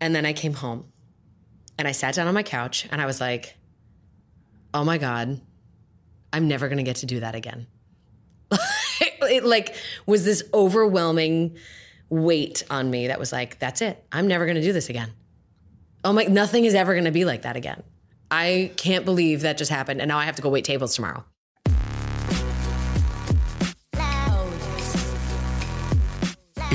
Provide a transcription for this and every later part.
And then I came home and I sat down on my couch and I was like, oh my God, I'm never going to get to do that again. it like was this overwhelming weight on me that was like, that's it. I'm never going to do this again. Oh my, nothing is ever going to be like that again. I can't believe that just happened. And now I have to go wait tables tomorrow.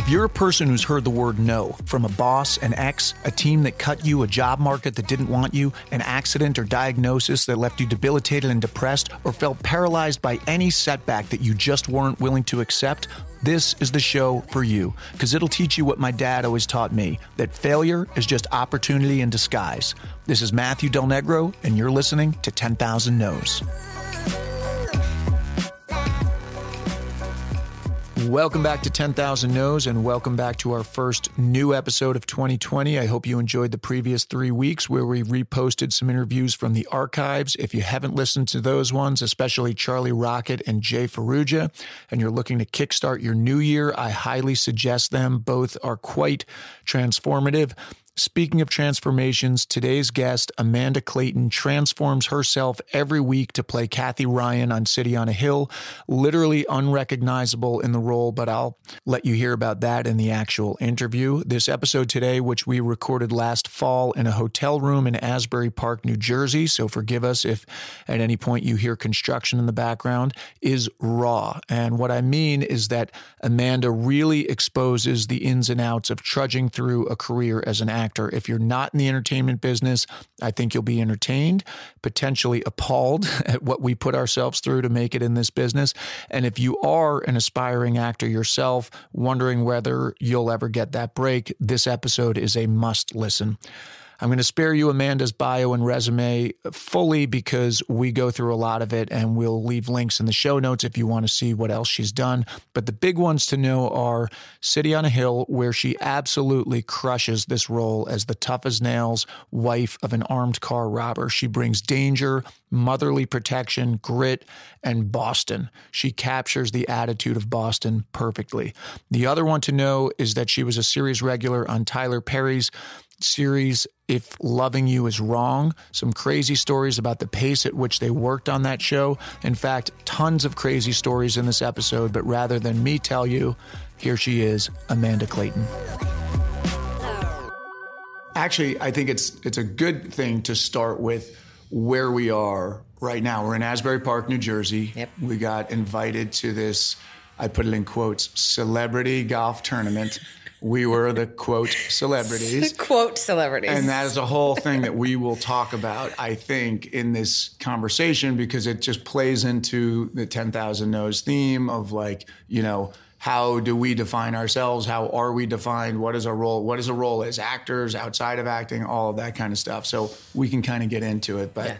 If you're a person who's heard the word no from a boss, an ex, a team that cut you, a job market that didn't want you, an accident or diagnosis that left you debilitated and depressed, or felt paralyzed by any setback that you just weren't willing to accept, this is the show for you because it'll teach you what my dad always taught me that failure is just opportunity in disguise. This is Matthew Del Negro, and you're listening to 10,000 No's. Welcome back to 10,000 No's and welcome back to our first new episode of 2020. I hope you enjoyed the previous three weeks where we reposted some interviews from the archives. If you haven't listened to those ones, especially Charlie Rocket and Jay Ferruggia, and you're looking to kickstart your new year, I highly suggest them. Both are quite transformative. Speaking of transformations, today's guest, Amanda Clayton, transforms herself every week to play Cathy Ryan on City on a Hill. Literally unrecognizable in the role, but I'll let you hear about that in the actual interview. This episode today, which we recorded last fall in a hotel room in Asbury Park, New Jersey, so forgive us if at any point you hear construction in the background, is raw. And what I mean is that Amanda really exposes the ins and outs of trudging through a career as an actor actor. If you're not in the entertainment business, I think you'll be entertained, potentially appalled at what we put ourselves through to make it in this business. And if you are an aspiring actor yourself, wondering whether you'll ever get that break, this episode is a must listen. I'm going to spare you Amanda's bio and resume fully because we go through a lot of it and we'll leave links in the show notes if you want to see what else she's done. But the big ones to know are City on a Hill, where she absolutely crushes this role as the tough as nails wife of an armed car robber. She brings danger, motherly protection, grit, and Boston. She captures the attitude of Boston perfectly. The other one to know is that she was a series regular on Tyler Perry's series if loving you is wrong some crazy stories about the pace at which they worked on that show. In fact tons of crazy stories in this episode but rather than me tell you here she is amanda clayton. Actually i think it's it's a good thing to start with where we are right now. We're in asbury park new jersey. Yep. we got invited to this i put it in quotes celebrity golf tournament we were the quote celebrities. quote celebrities. And that is a whole thing that we will talk about, I think, in this conversation because it just plays into the 10,000 No's theme of like, you know, how do we define ourselves? How are we defined? What is our role? What is a role as actors, outside of acting, all of that kind of stuff. So we can kind of get into it. But yeah.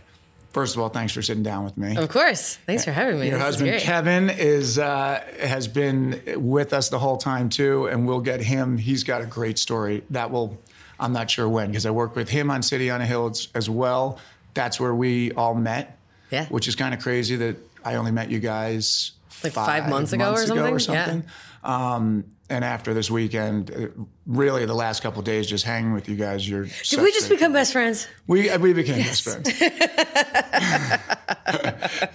First of all, thanks for sitting down with me. Of course, thanks for having me. Your this husband Kevin is uh, has been with us the whole time too, and we'll get him. He's got a great story that will. I'm not sure when because I worked with him on City on a Hill as, well. That's where we all met. Yeah, which is kind of crazy that I only met you guys like five, five months, ago, months or ago, or something. Yeah. Um, and after this weekend, uh, really the last couple days, just hanging with you guys, you're. Did we just become best friends? We uh, we became yes. best friends.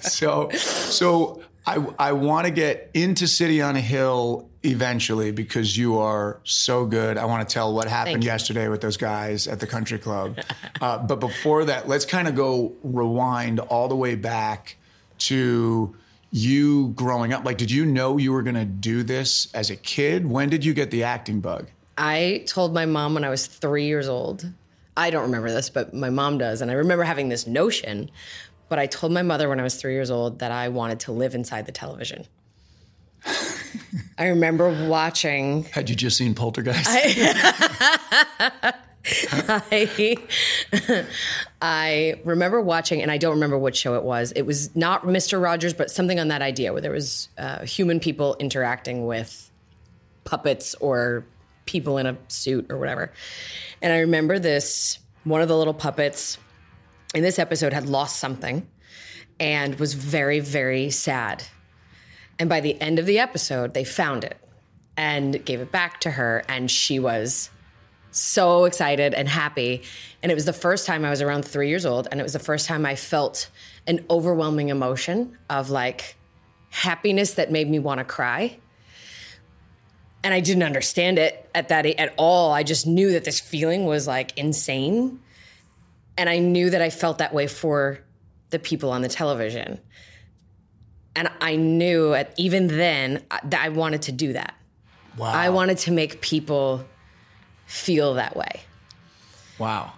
so so I I want to get into City on a Hill eventually because you are so good. I want to tell what happened yesterday with those guys at the country club. uh, but before that, let's kind of go rewind all the way back to you growing up? Like, did you know you were going to do this as a kid? When did you get the acting bug? I told my mom when I was three years old. I don't remember this, but my mom does. And I remember having this notion. But I told my mother when I was three years old that I wanted to live inside the television. I remember watching. Had you just seen Poltergeist? I, I, I remember watching, and I don't remember what show it was. It was not Mr. Rogers, but something on that idea where there was uh, human people interacting with puppets or people in a suit or whatever. And I remember this one of the little puppets in this episode had lost something and was very, very sad. And by the end of the episode, they found it and gave it back to her, and she was so excited and happy. And it was the first time I was around three years old, and it was the first time I felt an overwhelming emotion of like happiness that made me want to cry. And I didn't understand it at that at all. I just knew that this feeling was like insane. And I knew that I felt that way for the people on the television. And I knew at, even then uh, that I wanted to do that. Wow. I wanted to make people feel that way. Wow.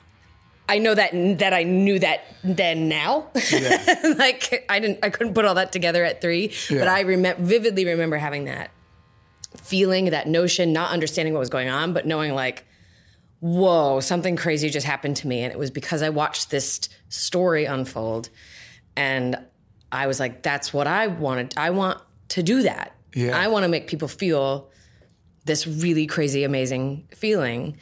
I know that that I knew that then now. Yeah. like I didn't I couldn't put all that together at 3, Yeah. but I remember vividly remember having that feeling, that notion, not understanding what was going on, but knowing like whoa, something crazy just happened to me and it was because I watched this story unfold and I was like that's what I wanted. I want to do that. Yeah. I want to make people feel this really crazy amazing feeling.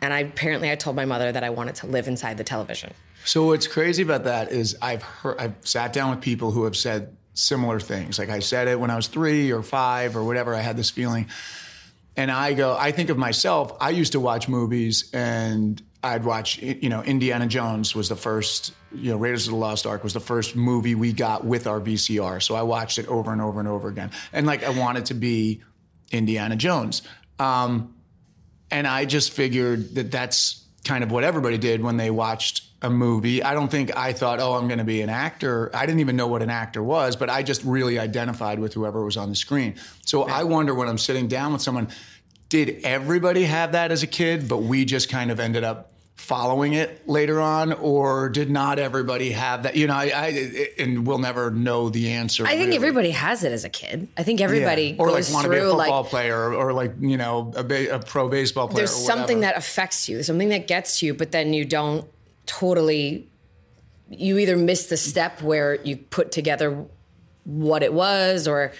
And I apparently I told my mother that I wanted to live inside the television. So what's crazy about that is I've heard I've sat down with people who have said similar things. Like I said it when I was three or five or whatever. I had this feeling, and I go. I think of myself. I used to watch movies, and I'd watch. You know, Indiana Jones was the first. You know, Raiders of the Lost Ark was the first movie we got with our VCR. So I watched it over and over and over again, and like I wanted to be Indiana Jones. Um, and I just figured that that's kind of what everybody did when they watched a movie. I don't think I thought, oh, I'm going to be an actor. I didn't even know what an actor was, but I just really identified with whoever was on the screen. So I wonder when I'm sitting down with someone, did everybody have that as a kid, but we just kind of ended up following it later on, or did not everybody have that? You know, I, I and we'll never know the answer. I think really. everybody has it as a kid. I think everybody Yeah. or goes like want to be a football like player, or, or like you know a, ba- a pro baseball player. there's something that affects you, something that gets to you, but then you don't totally. You either miss the step where you put together what it was, or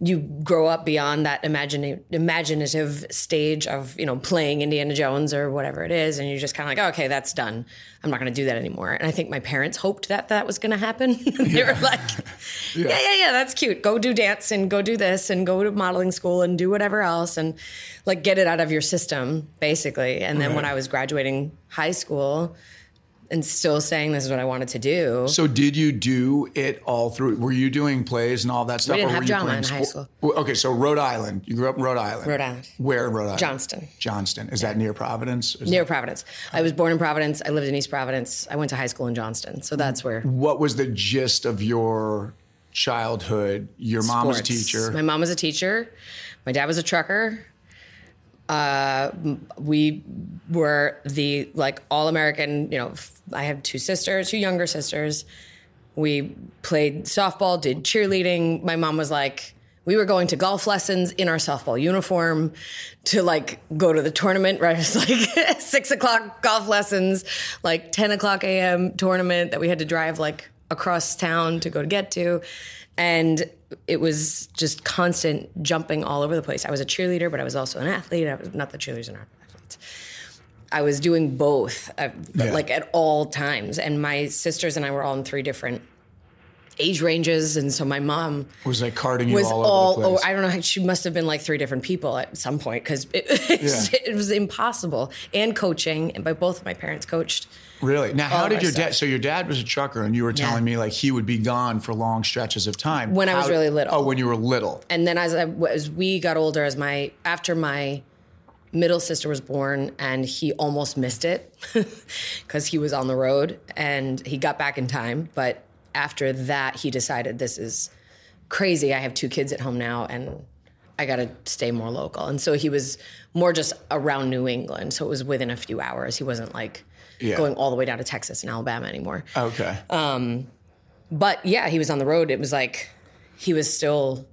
you grow up beyond that imaginative stage of you know playing Indiana Jones or whatever it is, and you're just kind of like, okay, that's done. I'm not going to do that anymore. And I think my parents hoped that that was going to happen. they were like, yeah. yeah, yeah, that's cute. Go do dance and go do this and go to modeling school and do whatever else and like get it out of your system, basically. And then when I was graduating high school and still saying this is what I wanted to do, So did you do it all through? Were you doing plays and all that stuff? didn't or have drama in high school. Okay, so Rhode Island. You grew up in Rhode Island. Rhode Island. Where in Rhode Island? Johnston. Johnston. Is that near Providence? Is near that- Providence. I was born in Providence. I lived in East Providence. I went to high school in Johnston. So that's where what was the gist of your childhood? Your mom was a teacher. My mom was a teacher. My dad was a trucker. Uh, we were the like all American. You know, I have two sisters, two younger sisters. We played softball, did cheerleading. My mom was like, we were going to golf lessons in our softball uniform to like go to the tournament. Right, it's like six o'clock golf lessons, like ten o'clock a.m. tournament that we had to drive like across town to go to get to, and it was just constant jumping all over the place. I was a cheerleader, but I was also an athlete. I was not the cheerleaders and athletes. I was doing both, uh, Yeah. like at all times. And my sisters and I were all in three different age ranges, and so my mom was like carting you was all, all. oh. I don't know. She must have been like three different people at some point because it, it was impossible. And coaching, and by both of my parents coached. Really? Now, how oh, did your dad? So your dad was a trucker, and you were telling me like he would be gone for long stretches of time When I was really little. Oh, when you were little. And then as I, as we got older, as my after my middle sister was born, and he almost missed it because he was on the road, and he got back in time. But after that, he decided this is crazy. I have two kids at home now, and I got to stay more local. And so he was more just around New England, so it was within a few hours. He wasn't like Yeah. going all the way down to Texas and Alabama anymore. Okay. Um, but yeah, he was on the road. It was like he was still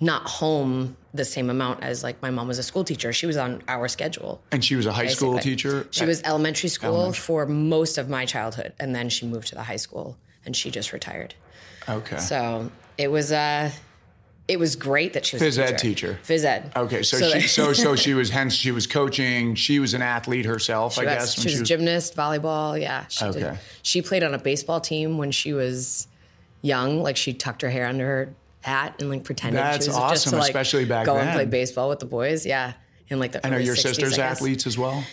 not home the same amount as like my mom was a school teacher. She was on our schedule. and she was a high school teacher. She was elementary school for most of my childhood, and then she moved to the high school, and she just retired. okay. So it was uh, it was great that she was a Phys a ed teacher. Phys ed. Okay, so, that- she so so she was hence she was coaching. She was an athlete herself, I was- guess. she was a gymnast, volleyball. Yeah. She did- Okay. She played on a baseball team when she was young. Like she tucked her hair under her hat and like pretended That's she was just awesome, to like especially back go and play baseball with the boys. Yeah. In like the and are your 60s, sisters athletes as well?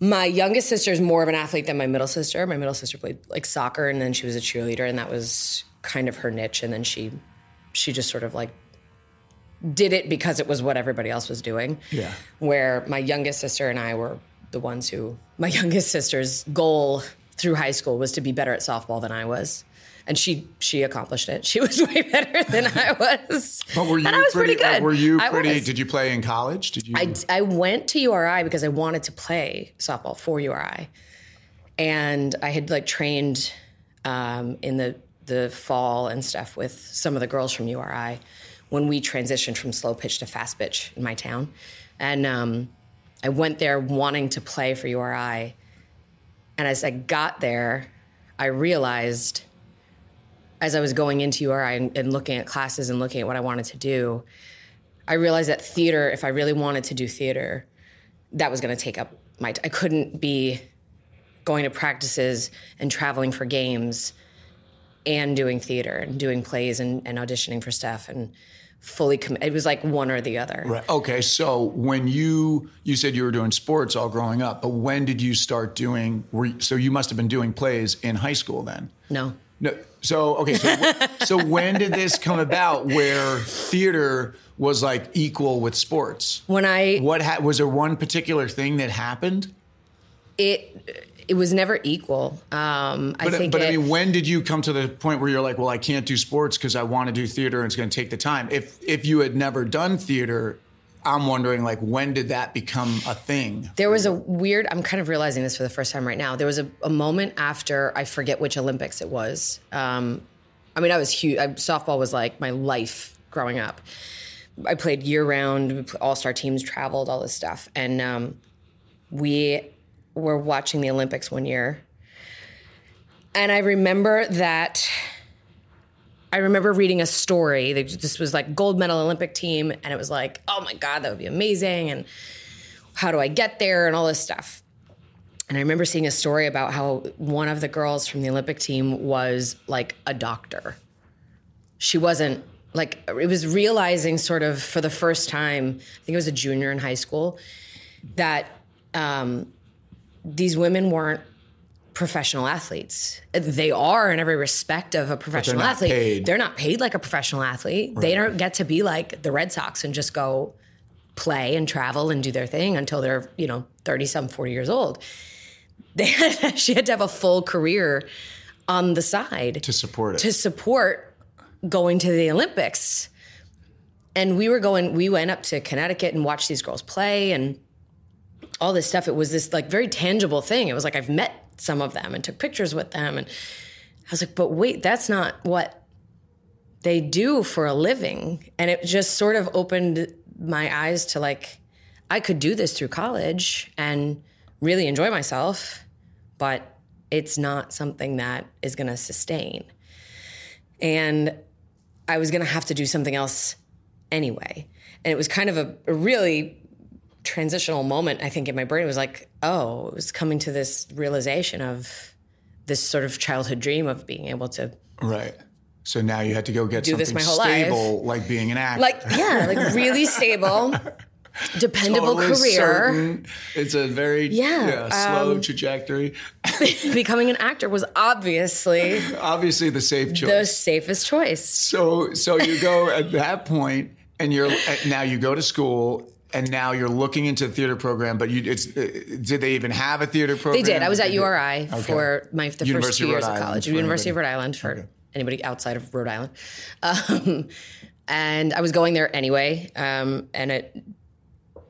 My youngest sister is more of an athlete than my middle sister. My middle sister played like soccer and then she was a cheerleader and that was kind of her niche and then she she just sort of like did it because it was what everybody else was doing. Yeah. Where my youngest sister and I were the ones who my youngest sister's goal through high school was to be better at softball than I was. And she she accomplished it. She was way better than I was. But were you and I was pretty, pretty, good. Were you pretty? Did you play in college? Did you? I, I went to URI because I wanted to play softball for URI, and I had like trained um, in the the fall and stuff with some of the girls from URI when we transitioned from slow pitch to fast pitch in my town, and um, I went there wanting to play for URI, and as I got there, I realized as I was going into URI and, and looking at classes and looking at what I wanted to do, I realized that theater, if I really wanted to do theater, that was going to take up my. T- I couldn't be going to practices and traveling for games and doing theater and doing plays and, and auditioning for stuff and fully commit. It was like one or the other. Right. Okay. So when you you said you were doing sports all growing up, but when did you start doing? Were you, so you must have been doing plays in high school then. No. No. So okay. So so when did this come about? Where theater was like equal with sports? When I What ha- was there one particular thing that happened? it it was never equal. Um, I But, think but it, I mean, when did you come to the point where you're like, well, I can't do sports because I want to do theater and it's going to take the time? If if you had never done theater, I'm wondering like when did that become a thing? There was a weird, I'm kind of realizing this for the first time right now. There was a, a moment after, I forget which Olympics it was. Um, I mean, I was huge. I, softball was like my life growing up. I played year round, all star teams, traveled, all this stuff. And um, we were watching the Olympics one year. And I remember that. I remember reading a story. This was like gold medal Olympic team, and it was like, oh my God, that would be amazing. And how do I get there and all this stuff. And I remember seeing a story about how one of the girls from the Olympic team was like a doctor. She wasn't like, it was realizing sort of for the first time, I think it was a junior in high school, that um, these women weren't professional athletes. They are in every respect of a professional not athlete. paid. They're not paid like a professional athlete. They don't get to be like the Red Sox and just go play and travel and do their thing until they're, you know, 30 some 40 years old. They had, she had to have a full career on the side To support it. to support going to the Olympics. And we were going, we went up to Connecticut and watched these girls play and all this stuff. It was this like very tangible thing. It was like I've met some of them and took pictures with them. And I was like, but wait, that's not what they do for a living. And it just sort of opened my eyes to like, I could do this through college and really enjoy myself, but it's not something that is going to sustain. And I was going to have to do something else anyway. And it was kind of a, a really transitional moment, I think, in my brain. It was like, oh, it was coming to this realization of this sort of childhood dream of being able to Right. So now you had to go get Do something this my whole life. stable, like being an actor. like yeah like really stable dependable Totally career certain. It's a very Yeah, slow um, trajectory. becoming an actor was obviously Obviously, the safe choice. the safest choice So so you go at that point, and you're now you go to school. And now you're looking into the theater program, but you, it's, uh, did they even have a theater program? they did. i was at URI for my the first two years of college. University of Rhode. Island for anybody outside of Rhode Island. Um, and I was going there anyway um, and it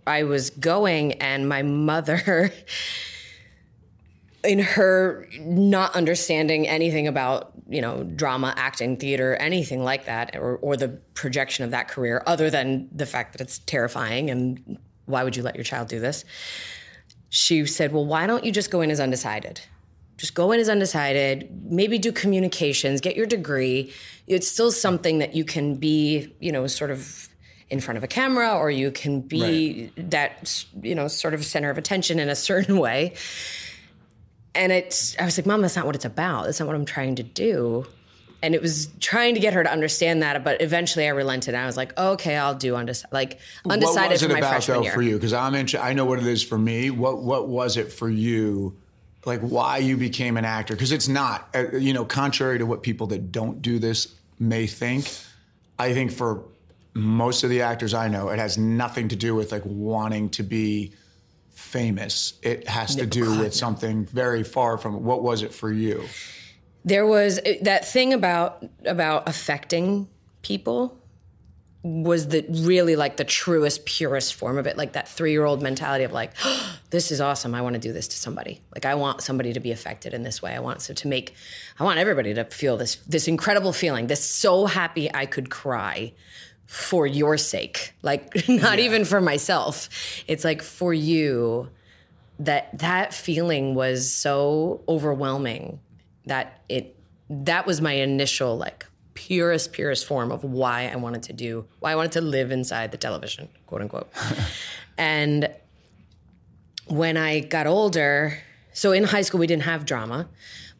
I was going and my mother in her not understanding anything about you know drama acting theater anything like that or, or the projection of that career other than the fact that it's terrifying and why would you let your child do this? She said well why don't you just go in as undecided? Just go in as undecided maybe do communications get your degree. It's still something that you can be you know sort of in front of a camera or you can be that you know sort of center of attention in a certain way and it's i was like mom that's not what it's about that's not what i'm trying to do and it was trying to get her to understand that. But eventually, I relented. And I was like, okay, I'll do undecided. Like undecided what was for it my about though year. for you? Because I'm inter- I know what it is for me. What what was it for you? Like why you became an actor? Because it's not, uh, you know, contrary to what people that don't do this may think. I think for most of the actors I know, it has nothing to do with like wanting to be famous. It has to do with something very far from. What was it for you? there was that thing about about affecting people was the really like the truest purest form of it like that three-year-old mentality of like this is awesome i want to do this to somebody like i want somebody to be affected in this way i want so to make i want everybody to feel this this incredible feeling this so happy i could cry for your sake like not even for myself. It's like for you that that feeling was so overwhelming that it that was my initial like purest purest form of why I wanted to do why I wanted to live inside the television quote unquote. And when I got older so in high school we didn't have drama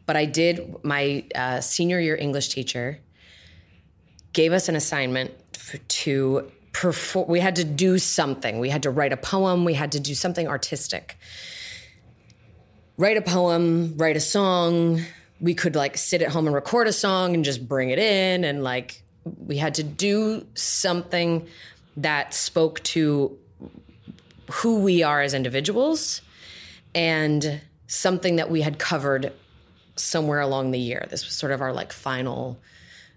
but I did my uh, senior year English teacher gave us an assignment to perform we had to do something. We had to write a poem. We had to do something artistic. Write a poem write a song. We could like sit at home and record a song and just bring it in and like we had to do something that spoke to who we are as individuals and something that we had covered somewhere along the year. This was sort of our like final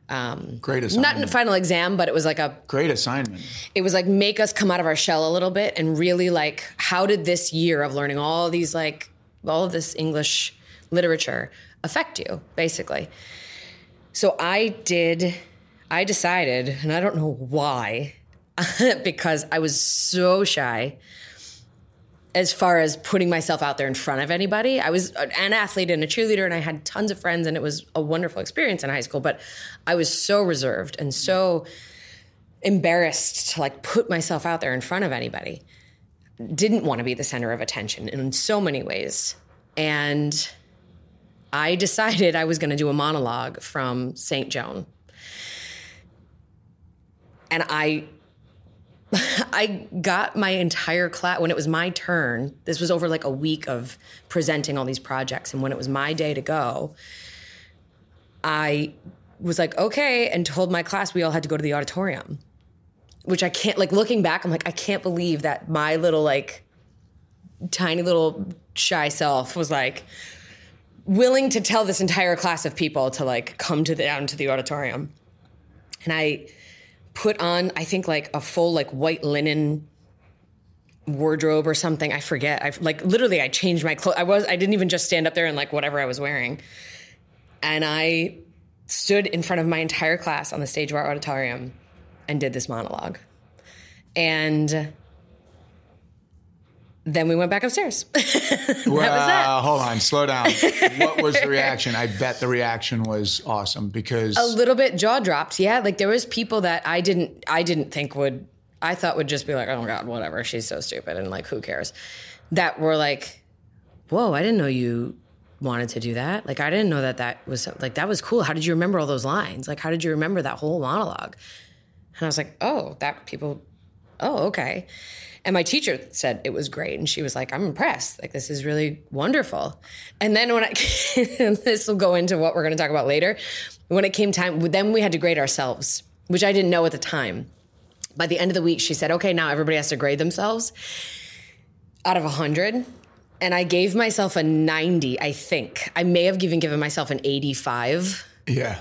Um, Great assignment. not a final exam but it was like a Great assignment. it was like make us come out of our shell a little bit and really like how did this year of learning all these like all of this english literature affect you basically so i did i decided and i don't know why because i was so shy as far as putting myself out there in front of anybody. I was an athlete and a cheerleader, and I had tons of friends, and it was a wonderful experience in high school. But I was so reserved and so embarrassed to like put myself out there in front of anybody. Didn't want to be the center of attention in so many ways. And I decided I was going to do a monologue from St. Joan. And I I got my entire class when it was my turn. This was over like a week of presenting all these projects. And when it was my day to go, I was like, okay, and told my class we all had to go to the auditorium, which I can't, like, looking back, I'm like, I can't believe that my little, like, tiny little shy self was like willing to tell this entire class of people to, like, come to the, down to the auditorium. And I, put on I think like a full like white linen wardrobe or something. I forget. I like literally I changed my clothes. I was I didn't even just stand up there and like whatever I was wearing. And I stood in front of my entire class on the stage of our auditorium and did this monologue. And then we went back upstairs. Well, that. hold on, slow down. what was the reaction? I bet the reaction was awesome because a little bit jaw dropped. Yeah, like there was people that I didn't I didn't think would I thought would just be like, oh my god, whatever, she's so stupid and like who cares? That were like, whoa, I didn't know you wanted to do that. Like I didn't know that that was like that was cool. How did you remember all those lines? Like how did you remember that whole monologue? And I was like, oh, that people, oh okay. And my teacher said it was great. And she was like, I'm impressed. Like, this is really wonderful. And then when I, this will go into what we're going to talk about later. When it came time, then we had to grade ourselves, which I didn't know at the time. By the end of the week, she said, okay, now everybody has to grade themselves out of 100. And I gave myself a 90, I think. I may have even given myself an 85 yeah,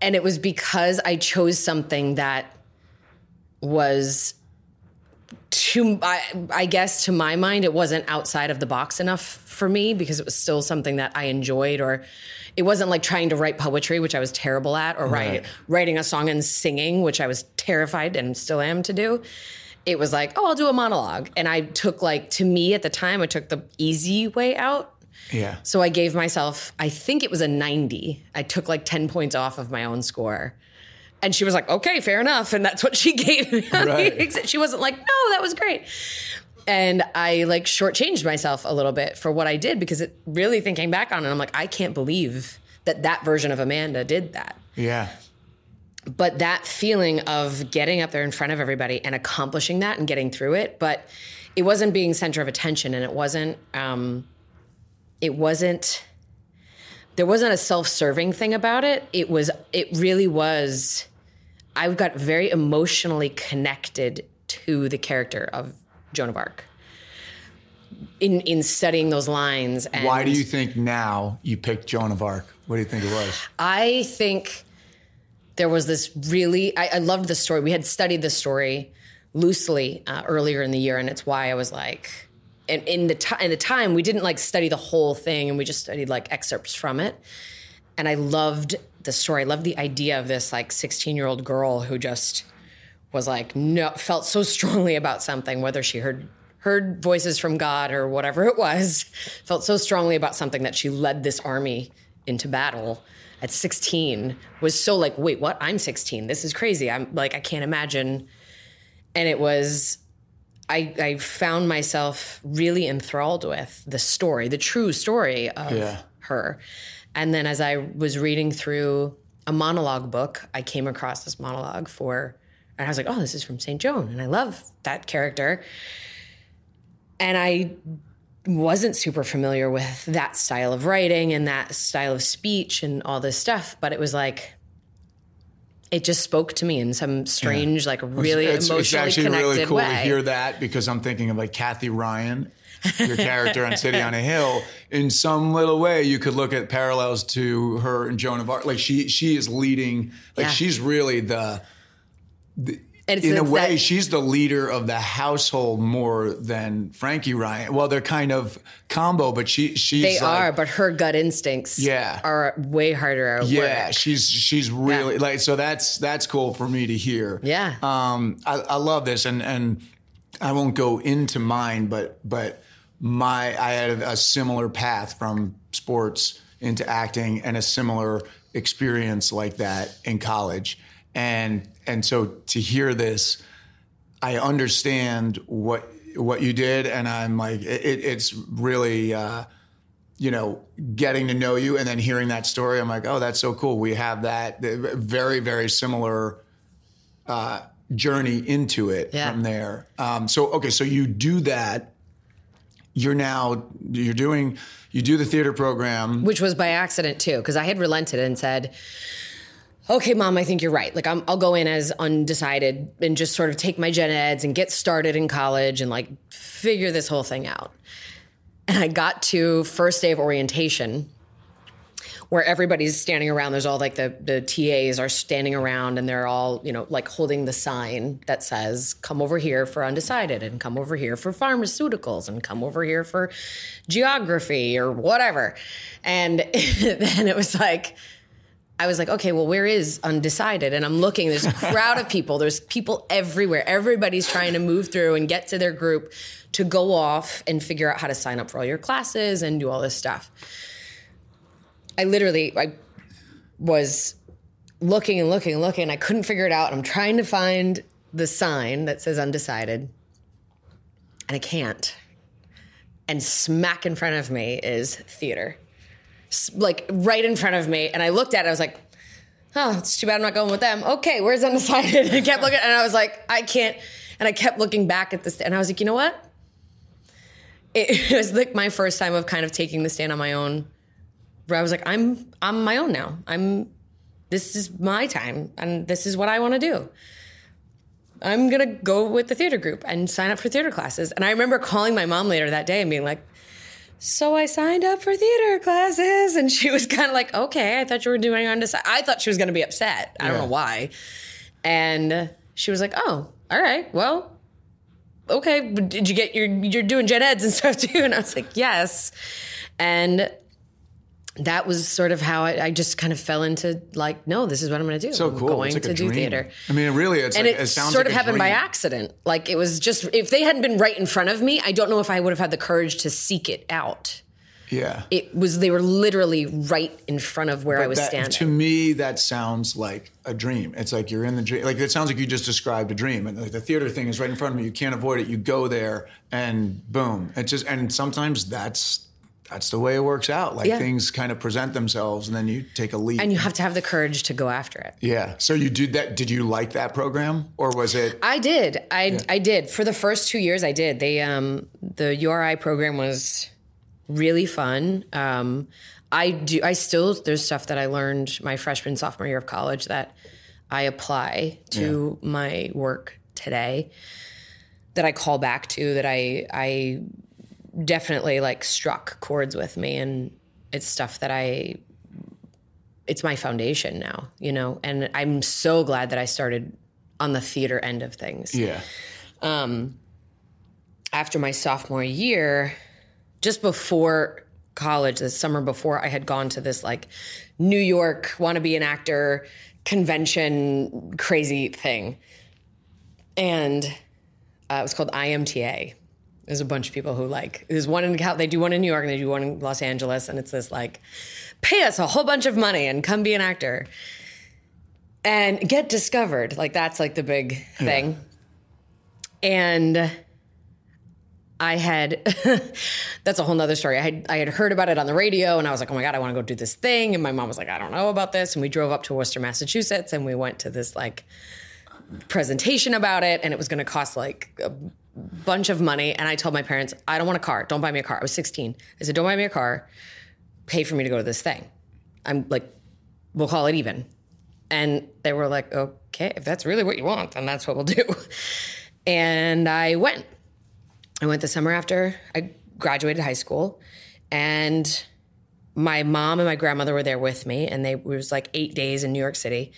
and it was because I chose something that was to I, I guess to my mind it wasn't outside of the box enough for me because it was still something that I enjoyed or it wasn't like trying to write poetry which I was terrible at or Right. write, writing a song and singing which I was terrified and still am to do it was like oh I'll do a monologue and I took like to me at the time I took the easy way out yeah. so I gave myself, I think it was a 90. I took like 10 points off of my own score. And she was like, okay, fair enough. And that's what she gave me. Right. she wasn't like, no, that was great. And I like shortchanged myself a little bit for what I did because it really thinking back on it, I'm like, I can't believe that that version of Amanda did that. Yeah. But that feeling of getting up there in front of everybody and accomplishing that and getting through it, but it wasn't being center of attention and it wasn't um, it wasn't there wasn't a self-serving thing about it. It was it really was I got very emotionally connected to the character of Joan of Arc in in studying those lines. And Why do you think now you picked Joan of Arc? What do you think it was? I think there was this really I, I loved the story. We had studied the story loosely uh, earlier in the year, and it's why I was like, and in the time in the time we didn't like study the whole thing, and we just studied like excerpts from it. And I loved the story. I loved the idea of this like 16 year old girl who just was like no felt so strongly about something, whether she heard heard voices from God or whatever it was, felt so strongly about something that she led this army into battle at 16 was so like wait what i'm 16 this is crazy i'm like i can't imagine and it was I, I found myself really enthralled with the story, the true story of Yeah. her. And then as I was reading through a monologue book, I came across this monologue for, and I was like, oh, this is from St. Joan. And I love that character. And I wasn't super familiar with that style of writing and that style of speech and all this stuff, but it was like, it just spoke to me in some strange, like really it's, emotionally it's actually connected really cool way. to hear that because I'm thinking of like Cathy Ryan, your character on City on a Hill. In some little way, you could look at parallels to her and Joan of Arc. Like she she is leading. Like Yeah. she's really the. It's in a that- way, she's the leader of the household more than Frankie Ryan. Well, they're kind of combo, but she she's They like- are, but her gut instincts Yeah. are way harder Yeah, work. she's she's really Yeah. like so that's that's cool for me to hear. Yeah. Um I, I love this and and I won't go into mine but but my I had a similar path from sports into acting and a similar experience like that in college. And and so to hear this I understand what what you did and I'm like it, it's really uh you know, getting to know you and then hearing that story, I'm like, oh, that's so cool. We have that very, very similar uh, journey into it Yeah. from there. Um, so, okay, so you do that. You're now you're doing you do the theater program. which was by accident too, because I had relented and said, "Okay, mom, I think you're right. Like, I'm, I'll go in as undecided and just sort of take my gen eds and get started in college and like figure this whole thing out." And I got to first day of orientation, where everybody's standing around. There's all like the the TAs are standing around and they're all you know like holding the sign that says "Come over here for undecided" and "Come over here for pharmaceuticals" and "Come over here for geography" or whatever. And then it was like. I was like, okay, well, where is undecided? And I'm looking, there's a crowd of people. There's people everywhere. Everybody's trying to move through and get to their group to go off and figure out how to sign up for all your classes and do all this stuff. I literally, I was looking and looking and looking. I couldn't figure it out. I'm trying to find the sign that says undecided, and I can't. And smack in front of me is theater like right in front of me. And I looked at it, I was like, oh, it's too bad I'm not going with them. Okay, where's undecided? And I kept looking, and I was like, I can't. And I kept looking back at this, and I was like, you know what? It was like my first time of kind of taking the stand on my own. Where I was like, I'm I'm my own now. I'm this is my time, and this is what I want to do. I'm gonna go with the theater group and sign up for theater classes. And I remember calling my mom later that day and being like, so I signed up for theater classes. And she was kind of like, okay, I thought you were doing undecided. I thought she was going to be upset. I don't know why. And she was like, oh, all right, well, okay. but Did you get your, you're doing gen eds and stuff too? And I was like, yes. And that was sort of how I, I just kind of fell into like, no, this is what I'm going to do. So I'm cool. going like to do dream. theater I mean, it really, it's and like, it, it sort like of happened by accident. Like it was just if they hadn't been right in front of me, I don't know if I would have had the courage to seek it out. Yeah. It was they were literally right in front of where I was That- standing. To me, that sounds like a dream. It's like you're in the dream. Like it sounds like you just described a dream, and like the theater thing is right in front of me. You can't avoid it. You go there, and boom. It just and sometimes that's that's the way it works out. Like Yeah. things kind of present themselves, and then you take a leap. And you have to have the courage to go after it. yeah. So you did that. Did you like that program, or was it? I did. I I did. For the first two years I did. They um the URI program was really fun. Um I do I still there's stuff that I learned my freshman sophomore year of college that I apply to my work today that I call back to that I I definitely like struck chords with me and it's stuff that I it's my foundation now, you know. And I'm so glad that I started on the theater end of things. Yeah. Um after my sophomore year, just before college, the summer before, I had gone to this like New York want to be an actor convention crazy thing. And uh, it was called IMTA. There's a bunch of people who like there's one in they do one in New York and they do one in Los Angeles and it's this like pay us a whole bunch of money and come be an actor and get discovered like that's like the big thing and I had that's a whole nother story. I had I had heard about it on the radio and I was like, oh my God, I want to go do this thing. And my mom was like, I don't know about this. And we drove up to Worcester, Massachusetts, and we went to this like presentation about it, and it was gonna cost like a bunch of money. And I told my parents, I don't want a car. Don't buy me a car. I was 16. I said, Don't buy me a car. Pay for me to go to this thing. I'm like, we'll call it even. And they were like, okay, if that's really what you want, then that's what we'll do. And I went. I went the summer after I graduated high school, and my mom and my grandmother were there with me, and they it was like eight days in New York City,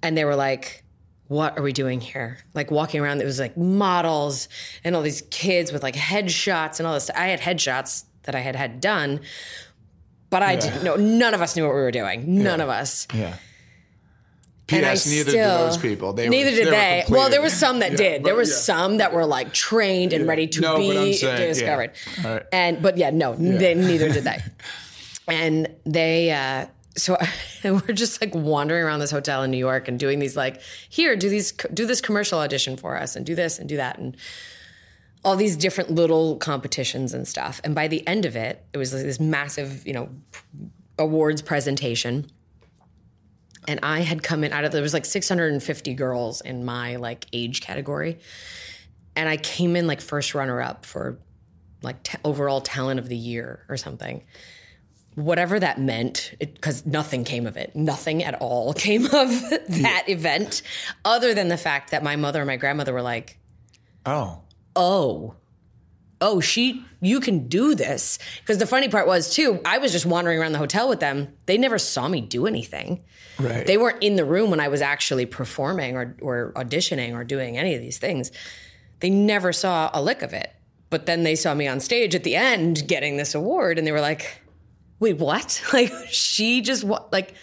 and they were like, "What are we doing here?" Like walking around, it was like models and all these kids with like headshots and all this. I had headshots that I had had done, but I didn't know. None of us knew what we were doing. None of us. Yeah. P.S. Neither still- did those people. They neither were, did were they. Well, there was some that Yeah, did. There yeah. some that were like trained and ready to No, be saying, yeah. discovered. Right. And but yeah, no, they neither did they. and they uh so we're just like wandering around this hotel in New York and doing these like here do these do this commercial audition for us and do this and do that and all these different little competitions and stuff. And by the end of it, it was this massive, you know, awards presentation. And I had come in out of there was like 650 girls in my like age category. And I came in like first runner up for like t- overall talent of the year or something. Whatever that meant, because nothing came of it. Nothing at all came of that event, other than the fact that my mother and my grandmother were like, Oh. oh, oh, she, you can do this. Because the funny part was, too, I was just wandering around the hotel with them. They never saw me do anything. Right. They weren't in the room when I was actually performing or, or auditioning or doing any of these things. They never saw a lick of it. But then they saw me on stage at the end getting this award and they were like, wait, what? Like, she just, wa- like,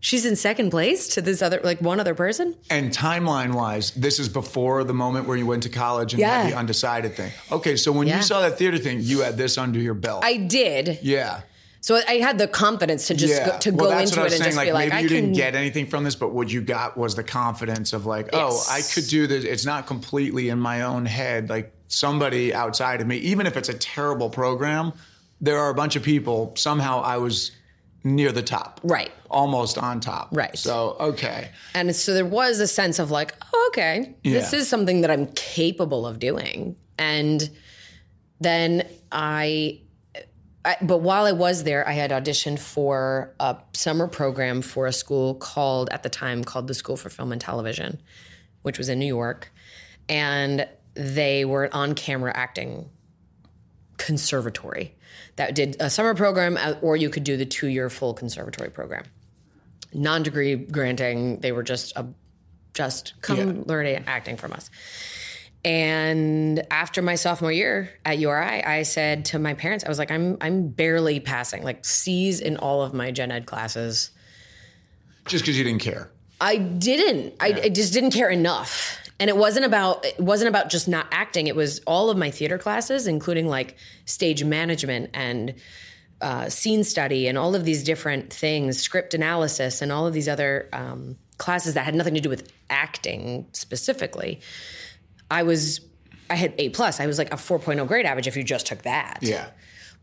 she's in second place to this other, like, one other person? And timeline wise, this is before the moment where you went to college and Yeah. had the undecided thing. Okay, so when Yeah. you saw that theater thing, you had this under your belt. I did. yeah. So I had the confidence to just Yeah. go, to well, go into it and saying. just like be like, maybe I you can. didn't get anything from this, but what you got was the confidence of like, oh, I could do this. It's not completely in my own head. Like somebody outside of me, even if it's a terrible program, there are a bunch of people. Somehow I was near the top. Right. Almost on top. Right. So okay. And so there was a sense of like, oh, okay, this is something that I'm capable of doing. And then I, I, but while I was there, I had auditioned for a summer program for a school called, at the time, called the School for Film and Television, which was in New York. And they were an on camera acting conservatory that did a summer program, uh, or you could do the two year full conservatory program. Non degree granting, they were just a just come Yeah. learn acting from us. And after my sophomore year at URI, I said to my parents, I was like, I'm I'm barely passing, like C's in all of my gen ed classes. Just because you didn't care. I didn't. I, I just didn't care enough. And it wasn't about it wasn't about just not acting. It was all of my theater classes, including like stage management and uh, scene study and all of these different things, script analysis, and all of these other um, classes that had nothing to do with acting specifically. I was I had A plus. I was like a 4.0 grade average if you just took that. Yeah.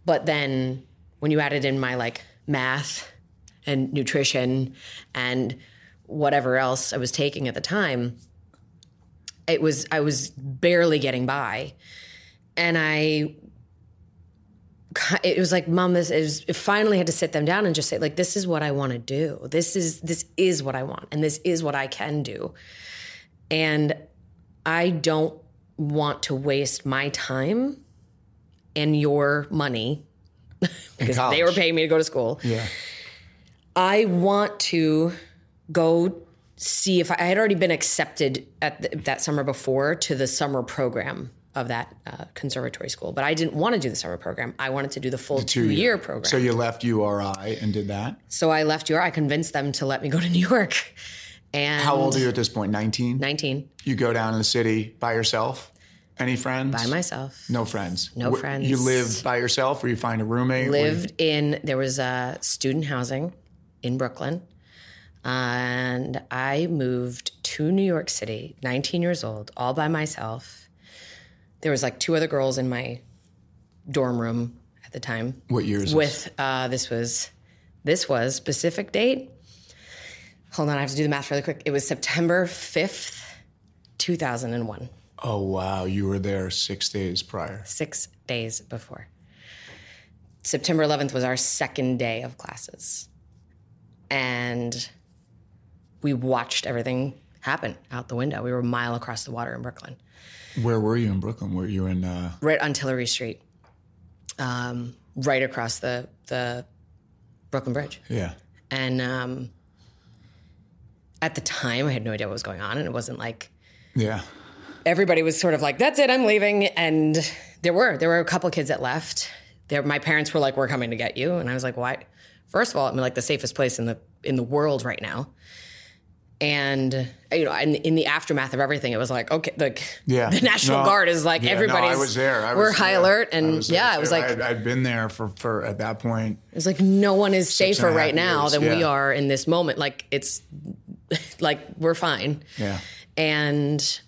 But then when you added in my like math and nutrition and whatever else I was taking at the time, it was I was barely getting by. And I it was like mom this is finally had to sit them down and just say like this is what i want to do this is this is what i want and this is what i can do and i don't want to waste my time and your money because they were paying me to go to school Yeah. I want to go see if I, I had already been accepted at the, that summer before to the summer program of that uh, conservatory school, but I didn't want to do the summer program. I wanted to do the full two year program. So you left URI and did that. so I left UR. I convinced them to let me go to New York. And How old are you at this point? 19? 19 You go down to the city by yourself? Any friends? by myself. No friends. No Wh- friends. You live by yourself or you find a roommate? Or you- lived in there was a student housing in Brooklyn, and I moved to New York City, 19 years old, all by myself. There was like two other girls in my dorm room at the time. What year is this? With uh, this was this was specific date. Hold on, I have to do the math really quick. It was September 5th, 2001 Oh, wow. You were there six days prior. six days before. September 11th was our second day of classes. And we watched everything happen out the window. We were a mile across the water in Brooklyn, Where were you in Brooklyn? Were you in, uh, right on Tillary Street, um, right across the, the Brooklyn Bridge. yeah. And um, at the time, I had no idea what was going on. And it wasn't like, Yeah. everybody was sort of like, "That's it, I'm leaving." And there were there were a couple kids that left. There, my parents were like, "We're coming to get you," and I was like, "Why?" First of all, I'm like the safest place in the in the world right now. And you know, in, in the aftermath of everything, it was like, okay, like Yeah. the National No. Guard is like Yeah, no. I was there. I we're was high alert, I and was there yeah, it was like I'd, I'd been there for, for at that point. it's like no one is and safer right now years, than we are in this moment. Like it's like we're fine. Yeah. and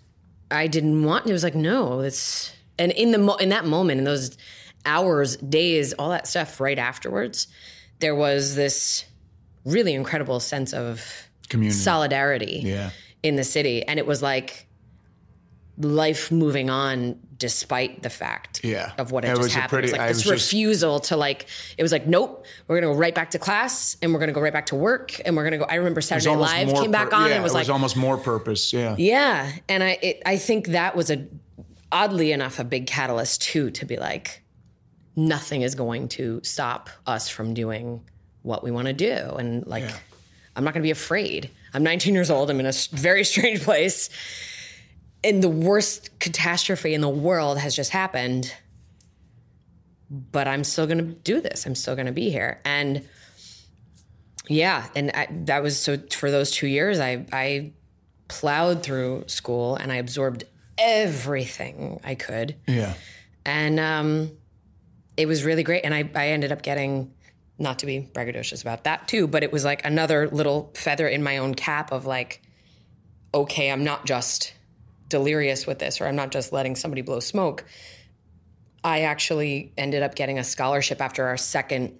I didn't want. It was like no, it's and in the mo- in that moment, in those hours, days, all that stuff, right afterwards, there was this really incredible sense of Community. solidarity Yeah. in the city, and it was like life moving on despite the fact Yeah. of what had It just happened. it was like I this was just- refusal to like. It was like nope, we're gonna go right back to class, and we're gonna go right back to work, and we're gonna go. I remember Saturday Night Live came back pur- on, yeah, and was it like was almost more purpose. Yeah. yeah, and I it, I think that was a oddly enough a big catalyst too to be like nothing is going to stop us from doing what we want to do and like Yeah. I'm not going to be afraid. I'm 19 years old. I'm in a very strange place. And the worst catastrophe in the world has just happened. But I'm still going to do this. I'm still going to be here. And yeah, and I, that was so for those 2 years I I plowed through school and I absorbed everything I could Yeah. and um, it was really great. And I, I ended up getting, not to be braggadocious about that too, but it was like another little feather in my own cap of like, okay, I'm not just delirious with this, or I'm not just letting somebody blow smoke. I actually ended up getting a scholarship after our second,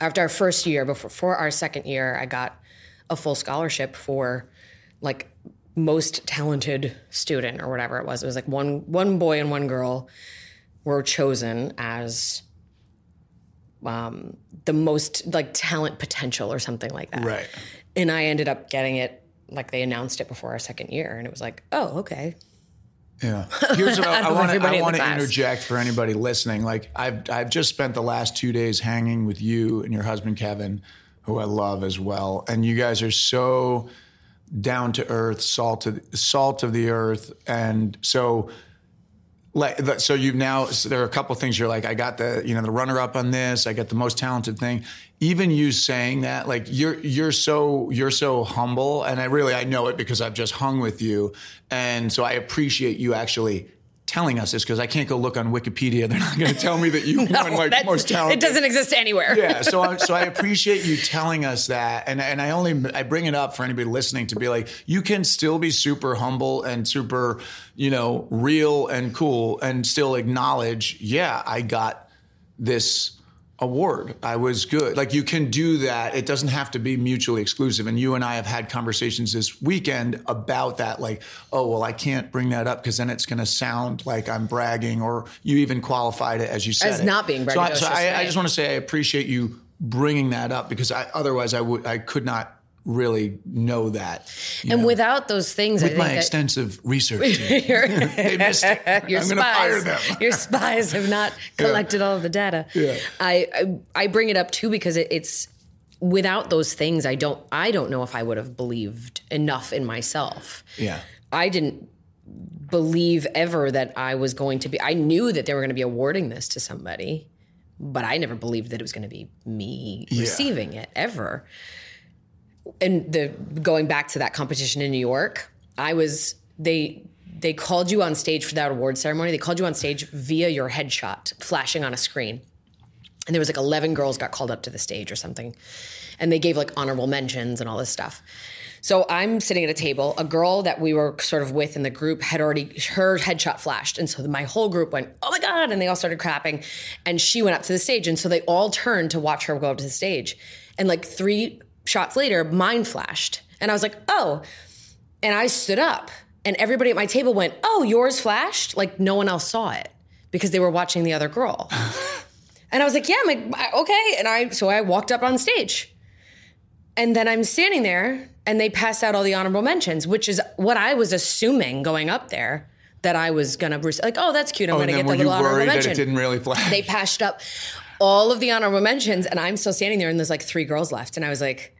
after our first year. Before for our second year, I got a full scholarship for like most talented student or whatever it was. It was like one one boy and one girl were chosen as um, the most like talent potential or something like that. Right. And I ended up getting it like they announced it before our second year, and it was like, oh, okay. Yeah. Here's what I, want to I want to interject for anybody listening. Like I've I've just spent the last two days hanging with you and your husband Kevin, who I love as well, and you guys are so down to earth, salt of salt of the earth, and so. Like so, you've now so there are a couple things you're like, I got the you know the runner up on this, I got the most talented thing. Even you saying that, like you're you're so you're so humble, and I really I know it because I've just hung with you, and so I appreciate you actually telling us this because I can't go look on Wikipedia. They're not going to tell me that you won like most talented It doesn't exist anywhere. yeah so I, so I appreciate you telling us that and and I only I bring it up for anybody listening to be like you can still be super humble and super you know real and cool and still acknowledge yeah I got this award. I was good. Like you can do that. It doesn't have to be mutually exclusive. And you and I have had conversations this weekend about that. Like, oh, well, I can't bring that up because then it's going to sound like I'm bragging, or you even qualified it as you said As it. not being So, I, so I, I just want to say I appreciate you bringing that up because I, otherwise I would I could not really know that. And know, without those things, I with think my extensive research, team. they missed it. your I'm spies, them. your spies have not collected all of the data. Yeah. I, I I bring it up too because it, it's without those things, I don't I don't know if I would have believed enough in myself. Yeah. I didn't believe ever that I was going to be. I knew that they were going to be awarding this to somebody, but I never believed that it was going to be me receiving it ever. And the going back to that competition in New York, I was they they called you on stage for that award ceremony. They called you on stage via your headshot flashing on a screen. And there was like 11 girls got called up to the stage or something. And they gave like honorable mentions and all this stuff. So I'm sitting at a table. A girl that we were sort of with in the group had already her headshot flashed, and so my whole group went, "Oh my god!" and they all started clapping. And she went up to the stage, and so they all turned to watch her go up to the stage. And like three shots later, mine flashed, and I was like, "Oh!" And I stood up, and everybody at my table went, "Oh, yours flashed!" Like no one else saw it because they were watching the other girl. and I was like, "Yeah, I'm like, okay." And I so I walked up on stage. And then I'm standing there and they passed out all the honorable mentions, which is what I was assuming going up there that I was gonna. Like, oh, that's cute. I'm Oh, gonna get the little honorable worried that mention. it didn't really flash? they passed up all of the honorable mentions, and I'm still standing there, and there's like three girls left, and I was like,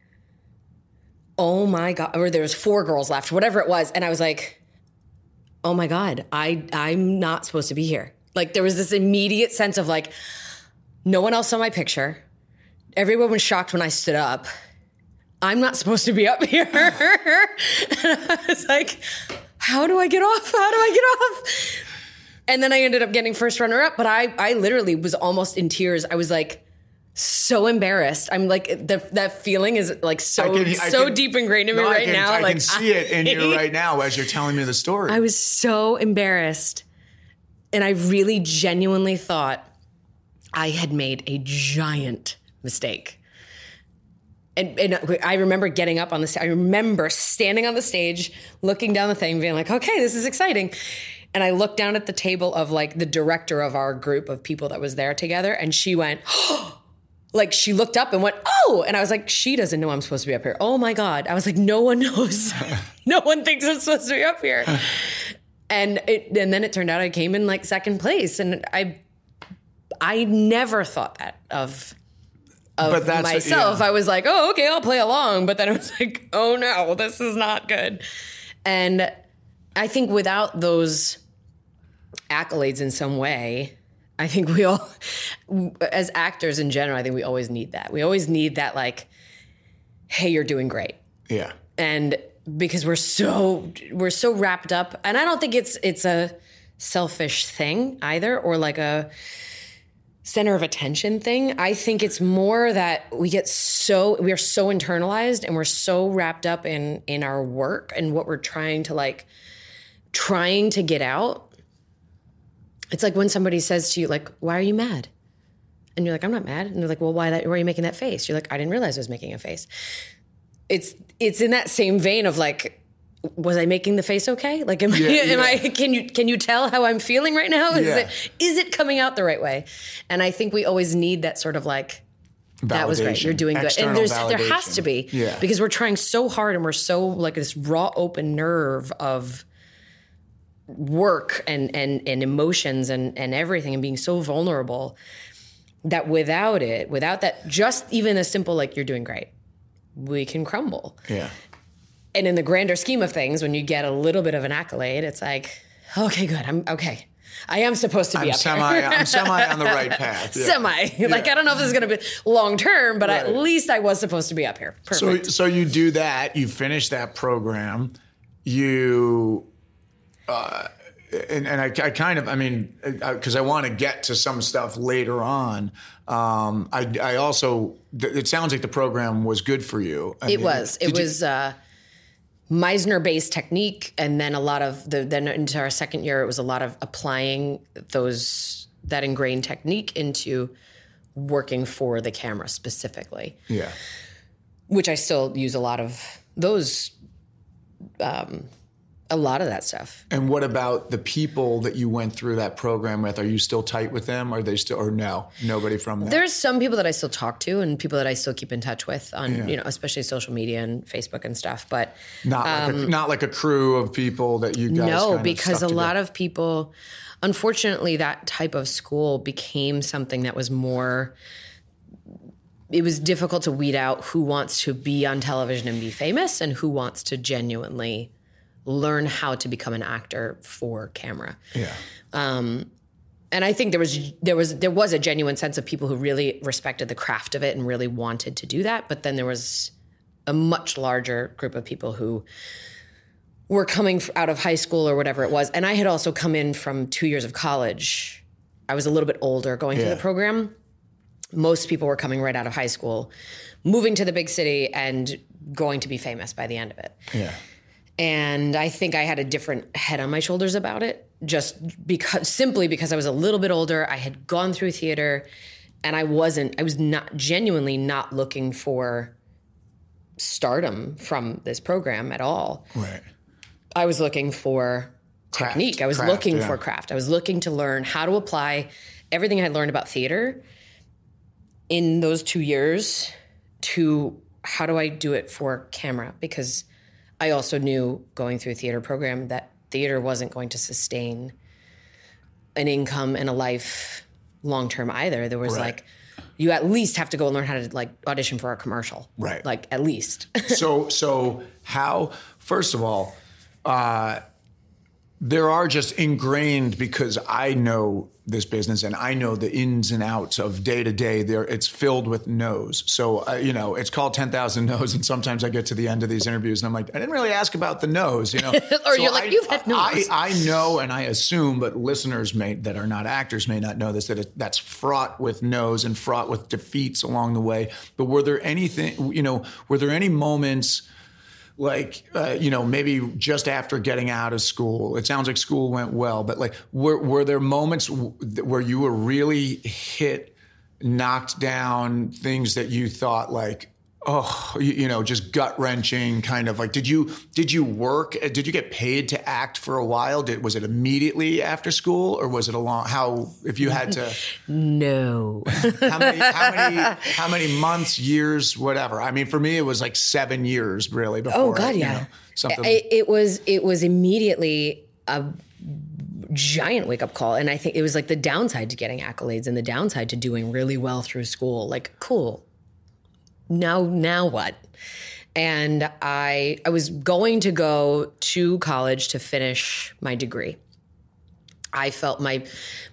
oh my god, or there was four girls left, whatever it was, and I was like, oh my god, I I'm not supposed to be here. Like there was this immediate sense of like, no one else saw my picture. Everyone was shocked when I stood up. I'm not supposed to be up here. and I was like, how do I get off? How do I get off? And then I ended up getting first runner up, but I I literally was almost in tears. I was like so embarrassed. I'm like the, that feeling is like so can- so can- deep ingrained in me No, I right can- now. I like can see it in you right now as you're telling me the story. I was so embarrassed. And I really genuinely thought I had made a giant mistake. And, and I remember getting up on the stage. I remember standing on the stage, looking down the thing, being like, okay, this is exciting. And I looked down at the table of like the director of our group of people that was there together, and she went, oh, like she looked up and went, "Oh!" And I was like, "She doesn't know I'm supposed to be up here." Oh my god! I was like, "No one knows. no one thinks I'm supposed to be up here." and it, and then it turned out I came in like second place, and I, I never thought that of of But that's- myself. yeah. I was like, "Oh, okay, I'll play along," but then I was like, "Oh no, this is not good." And I think without those accolades in some way. I think we all, as actors in general, I think we always need that. We always need that, like, hey, you're doing great. yeah. And because we're so we're so wrapped up, and I don't think it's it's a selfish thing either, or like a center of attention thing. I think it's more that we get so we are so internalized and we're so wrapped up in in our work and what we're trying to like trying to get out. It's like when somebody says to you like, "Why are you mad?" And you're like, "I'm not mad." And they're like, "Well, why that why are you making that face?" You're like, "I didn't realize I was making a face." It's it's in that same vein of like was I making the face okay? Like am I am yeah. I can you can you tell how I'm feeling right now? Is Yeah. it is it coming out the right way? And I think we always need that sort of like that was great. You're doing good. And there's there has to be. Yeah. Because we're trying so hard and we're so like this raw open nerve of work and and and emotions and and everything and being so vulnerable that without it, without that just even a simple like you're doing great, we can crumble. Yeah. And in the grander scheme of things, when you get a little bit of an accolade, it's like, okay, good. I'm okay. I am supposed to be I'm up semi here. I'm semi on the right path. Yeah. Semi. Like I don't know if this is going to be long term, but at least I was supposed to be up here. Perfect. So so you do that, you finish that program, you uh, and, and I, I kind of, I mean, because I want to get to some stuff later on. Um, I, I also, th- it sounds like the program was good for you. I It mean, was. It did you- was uh, Meisner based technique, and then a lot of the then into our second year, it was a lot of applying those that ingrained technique into working for the camera specifically, Yeah. which I still use a lot of those, um, a lot of that stuff. And what about the people that you went through that program with? Are you still tight with them? Are they still, or no, nobody from there? There's some people that I still talk to and people that I still keep in touch with on, you know, especially social media and Facebook and stuff. But Not like, a, not like a crew of people that you guys. um, no, because a lot of people, unfortunately, that type of school became something that was more. It was difficult to weed out who wants to be on television and be famous and who wants to genuinely learn how to become an actor for camera. Yeah. Um, and I think there was there was there was a genuine sense of people who really respected the craft of it and really wanted to do that. But then there was a much larger group of people who were coming out of high school or whatever it was. And I had also come in from two years of college. I was a little bit older going through Yeah. the program. Most people were coming right out of high school, moving to the big city and going to be famous by the end of it. Yeah. And I think I had a different head on my shoulders about it, just because simply because I was a little bit older. I had gone through theater and I wasn't, I was not genuinely not looking for stardom from this program at all. Right. I was looking for Craft, technique. I was craft, looking yeah. for craft. I was looking to learn how to apply everything I had learned about theater in those two years to how do I do it for camera? Because I also knew going through a theater program that theater wasn't going to sustain an income and a life long term either. There was Right. like, you at least have to go and learn how to like audition for a commercial. Right. Like at least. so so how first of all uh there are just ingrained because I know this business and I know the ins and outs of day to day. There, it's filled with no's. So uh, you know, it's called ten thousand no's, and sometimes I get to the end of these interviews and I'm like, I didn't really ask about the no's. You know, Or So you're like, I- "You've had I. I know and I assume, but listeners may that are not actors may not know this that it, that's fraught with no's and fraught with defeats along the way. But were there anything? You know, were there any moments? Like uh, you know maybe just after getting out of school. It sounds like school went well but like were, were there moments w- where you were really hit knocked down things that you thought like oh you, you know just gut wrenching kind of like did you did you work uh, did you get paid to act for a while did was it immediately after school or was it a long how if you had to no. how many, how many, how many months, years, whatever. I mean, for me, it was like seven years really before. Oh God, you yeah. know, something. It, it was it was immediately a giant wake up call, and I think it was like the downside to getting accolades and the downside to doing really well through school. Like, cool. Now, now what? And I I was going to go to college to finish my degree. I felt my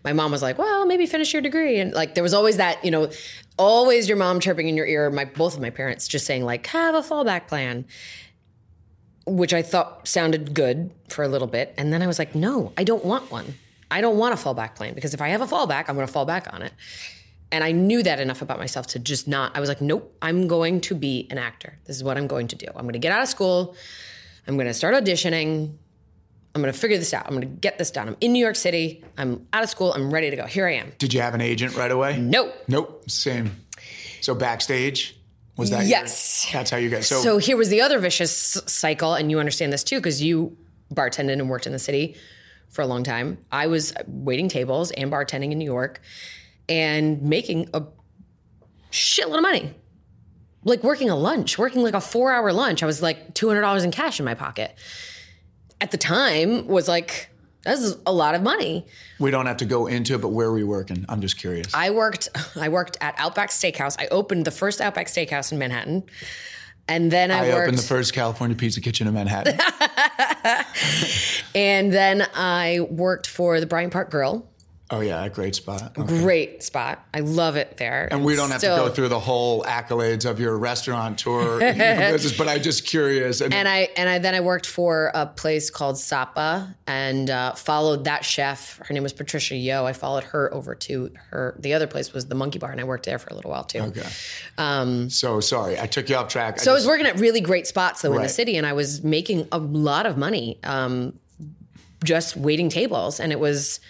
my mom was like, "Well, maybe finish your degree." And like there was always that, you know, always your mom chirping in your ear, my both of my parents just saying like, "Have a fallback plan." Which I thought sounded good for a little bit, and then I was like, "No, I don't want one. I don't want a fallback plan because if I have a fallback, I'm going to fall back on it." And I knew that enough about myself to just not. I was like, "Nope, I'm going to be an actor. This is what I'm going to do. I'm going to get out of school. I'm going to start auditioning. I'm going to figure this out. I'm going to get this done. I'm in New York City. I'm out of school. I'm ready to go. Here I am. Did you have an agent right away? Nope. Nope. Same. So backstage was that? your- Yes. that's how you guys. So, So here was the other vicious cycle, and you understand this too because you bartended and worked in the city for a long time. I was waiting tables and bartending in New York and making a shitload of money. Like working a lunch, working like a four hour lunch. I was like $200 in cash in my pocket. At the time was like, that's a lot of money. we don't have to go into it, but where were you working? I'm just curious. I worked I worked at Outback Steakhouse. I opened the first Outback Steakhouse in Manhattan. And then I, I worked opened the first California pizza kitchen in Manhattan. and then I worked for the Bryant Park Grill. Oh yeah, a great spot. Okay. Great spot. I love it there. And we don't have to go through the whole accolades of your restaurant tour business, but I'm just curious. And, And I and I then I worked for a place called Sapa and uh, followed that chef. Her name was Patricia Yeo. I followed her over to her. The other place was the Monkey Bar, and I worked there for a little while too. okay. so sorry, I took you off track. So I was working at really great spots though in the city, and I was making a lot of money um, just waiting tables, and it was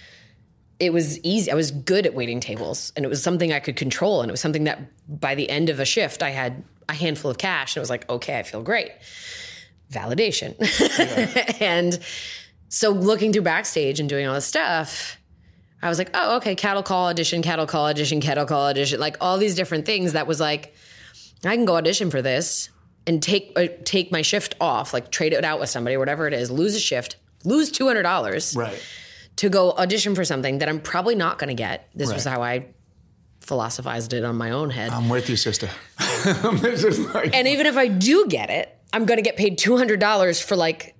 it was easy. I was good at waiting tables and it was something I could control. And it was something that by the end of a shift, I had a handful of cash. And it was like, okay, I feel great. Validation. and so looking through backstage and doing all this stuff, I was like, oh, okay, cattle call audition, cattle call audition, cattle call audition, like all these different things that was like, I can go audition for this and take uh, take my shift off, like trade it out with somebody, whatever it is, lose a shift, lose two hundred dollars, Right. To go audition for something that I'm probably not going to get. This was how I philosophized it on my own head. I'm with you, sister. Like- and even if I do get it, I'm going to get paid $200 for like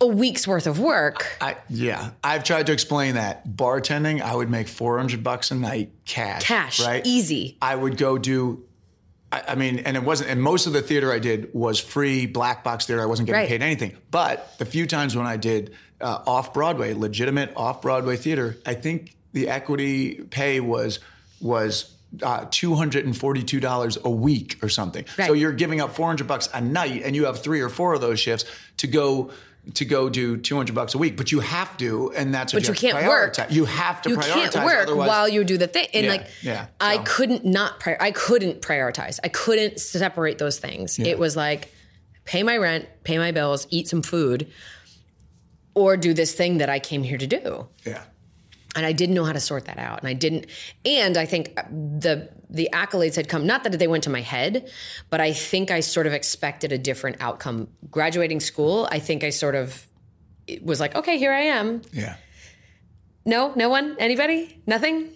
a week's worth of work. I, yeah, I've tried to explain that. Bartending, I would make 400 bucks a night cash. Cash, right? easy. I would go do. I, I mean, and it wasn't. And most of the theater I did was free black box theater. I wasn't getting Right. paid anything. But the few times when I did uh, off Broadway, legitimate off Broadway theater, I think the equity pay was was. Uh, two hundred and forty-two dollars a week or something. So you're giving up four hundred bucks a night, and you have three or four of those shifts to go to go do two hundred bucks a week. But you have to, and that's what But you, you can't work. You have to You prioritize. can't work otherwise- while you do the thing. And Yeah, like, yeah, I couldn't not, I couldn't prioritize. I couldn't separate those things. It was like, pay my rent, pay my bills, eat some food, or do this thing that I came here to do. yeah. and I didn't know how to sort that out. And I didn't. And I think the the accolades had come. Not that they went to my head, but I think I sort of expected a different outcome. Graduating school, I think I sort of it was like, okay, here I am. Yeah. No, no one, anybody, nothing.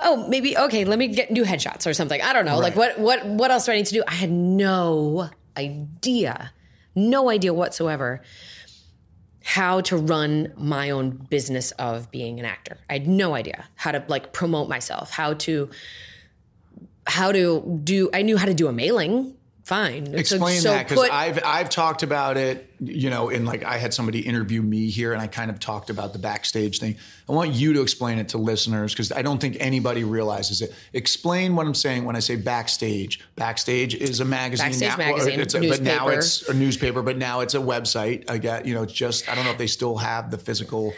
Oh, maybe okay. Let me get new headshots or something. I don't know. Like what what what else do I need to do? I had no idea, no idea whatsoever how to run my own business of being an actor. I had no idea how to like promote myself, how to how to do I knew how to do a mailing. Fine. Explain so that because put- I've I've talked about it. You know, in like I had somebody interview me here, and I kind of talked about the backstage thing. I want you to explain it to listeners because I don't think anybody realizes it. Explain what I'm saying when I say backstage. Backstage is a magazine. Backstage now, magazine, it's a- but now it's a newspaper. But now it's a website. I got you know. It's just I don't know if they still have the physical.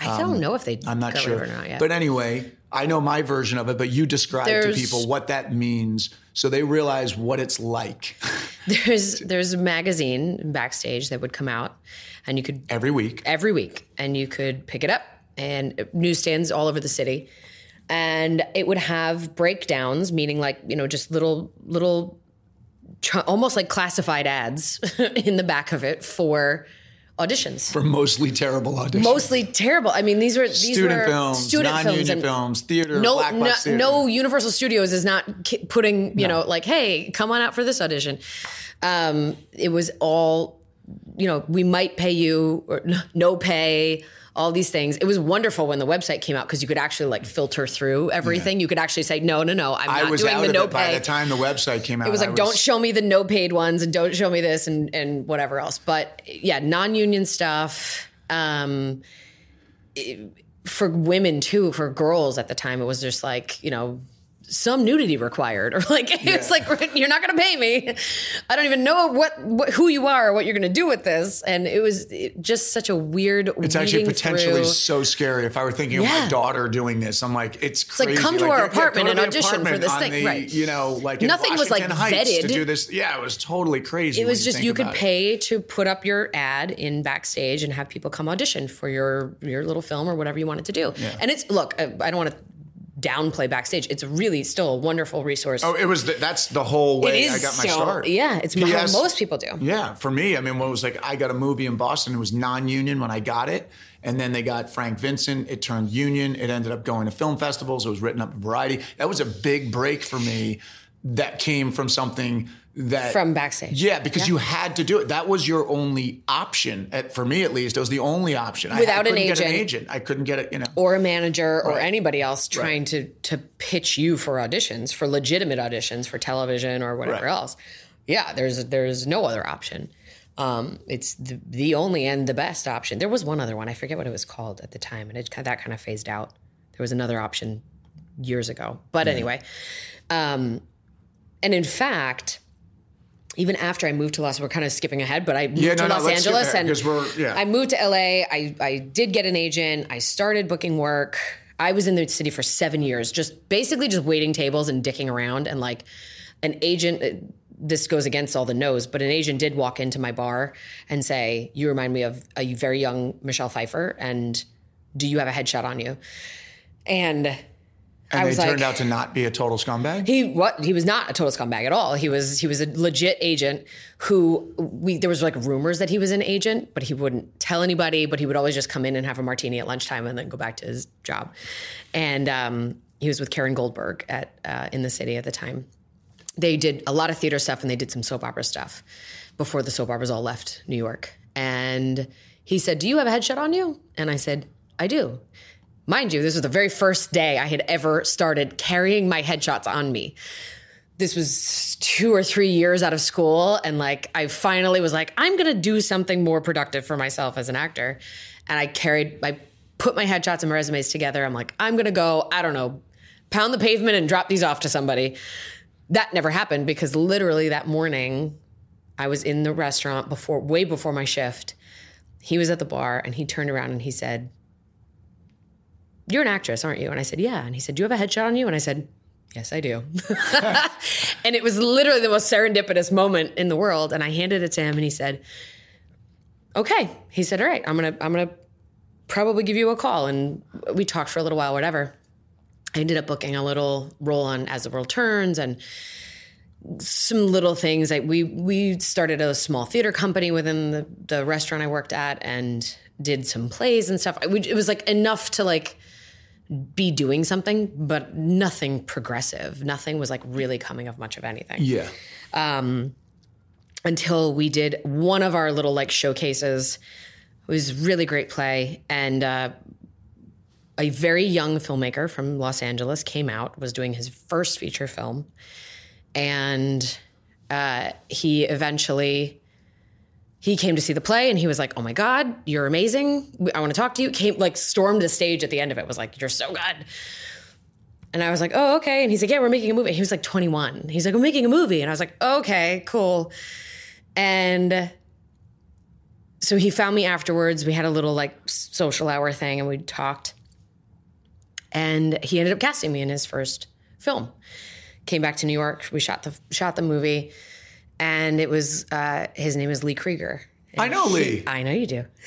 I don't um, know if they I'm not sure. of it or not yet. But anyway, I know my version of it, but you describe to people what that means so they realize what it's like there's there's a magazine backstage that would come out and you could every week. every week and you could pick it up and newsstands all over the city and it would have breakdowns meaning like you know just little little almost like classified ads in the back of it for auditions For mostly terrible auditions. mostly terrible i mean these were these student were films, student films and films, theater, no, black no, theater. no Universal Studios is not ki- putting, you know, like, hey, come on out for this audition. Um, it was all, you know, we might pay you or no pay, all these things. It was wonderful when the website came out because you could actually like filter through everything. You could actually say, no, no, no, I'm I not was doing the no it by the time the website came out. It was like, don't show me the no paid ones and don't show me this and, and whatever else. But yeah, non union stuff. Um, it- for women too, for girls at the time, it was just like, you know, some nudity required or like it's like you're not going to pay me i don't even know what, what who you are or what you're going to do with this and it was just such a weird It's actually potentially through. so scary. If I were thinking of my daughter doing this, I'm like, it's like, crazy. come to our yeah, apartment and audition for this thing, the, right. You know, like in Nothing was, like, Heights to do this. Yeah, it was totally crazy. it was just think you could about it. pay to put up your ad in backstage and have people come audition for your your little film or whatever you wanted to do and it's look i I don't want to downplay backstage it's really still a wonderful resource Oh, it was. The, that's the whole way is I got my still, start. yeah it's P.S. how most people do Yeah, for me, I mean, when it was like I got a movie in Boston, it was non-union when I got it, and then they got Frank Vincent. It turned union. It ended up going to film festivals. It was written up in Variety. That was a big break for me. That came from something that From backstage. Yeah, because you had to do it. That was your only option. At, for me, at least, it was the only option. I- Without I an couldn't get an agent. agent. I couldn't get it. You know. or a manager or anybody else trying to to pitch you for auditions for legitimate auditions for television or whatever Right. else yeah there's there's no other option um, it's the, the only and the best option there was one other one i forget what it was called at the time and it that kind of phased out there was another option years ago but anyway um, and in fact even after I moved to Los, we're kind of skipping ahead, but I moved Yeah, to no, no, Los Angeles and yeah. I moved to LA. I, I did get an agent. I started booking work. I was in the city for seven years, just basically just waiting tables and dicking around. And like an agent, uh, this goes against all the no's, but an agent did walk into my bar and say, You remind me of a very young Michelle Pfeiffer. And do you have a headshot on you? And And I they turned like- out to not be a total scumbag. he what he was not a total scumbag at all. He was he was a legit agent who we there was like rumors that he was an agent, but he wouldn't tell anybody. But he would always just come in and have a martini at lunchtime and then go back to his job. And um, he was with Karen Goldberg at uh, in the city at the time. They did a lot of theater stuff and they did some soap opera stuff before the soap operas all left New York. And he said, "Do you have a headshot on you?" And I said, "I do." Mind you, this was the very first day I had ever started carrying my headshots on me. This was two or three years out of school. And like, I finally was like, I'm going to do something more productive for myself as an actor. And I carried, I put my headshots and my resumes together. I'm like, I'm going to go, I don't know, pound the pavement and drop these off to somebody. That never happened because literally that morning, I was in the restaurant before, way before my shift. He was at the bar and he turned around and he said, you're an actress, aren't you? And I said, yeah. And he said, do you have a headshot on you? And I said, yes, I do. and it was literally the most serendipitous moment in the world. And I handed it to him and he said, okay. He said, all right, I'm going to, I'm going to probably give you a call. And we talked for a little while, whatever. I ended up booking a little role on As the World Turns and some little things. Like we we started a small theater company within the, the restaurant I worked at and did some plays and stuff. It was like enough to like be doing something, but nothing progressive. Nothing was like really coming of much of anything yeah. until we did one of our little like showcases. It was really great play, and uh, a very young filmmaker from Los Angeles came out, was doing his first feature film, and uh, he eventually he came to see the play and he was like, "Oh my god, you're amazing! I want to talk to you." Came like stormed the stage at the end of it. Was like, "You're so good." And I was like, "Oh, okay." And he's like, "Yeah, we're making a movie." He was like 21. He's like, "We're making a movie," and I was like, "Okay, cool." And so he found me afterwards. We had a little like social hour thing and we talked. And he ended up casting me in his first film. Came back to New York. We shot the shot the movie, and it was uh, his name is Lee Krieger. And I know Lee. I know you do.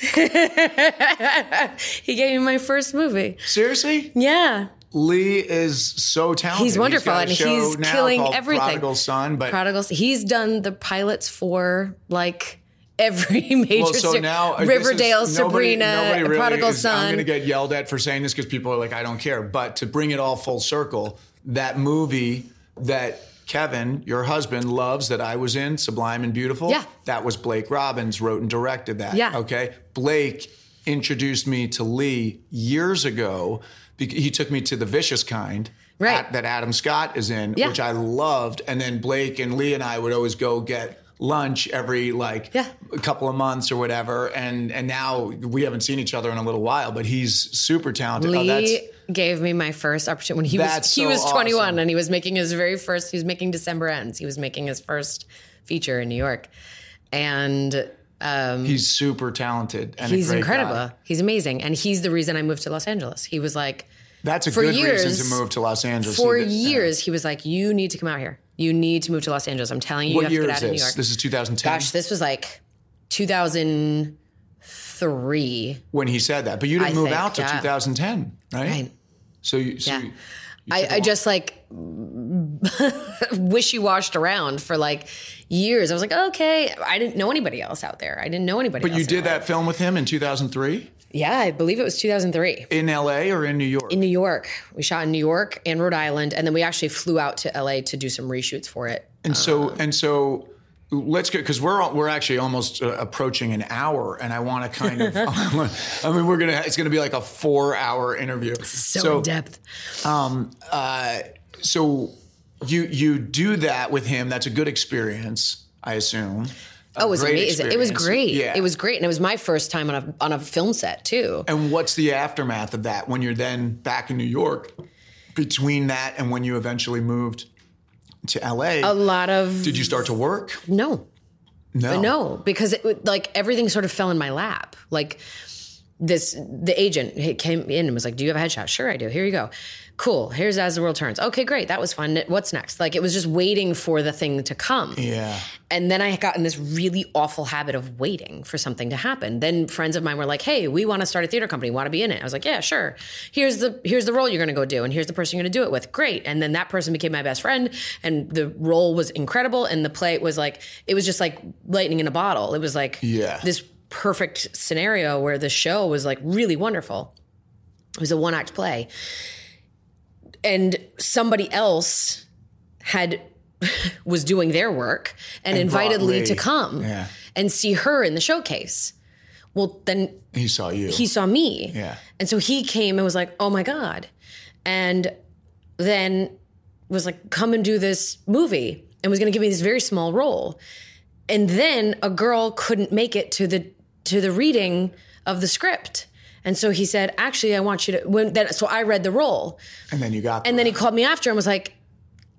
he gave me my first movie. Seriously? Yeah, Lee is so talented. He's wonderful, a and he's killing everything. Prodigal Son, but Prodigals. He's done the pilots for like every major. well, so ser- now uh, this is- Riverdale, nobody- Sabrina, nobody really Prodigal is- I'm going to get yelled at for saying this because people are like, I don't care. But to bring it all full circle, that movie that Kevin, your husband, loves that I was in, Sublime and Beautiful. Yeah. that was Blake Robbins wrote and directed that. Yeah. okay. Blake introduced me to Lee years ago. He took me to The Vicious Kind. Right. at- that Adam Scott is in, Yeah. which I loved. And then Blake and Lee and I would always go get lunch every like Yeah. a couple of months or whatever. And and now we haven't seen each other in a little while, but he's super talented. oh, that's Lee gave me my first opportunity when he was he so was 21 awesome. and he was making his very first he was making December ends. He was making his first feature in New York. And um, he's super talented he's incredible. guy. He's amazing and he's the reason I moved to Los Angeles. He was like That's a For good years- reason to move to Los Angeles. for years he was like you need to come out here. You need to move to Los Angeles. I'm telling you, you What have year to get is out of New this? York. This is 2010 Gosh, this was like 2003. when he said that. But you didn't I move think, out to yeah. 2010, right? Right. So you, so Yeah. you, I, I just like wishy washed around for like years. I was like, okay, I didn't know anybody else out there. I didn't know anybody. but you did that film with him in 2003 Yeah, I believe it was 2003 in LA or in New York? in New York. We shot in New York and Rhode Island, and then we actually flew out to LA to do some reshoots for it. And so um, and so let's get because we're all, we're actually almost uh, approaching an hour, and I want to kind of I mean we're gonna it's gonna be like a four hour interview. So, in depth. Um, uh, so you you do that with him. That's a good experience, I assume. Oh, it was amazing. It was great. Yeah. It was great, and it was my first time on a on a film set too. And what's the aftermath of that when you're then back in New York? Between that and when you eventually moved to LA, A lot of did you start to work? no, No, No, because it like everything sort of fell in my lap. Like this the agent came in and was like, "Do you have a headshot?" Sure, I do. Here you go. Cool. Here's as the world turns. Okay, great. That was fun. What's next? Like it was just waiting for the thing to come. Yeah. And then I got in this really awful habit of waiting for something to happen. Then friends of mine were like, "Hey, we want to start a theater company. Want to be in it?" I was like, "Yeah, sure. Here's the here's the role you're going to go do, and here's the person you're going to do it with. Great." And then that person became my best friend, and the role was incredible, and the play was like it was just like lightning in a bottle. It was like Yeah. this perfect scenario where the show was like really wonderful. It was a one act play. And somebody else had was doing their work and, And invited Lee Lee. to come Yeah. and see her in the showcase. Well, then He saw you. he saw me. Yeah. And so he came and was like, oh my God. And then was like, come and do this movie and was going to give me this very small role. And then a girl couldn't make it to the to the reading of the script. And so he said, actually, I want you to when then so I read the role. and then you got And then he called me after and was like,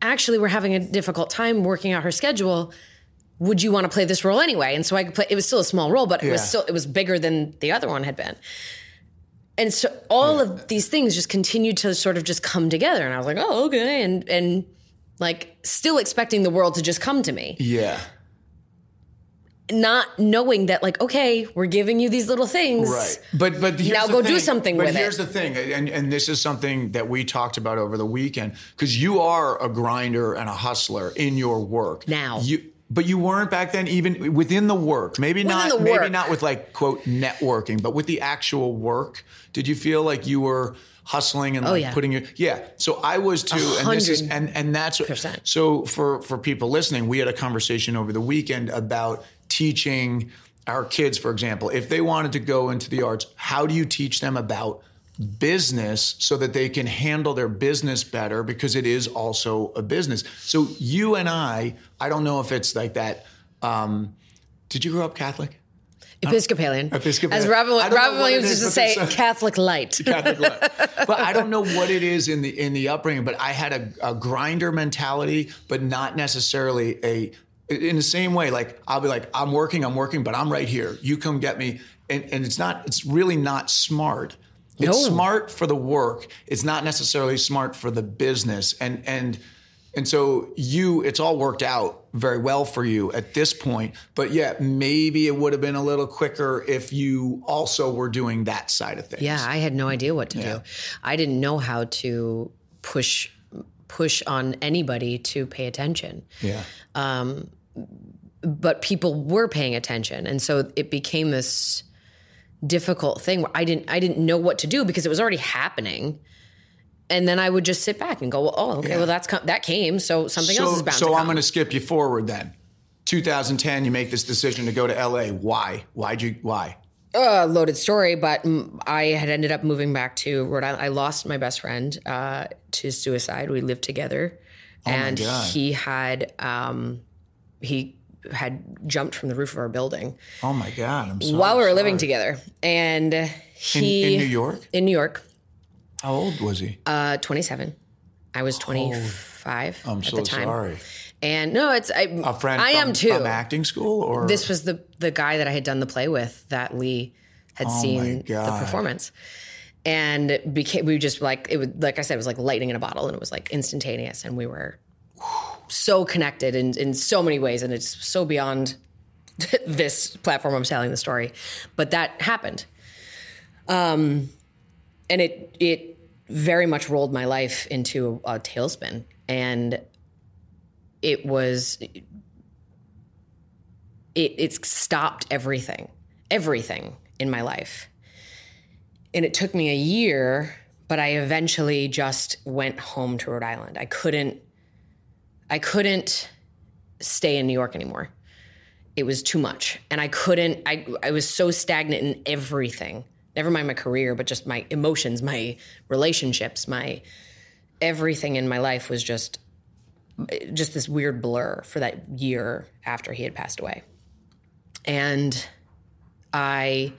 actually, we're having a difficult time working out her schedule. Would you want to play this role anyway? And so I could play, it was still a small role, but it was still, it was bigger than the other one had been. And so all of these things just continued to sort of just come together. And I was like, oh, okay. And, and like still expecting the world to just come to me, Yeah. Not knowing that like, okay, we're giving you these little things. Right. But but here's Now the go do something but with here's it. the thing, and and this is something that we talked about over the weekend because you are a grinder and a hustler in your work Now. You. But you weren't back then, even within the work. Maybe not. the Maybe not with like quote networking, but with the actual work. Did you feel like you were hustling and oh, like Oh, yeah. putting your yeah? So I was too, and this is and and that's percent. so for for people listening, we had a conversation over the weekend about teaching our kids, for example, if they wanted to go into the arts, how do you teach them about business so that they can handle their business better because it is also a business. So you and I, I don't know if it's like that. Um, did you grow up Catholic? Episcopalian. Episcopalian. As Robin, I don't know Robin Williams used to say, a- Catholic light. Catholic life. but I don't know what it is in the in the upbringing. But I had a, a grinder mentality, but not necessarily a. In the same way, like I'll be like, I'm working, I'm working, but I'm right here. You come get me, and and it's not. It's really not smart. It's No. smart for the work. It's not necessarily smart for the business. And and and so you, it's all worked out very well for you at this point. But yeah, maybe it would have been a little quicker if you also were doing that side of things. Yeah, I had no idea what to Yeah. do. I didn't know how to push push on anybody to pay attention. Yeah. Um, but people were paying attention, and so it became this difficult thing where I didn't I didn't know what to do because it was already happening. And then I would just sit back and go, well, oh, okay, well that's com- that came, so something else is bound so. I'm going to skip you forward then. 2010, you make this decision to go to LA. Why? Why'd you? Why? A loaded story, but I had ended up moving back to Rhode Island. I lost my best friend uh, to suicide. We lived together, and Oh God. he had um, he had jumped from the roof of our building Oh my God! I'm sorry. while we were sorry. living together. And he in New York. in New York, How old was he? uh, twenty seven. I was twenty five I'm at so the time. sorry. And no, it's I, A friend. I from, am too. From acting school, or this was the the guy that I had done the play with that Lee had Oh seen the performance. And became we just like it would like I said, it was like lightning in a bottle and it was like instantaneous and we were so connected in, in so many ways and it's so beyond this platform I'm telling the story. But that happened. Um and it it very much rolled my life into a, a tailspin. And it was it it's stopped everything, everything in my life. And it took me a year, but I eventually just went home to Rhode Island. I couldn't I couldn't stay in New York anymore. It was too much. And I couldn't I I was so stagnant in everything. Never mind my career, but just my emotions, my relationships, my everything in my life was just just this weird blur for that year after he had passed away. And I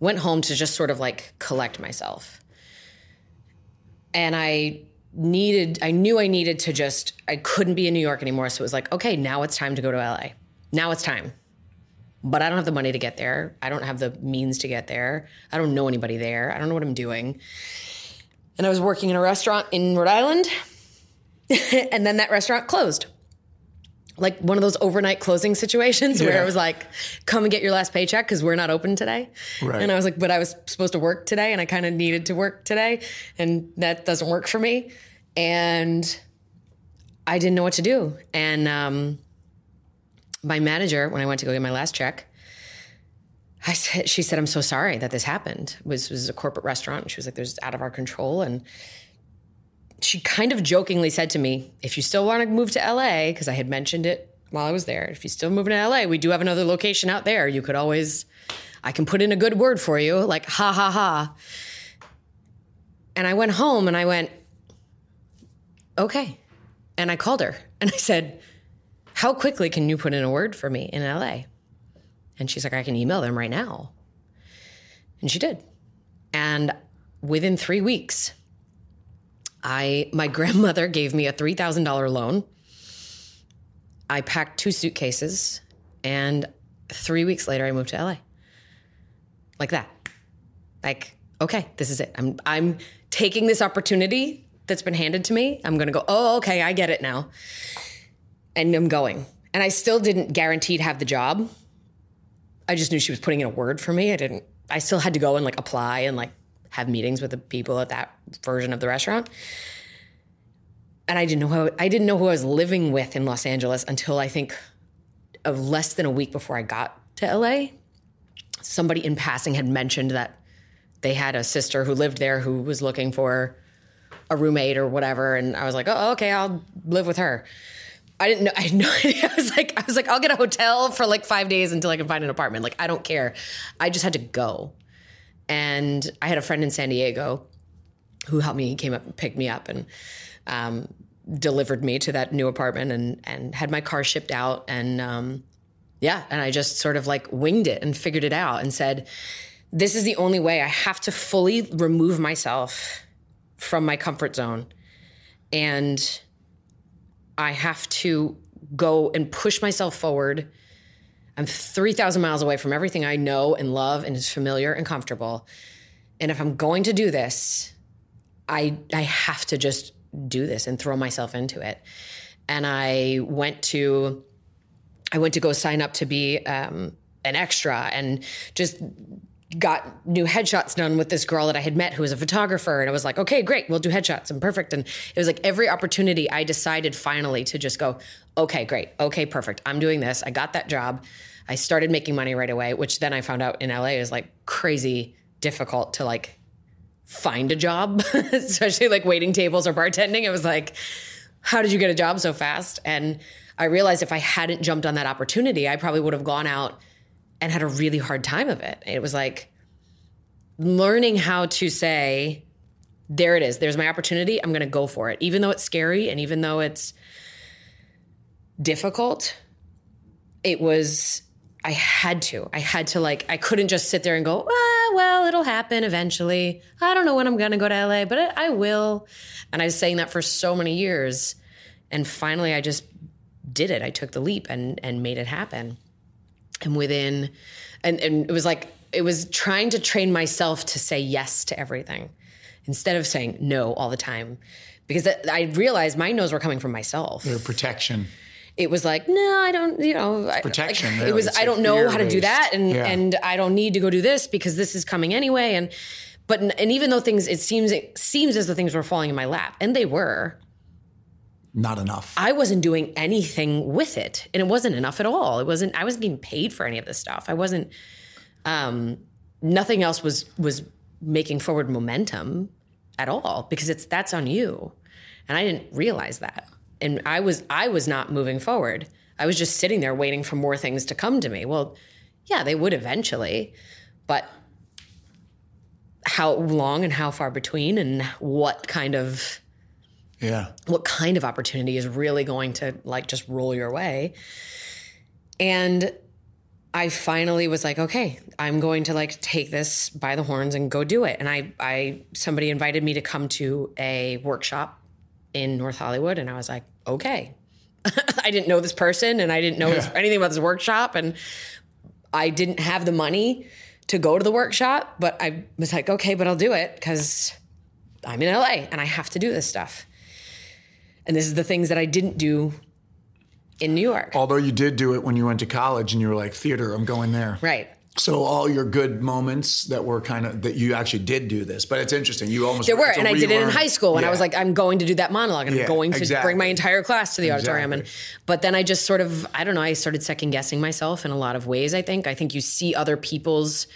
went home to just sort of like collect myself. And I needed, I knew I needed to just, I couldn't be in New York anymore. So it was like, okay, now it's time to go to LA. Now it's time. but I don't have the money to get there. I don't have the means to get there. I don't know anybody there. I don't know what I'm doing. And I was working in a restaurant in Rhode Island, and then that restaurant closed. Like one of those overnight closing situations where Yeah. it was like, come and get your last paycheck because we're not open today. Right. And I was like, but I was supposed to work today and I kind of needed to work today. And that doesn't work for me. And I didn't know what to do. And um, my manager, when I went to go get my last check, I said, she said, I'm so sorry that this happened. It was, it was a corporate restaurant. And she was like, there's out of our control. And she kind of jokingly said to me, if you still want to move to LA, because I had mentioned it while I was there, if you still moving to LA, we do have another location out there. You could always, I can put in a good word for you, like ha ha ha. And I went home and I went, okay. And I called her and I said, how quickly can you put in a word for me in LA? And she's like, I can email them right now. And she did. And within three weeks, I my grandmother gave me a three thousand dollar loan. I packed two suitcases, and three weeks later, I moved to LA. Like that. Like, okay, this is it. I'm I'm taking this opportunity that's been handed to me. I'm gonna go, oh, okay, I get it now. And I'm going. And I still didn't guaranteed have the job. I just knew she was putting in a word for me. I didn't I still had to go and like apply and like have meetings with the people at that version of the restaurant. And I didn't know how I didn't know who I was living with in Los Angeles until I think of less than a week before I got to LA. Somebody in passing had mentioned that they had a sister who lived there who was looking for a roommate or whatever. And I was like, oh, okay, I'll live with her. I didn't know. I had no idea. I was like, I was like, I'll get a hotel for like five days until I can find an apartment. Like, I don't care. I just had to go. And I had a friend in San Diego who helped me. He came up and picked me up and um, delivered me to that new apartment and and had my car shipped out. And um, yeah, and I just sort of like winged it and figured it out and said, this is the only way. I have to fully remove myself from my comfort zone. And I have to go and push myself forward. I'm 3,000 miles away from everything I know and love and is familiar and comfortable. And if I'm going to do this, I I have to just do this and throw myself into it. And I went to I went to go sign up to be um, an extra and just got new headshots done with this girl that I had met who was a photographer. And I was like, okay, great, we'll do headshots. I'm perfect. And it was like every opportunity I decided finally to just go, okay, great. Okay, perfect. I'm doing this. I got that job. I started making money right away, which then I found out in LA is like crazy difficult to like find a job, especially like waiting tables or bartending. It was like, how did you get a job so fast? And I realized if I hadn't jumped on that opportunity, I probably would have gone out and had a really hard time of it. It was like learning how to say, there it is, there's my opportunity, I'm gonna go for it. Even though it's scary and even though it's difficult, it was, I had to. I had to, like, I couldn't just sit there and go, ah, well, it'll happen eventually. I don't know when I'm gonna go to LA, but I I will. And I was saying that for so many years. And finally, I just did it. I took the leap and, and made it happen and within and, and it was like it was trying to train myself to say yes to everything instead of saying no all the time because i realized my no's were coming from myself Their protection. It was like no i don't you know I- protection, like, really. it was It's i don't know how to do that and Yeah. and i don't need to go do this because this is coming anyway and but and even though things it seems it seems as though things were falling in my lap and they were Not enough. I wasn't doing anything with it, and it wasn't enough at all. It wasn't. I wasn't getting paid for any of this stuff. I wasn't. Um, nothing else was was making forward momentum at all because it's that's on you, and I didn't realize that. And I was I was not moving forward. I was just sitting there waiting for more things to come to me. Well, yeah, they would eventually, but how long and how far between, and what kind of yeah. what kind of opportunity is really going to like just roll your way and i finally was like okay i'm going to like take this by the horns and go do it and i i somebody invited me to come to a workshop in north hollywood and i was like okay i didn't know this person and i didn't know Yeah. anything about this workshop and I didn't have the money to go to the workshop, but I was like, okay, but I'll do it because I'm in LA and I have to do this stuff. And this is the things that I didn't do in New York. Although you did do it when you went to college and you were like, theater, I'm going there. Right. So all your good moments that were kind of that you actually did do this, but it's interesting. You almost There were, and I did it in high school when I was like, I'm going to do that monologue, and Yeah, I'm going to exactly. bring my entire class to the auditorium. And but then I just sort of, I don't know, I started second guessing myself in a lot of ways. I think, I think you see other people's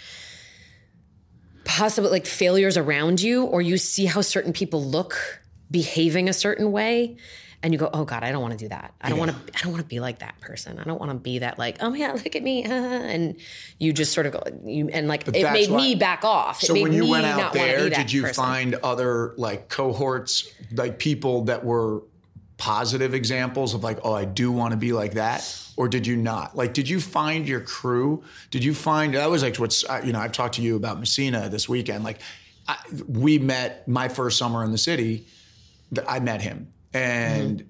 possible like failures around you, or you see how certain people look behaving a certain way. And you go, oh God, I don't want to do that. I don't want to. I don't want to be like that person. I don't want to be that like, oh yeah, look at me, uh, and you just sort of go, you and like it made why- me back off. So it made when you me went out there, did you person. find other like cohorts, like people that were positive examples of like, oh, I do want to be like that, or did you not? Like, did you find your crew? Did you find that was like what's uh, you know I've talked to you about Messina this weekend. Like, I, we met my first summer in the city. I met him, and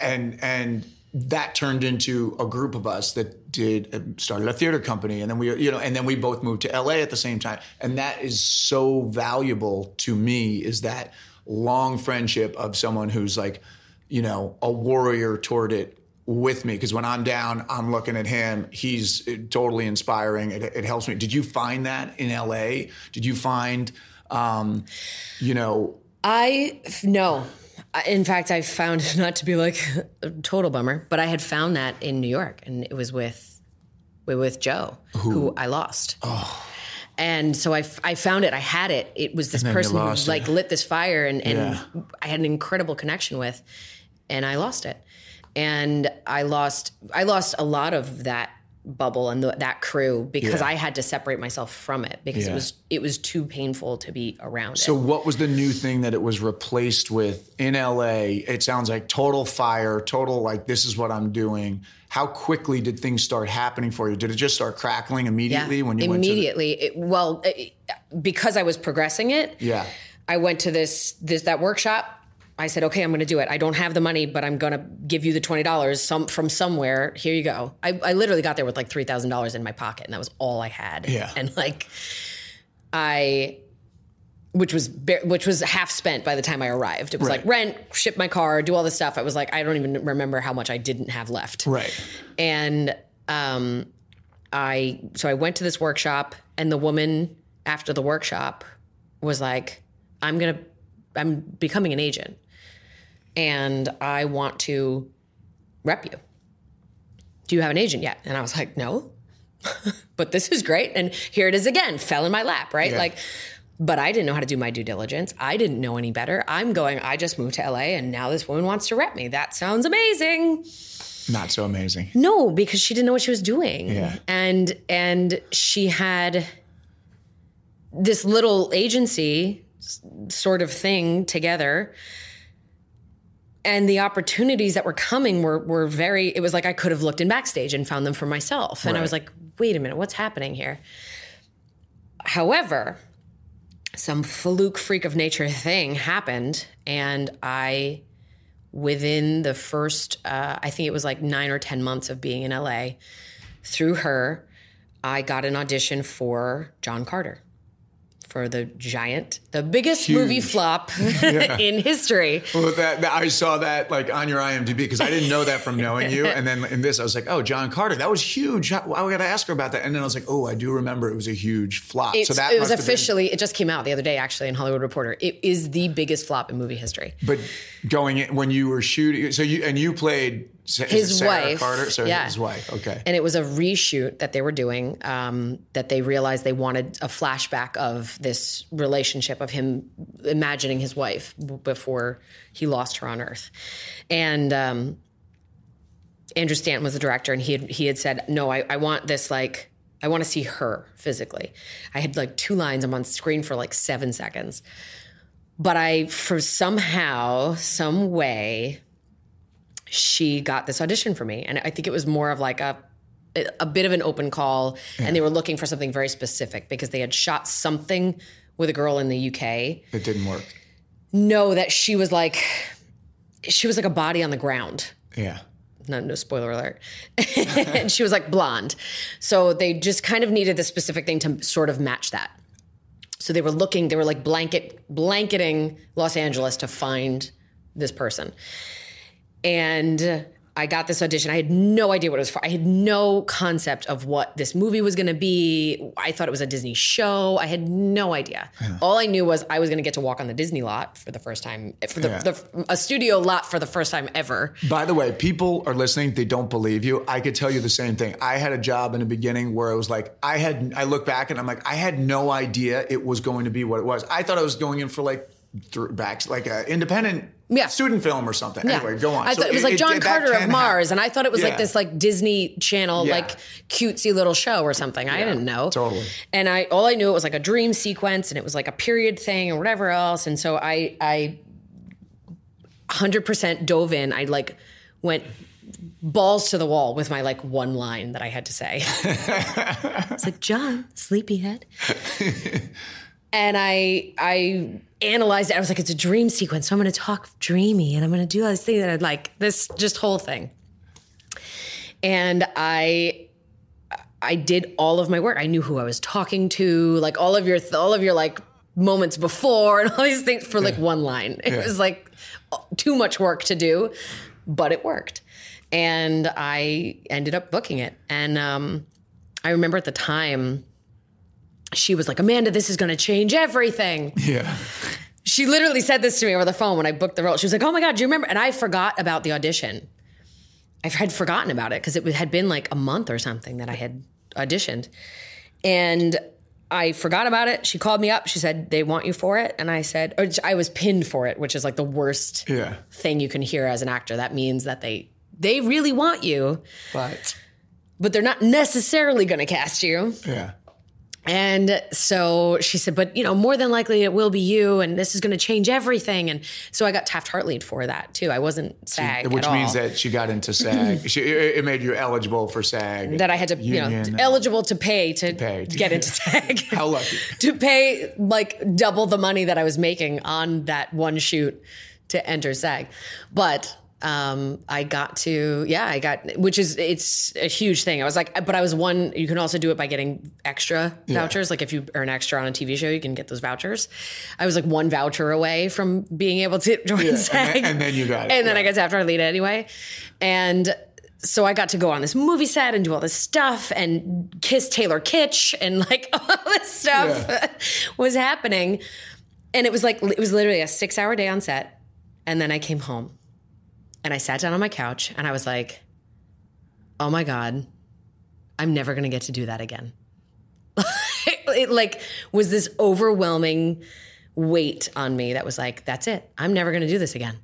and and that turned into a group of us that did uh, started a theater company. And then we you know and then we both moved to LA at the same time. And that is so valuable to me is that long friendship of someone who's like you know a warrior toward it with me. Because when I'm down I'm looking at him. He's uh, totally inspiring. It, it helps me. Did you find that in LA did you find um you know I, no. In fact, I found not to be like a total bummer, but I had found that in New York, and it was with with Joe, who, I lost. Oh. And so I, I found it. I had it. It was this person who it. like lit this fire, and, and Yeah. I had an incredible connection with, and I lost it. And I lost I lost a lot of that bubble and the, that crew because Yeah. I had to separate myself from it because Yeah. it was it was too painful to be around it. So what was the new thing that it was replaced with in LA? It sounds like total fire, total like this is what I'm doing. How quickly did things start happening for you? Did it just start crackling immediately when you went to immediately it, well it, because i was progressing it Yeah. i went to this this that workshop i said okay i'm going to do it i don't have the money but i'm going to give you the $20 some from somewhere here you go i, I literally got there with like $3000 in my pocket and that was all i had Yeah. and like i which was which was half spent by the time I arrived. It was Right. like rent, ship my car, do all this stuff. I was like, I don't even remember how much I didn't have left Right. and um, I so I went to this workshop, and the woman after the workshop was like, "I'm gonna, I'm becoming an agent, and I want to rep you. Do you have an agent yet?" And I was like, "No." but this is great. And here it is again, fell in my lap, right? Yeah. Like, but I didn't know how to do my due diligence. I didn't know any better. I'm going, I just moved to LA and now this woman wants to rep me. That sounds amazing. Not so amazing. No, because she didn't know what she was doing. Yeah. And and she had this little agency sort of thing together. And the opportunities that were coming were were very it was like I could have looked in backstage and found them for myself. And I was like, wait a minute, what's happening here? However, some fluke freak of nature thing happened and I within the first uh, i think it was like nine or ten months of being in la through her i got an audition for john carter for the giant the biggest movie Huge. flop in history Well, that, that- I saw that like on your IMDb because I didn't know that from knowing you. And then in this, I was like, oh, John Carter, that was huge. I, I got to ask her about that. And then I was like, oh, I do remember it was a huge flop. It's- so that it was have been- officially it just came out the other day actually in hollywood reporter it is the biggest flop in movie history But going in when you were shooting, so you and you played Sa- is it His wife, Carter. So yeah. his wife. Okay. and it was a reshoot that they were doing um, that they realized they wanted a flashback of this relationship of him imagining his wife before he lost her on earth and um, andrew stanton was the director and he had, he had said no I, I want this like i want to see her physically i had like two lines i'm on screen for like seven seconds but i for somehow some way she got this audition for me and i think it was more of like a a bit of an open call and they were looking for something very specific because they had shot something with a girl in the UK it didn't work. No, that she was like she was like a body on the ground Yeah. no, no spoiler alert. and she was like blonde. So they just kind of needed the specific thing to sort of match that. So they were looking, they were like blanket blanketing Los Angeles to find this person. And I got this audition. I had no idea what it was for. I had no concept of what this movie was going to be. I thought it was a Disney show. I had no idea. Yeah. All I knew was I was going to get to walk on the Disney lot for the first time, eh, for the, yeah. the, a studio lot for the first time ever. By the way, people are listening. They don't believe you. I could tell you the same thing. I had a job in the beginning where it was like I had. I look back and I'm like I had no idea it was going to be what it was. I thought I was going in for like through backs like an independent yeah. student film or something. Yeah. Anyway, go on. I so thought it was like John it, Carter of Mars, happen. and I thought it was yeah. like this like Disney Channel yeah. like cutesy little show or something. I didn't know totally. And I all I knew it was like a dream sequence, and it was like a period thing or whatever else. And so I I hundred percent dove in. I like went balls to the wall with my like one line that I had to say. it's like John, sleepyhead. and I I analyzed it. I was like, it's a dream sequence, so I'm going to talk dreamy, and I'm going to do all these things that I'd like this just whole thing. And I I did all of my work. I knew who I was talking to, like all of your all of your like moments before and all these things for like one line. It yeah. was like too much work to do, but it worked. And I ended up booking it. And um, I remember at the time she was like, Amanda, this is going to change everything. Yeah. She literally said this to me over the phone when I booked the role. She was like, Oh my God, do you remember? And I forgot about the audition. I had forgotten about it because it had been like a month or something that I had auditioned. And I forgot about it. She called me up. She said, They want you for it. And I said, or I was pinned for it, which is like the worst yeah. thing you can hear as an actor. That means that they they really want you. But but they're not necessarily going to cast you. Yeah. And so she said, but you know, more than likely it will be you, and this is going to change everything. And so I got Taft Hartley for that too. I wasn't SAG, which means that she got into SAG. she, it made you eligible for SAG. That I had to, union, you know, eligible to pay to, to pay to get into SAG. How lucky to pay like double the money that I was making on that one shoot to enter SAG, but um, I got to, yeah, I got, which is, it's a huge thing. I was like, but I was one, you can also do it by getting extra yeah. vouchers. Like if you earn extra on a TV show, you can get those vouchers. I was like one voucher away from being able to join yeah, SAG. And then, and then, you got it. And then I got to after Arleta anyway. And so I got to go on this movie set and do all this stuff and kiss Taylor Kitsch and like all this stuff yeah. was happening. And it was like, it was literally a six hour day on set. And then I came home and I sat down on my couch and I was like, oh my God, I'm never going to get to do that again. it like was this overwhelming weight on me that was like, that's it. I'm never going to do this again.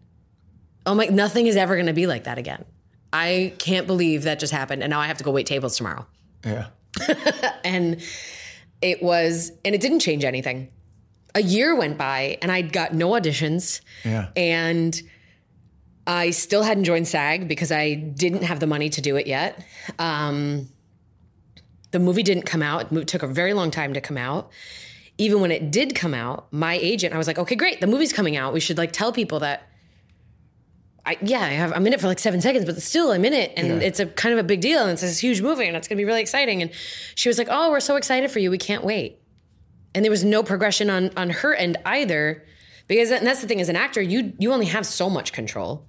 Oh my, nothing is ever going to be like that again. I can't believe that just happened. And now I have to go wait tables tomorrow. Yeah. and it was, and it didn't change anything. A year went by and I'd got no auditions. Yeah. And I still hadn't joined SAG because I didn't have the money to do it yet. Um, the movie didn't come out. It took a very long time to come out. Even when it did come out, my agent, I was like, okay, great, the movie's coming out. We should like tell people that. I, yeah, I have, I'm in it for like seven seconds, but still I'm in it, and yeah. it's a kind of a big deal, and it's this huge movie, and it's gonna be really exciting. And she was like, "Oh, we're so excited for you, we can't wait." And there was no progression on on her end either, because and that's the thing as an actor, you you only have so much control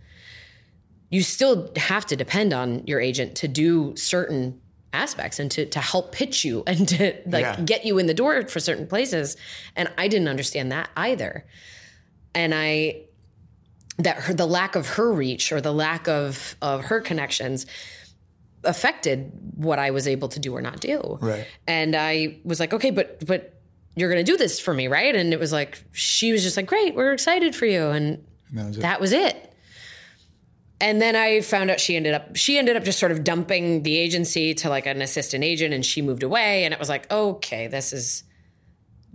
you still have to depend on your agent to do certain aspects and to, to help pitch you and to like yeah. get you in the door for certain places. And i didn't understand that either. And i that her, the lack of her reach or the lack of of her connections affected what i was able to do or not do. Right. And i was like okay but but you're going to do this for me right? And it was like she was just like great we're excited for you. And, and that was it, that was it and then I found out she ended up she ended up just sort of dumping the agency to like an assistant agent and she moved away and it was like okay this is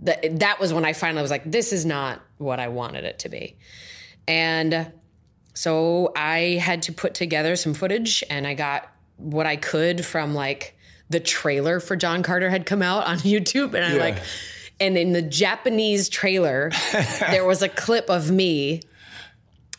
that that was when I finally was like this is not what I wanted it to be. And so I had to put together some footage and I got what I could from like the trailer for John Carter had come out on YouTube and I yeah. like and in the Japanese trailer there was a clip of me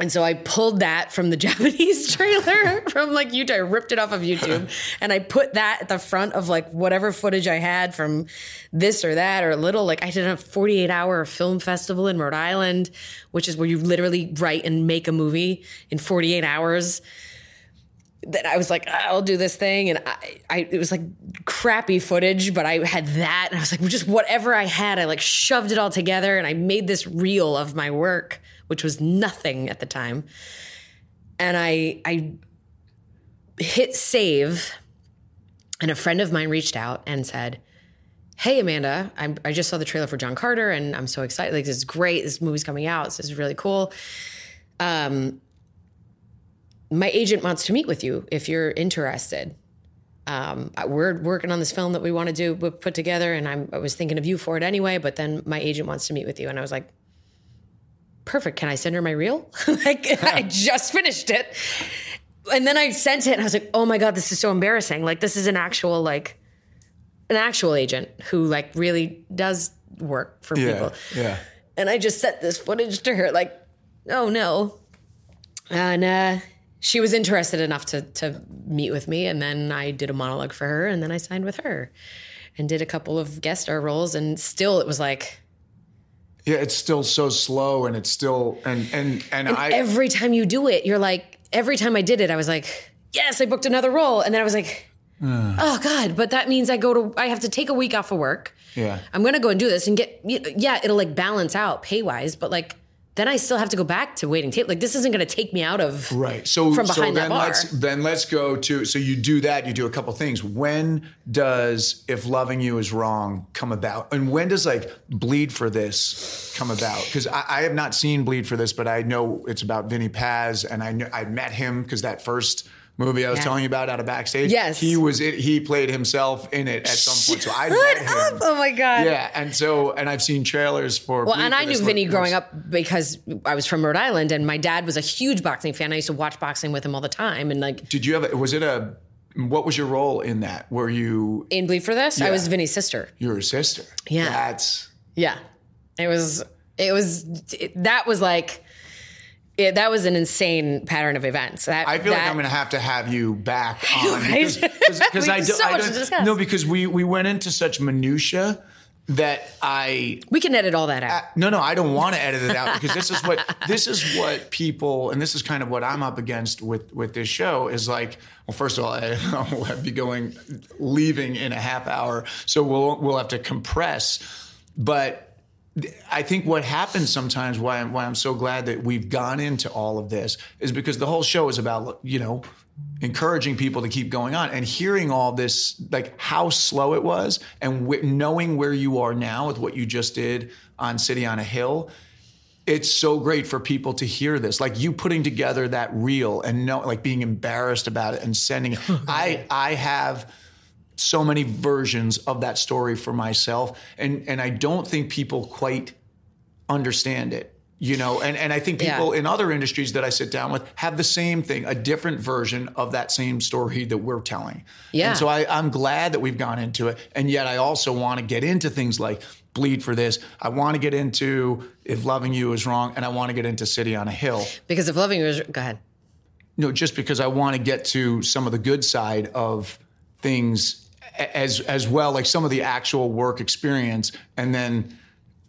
And so I pulled that from the Japanese trailer from like YouTube. I ripped it off of YouTube and I put that at the front of like whatever footage I had from this or that or a little. Like I did a 48 hour film festival in Rhode Island, which is where you literally write and make a movie in 48 hours. That I was like, I'll do this thing. And I, I, it was like crappy footage, but I had that. And I was like, just whatever I had, I like shoved it all together and I made this reel of my work which was nothing at the time. And I I hit save, and a friend of mine reached out and said, "Hey Amanda, I'm, i just saw the trailer for John Carter, and I'm so excited. Like this is great. This movie's coming out. This is really cool. Um, my agent wants to meet with you if you're interested." Um, we're working on this film that we want to do, put together, and I'm, I was thinking of you for it anyway. But then my agent wants to meet with you, and I was like, perfect. Can I send her my reel? like I just finished it. And then I sent it and I was like, oh my God, this is so embarrassing. Like this is an actual, like an actual agent who like really does work for yeah, people. Yeah. And I just sent this footage to her, like, oh no. And uh, she was interested enough to to meet with me. And then I did a monologue for her and then I signed with her and did a couple of guest star roles. And still it was like, yeah, it's still so slow, and it's still and and and, and I every time you do it, you're like every time I did it, I was like, yes, I booked another role, and then I was like, uh, oh god, but that means I go to I have to take a week off of work. Yeah, I'm gonna go and do this and get yeah, it'll like balance out pay wise, but like then I still have to go back to waiting table. Like this isn't going to take me out of right. So from behind so then that bar. let's then let's go to so you do that. You do a couple things. When does if loving you is wrong come about, and when does like bleed for this come about? Because I, I, have not seen bleed for this, but I know it's about Vinny Paz, and I know I met him because that first movie I was yeah. telling you about out of backstage. Yes, he was it. He played himself in it at some point. So I met him. Oh my god. Yeah, and so and I've seen trailers for. Well, and I knew Vinny growing up because I was from Rhode Island, and my dad was a huge boxing fan. I used to watch boxing with him all the time, and like. Did you have? Was it a? What was your role in that? Were you in Bleed for this? Yeah. I was Vinny's sister. You're a sister. Yeah. That's. Yeah, it was. It was. It, that was like it, that was an insane pattern of events. That, I feel that, like I'm going to have to have you back on because, because I, do, so I don't no because we we went into such minutia that I we can edit all that out. I, no, no, I don't want to edit it out because this is what this is what people and this is kind of what I'm up against with with this show is like. Well, first of all, I, will be going leaving in a half hour, so we'll we'll have to compress, but I think what happens sometimes, why I'm, why I'm so glad that we've gone into all of this, is because the whole show is about, you know, encouraging people to keep going on and hearing all this, like how slow it was, and w- knowing where you are now with what you just did on City on a Hill. It's so great for people to hear this, like you putting together that reel and know, like being embarrassed about it and sending it. I I have so many versions of that story for myself and and I don't think people quite understand it you know? And and I think people yeah. in other industries that I sit down with have the same thing a different version of that same story that we're telling. Yeah. And so I, I'm glad that we've gone into it and yet I also want to get into things like bleed for this. I want to get into if loving you is wrong and I want to get into city on a hill. Because if loving you is go ahead. No just because I want to get to some of the good side of things as as well, like some of the actual work experience, and then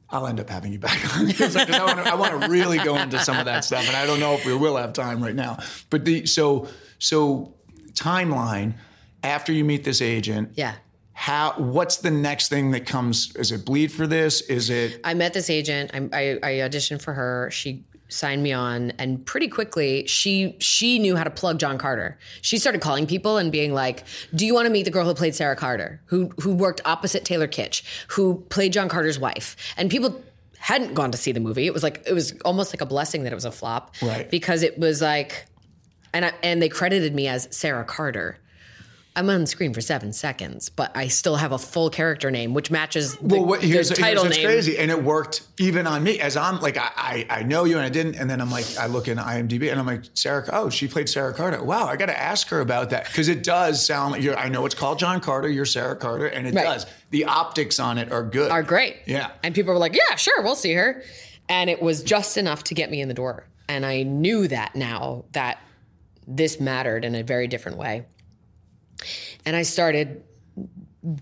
I'll end up having you back on because I want to really go into some of that stuff, and I don't know if we will have time right now. But the so so timeline after you meet this agent, yeah. How? What's the next thing that comes? Is it bleed for this? Is it? I met this agent. I, I, I auditioned for her. She signed me on and pretty quickly she she knew how to plug John Carter. She started calling people and being like, "Do you want to meet the girl who played Sarah Carter, who who worked opposite Taylor Kitsch, who played John Carter's wife?" And people hadn't gone to see the movie. It was like it was almost like a blessing that it was a flop, right? Because it was like, and I, and they credited me as Sarah Carter. I'm on screen for seven seconds, but I still have a full character name, which matches the, well, what, here's, the title here's name. crazy, and it worked even on me. As I'm like, I, I, I know you, and I didn't, and then I'm like, I look in IMDb, and I'm like, Sarah, oh, she played Sarah Carter. Wow, I got to ask her about that because it does sound like you're. I know it's called John Carter. You're Sarah Carter, and it right. does. The optics on it are good, are great. Yeah, and people were like, yeah, sure, we'll see her, and it was just enough to get me in the door. And I knew that now that this mattered in a very different way. And I started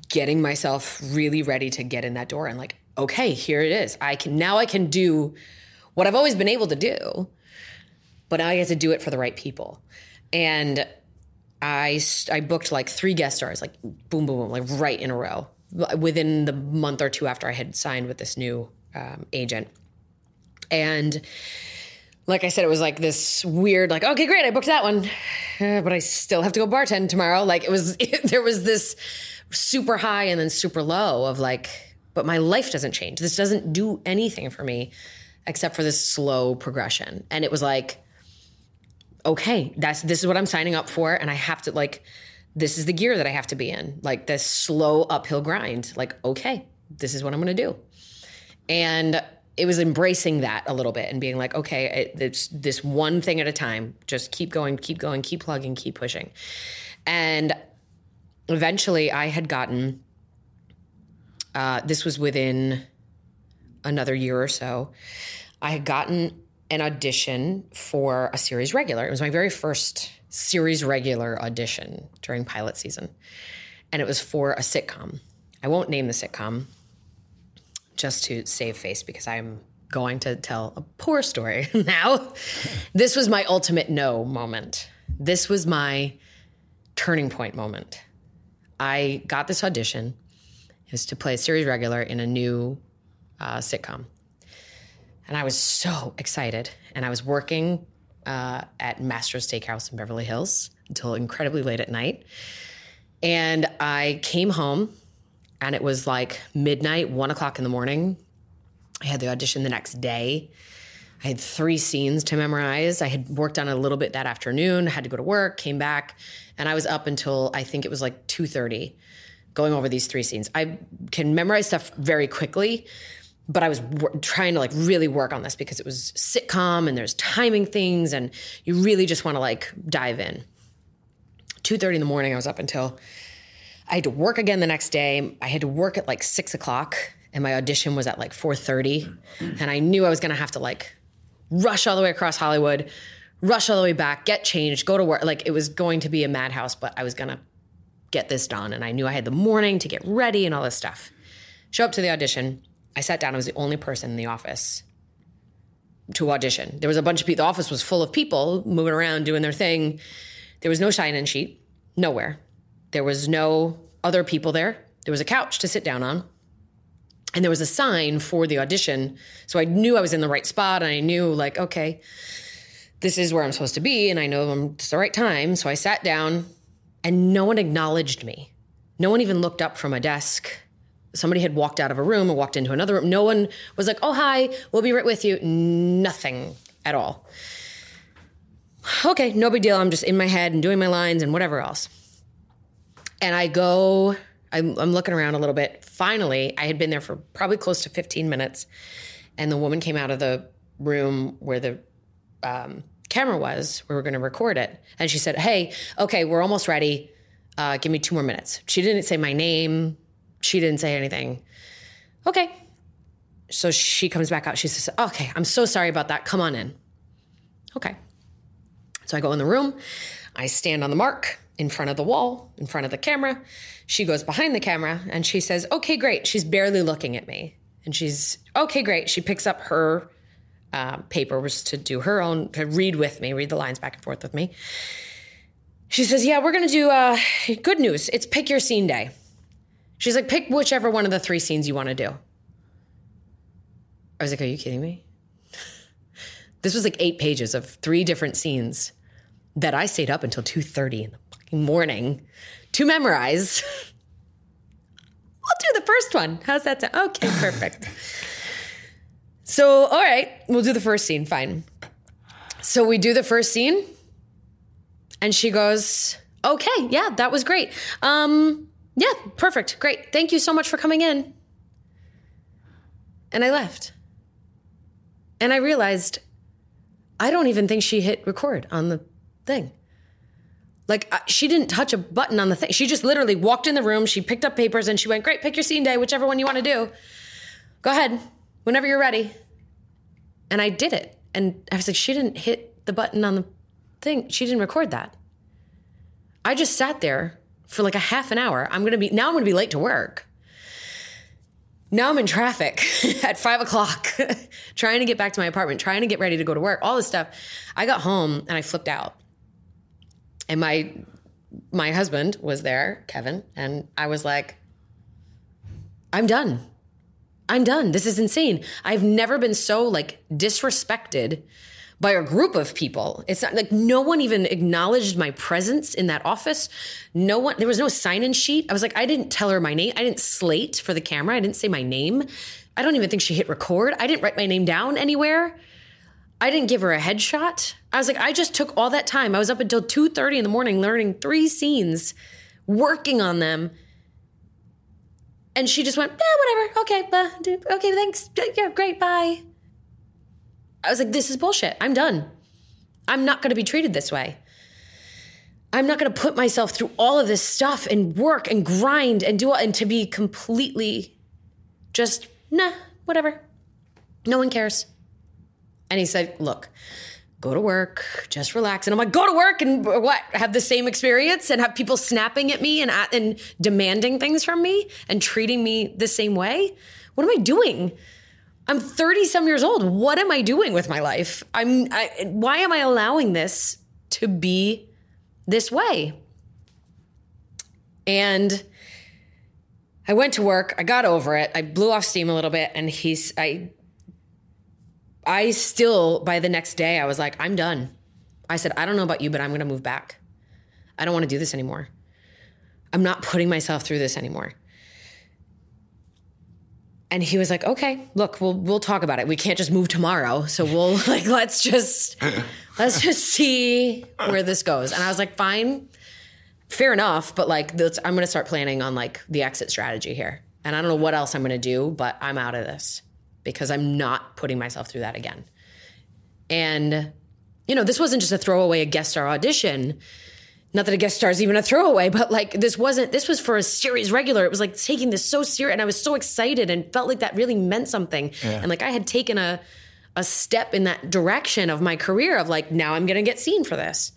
getting myself really ready to get in that door and like, okay, here it is. I can now I can do what I've always been able to do, but now I get to do it for the right people. And I I booked like three guest stars, like boom, boom, boom, like right in a row within the month or two after I had signed with this new um, agent. And like I said, it was like this weird, like, okay, great, I booked that one, uh, but I still have to go bartend tomorrow. Like it was, it, there was this super high and then super low of like, but my life doesn't change. This doesn't do anything for me except for this slow progression. And it was like, okay, that's this is what I'm signing up for, and I have to like, this is the gear that I have to be in, like this slow uphill grind. Like, okay, this is what I'm gonna do, and it was embracing that a little bit and being like, okay, it, it's this one thing at a time. Just keep going, keep going, keep plugging, keep pushing, and eventually, I had gotten. Uh, this was within another year or so. I had gotten an audition for a series regular. It was my very first series regular audition during pilot season. And it was for a sitcom. I won't name the sitcom just to save face because I'm going to tell a poor story now. this was my ultimate no moment. This was my turning point moment. I got this audition. It was to play a series regular in a new uh, sitcom. And I was so excited. And I was working uh, at Mastro's Steakhouse in Beverly Hills until incredibly late at night. And I came home and it was like midnight, one o'clock in the morning. I had the audition the next day. I had three scenes to memorize. I had worked on it a little bit that afternoon, had to go to work, came back, and I was up until I think it was like 2:30 going over these three scenes. I can memorize stuff very quickly, but I was w- trying to like really work on this because it was sitcom and there's timing things and you really just want to like dive in. 2.30 in the morning, I was up until I had to work again the next day. I had to work at like six o'clock and my audition was at like 4.30 and I knew I was going to have to like rush all the way across Hollywood, rush all the way back, get changed, go to work. Like it was going to be a madhouse, but I was going to get this done. And I knew I had the morning to get ready and all this stuff. Show up to the audition I sat down. I was the only person in the office to audition. There was a bunch of people. The office was full of people moving around doing their thing. There was no sign-in sheet, nowhere. There was no other people there. There was a couch to sit down on. And there was a sign for the audition. So I knew I was in the right spot and I knew like, okay, this is where I'm supposed to be and I know I'm it's the right time. So I sat down and no one acknowledged me. No one even looked up from a desk somebody had walked out of a room or walked into another room. No one was like, oh, hi, we'll be right with you. Nothing at all. Okay, no big deal. I'm just in my head and doing my lines and whatever else. And I go, I'm, I'm looking around a little bit. Finally, I had been there for probably close to 15 minutes. And the woman came out of the room where the um, camera was, we were going to record it. And she said, Hey, okay, we're almost ready. Uh, give me two more minutes. She didn't say my name, she didn't say anything. Okay. So she comes back out. She says, Okay, I'm so sorry about that. Come on in. Okay. So I go in the room. I stand on the mark in front of the wall, in front of the camera. She goes behind the camera and she says, Okay, great. She's barely looking at me. And she's, Okay, great. She picks up her uh, papers to do her own, to read with me, read the lines back and forth with me. She says, Yeah, we're going to do uh, good news. It's pick your scene day. She's like, pick whichever one of the three scenes you want to do. I was like, are you kidding me? this was like eight pages of three different scenes that I stayed up until 2.30 in the morning to memorize. I'll do the first one. How's that sound? Okay, perfect. so, all right, we'll do the first scene. Fine. So we do the first scene, and she goes, "Okay, yeah, that was great. Um, yeah, perfect. Great. Thank you so much for coming in. And I left. And I realized I don't even think she hit record on the thing. Like, uh, she didn't touch a button on the thing. She just literally walked in the room, she picked up papers, and she went, Great, pick your scene day, whichever one you want to do. Go ahead, whenever you're ready. And I did it. And I was like, she didn't hit the button on the thing. She didn't record that. I just sat there for like a half an hour. I'm gonna be now. I'm gonna be late to work. Now I'm in traffic at five o'clock, trying to get back to my apartment, trying to get ready to go to work. All this stuff. I got home and I flipped out. And my my husband was there, Kevin, and I was like, I'm done. I'm done. This is insane. I've never been so like disrespected by a group of people. It's not like no one even acknowledged my presence in that office. No one, there was no sign in sheet. I was like, I didn't tell her my name. I didn't slate for the camera. I didn't say my name. I don't even think she hit record. I didn't write my name down anywhere. I didn't give her a headshot. I was like, I just took all that time. I was up until 2:30 in the morning learning three scenes, working on them. And she just went, yeah, whatever. Okay, uh, okay, thanks. Yeah, great, bye. I was like, this is bullshit. I'm done. I'm not going to be treated this way. I'm not going to put myself through all of this stuff and work and grind and do all and to be completely just nah, whatever. No one cares. And he said, look, go to work, just relax. And I'm like, go to work and what? Have the same experience and have people snapping at me and and demanding things from me and treating me the same way? What am I doing? I'm 30 some years old. What am I doing with my life? I'm I, why am I allowing this to be this way? And I went to work, I got over it. I blew off steam a little bit and he's I I still by the next day I was like, I'm done. I said, I don't know about you, but I'm going to move back. I don't want to do this anymore. I'm not putting myself through this anymore and he was like, "Okay, look, we'll we'll talk about it. We can't just move tomorrow, so we'll like let's just let's just see where this goes." And I was like, "Fine, fair enough, but like I'm going to start planning on like the exit strategy here, and I don't know what else I'm going to do, but I'm out of this because I'm not putting myself through that again." And you know, this wasn't just a throwaway a guest star audition not that a guest star is even a throwaway, but like this wasn't, this was for a series regular. It was like taking this so serious. And I was so excited and felt like that really meant something. Yeah. And like I had taken a, a step in that direction of my career of like, now I'm going to get seen for this.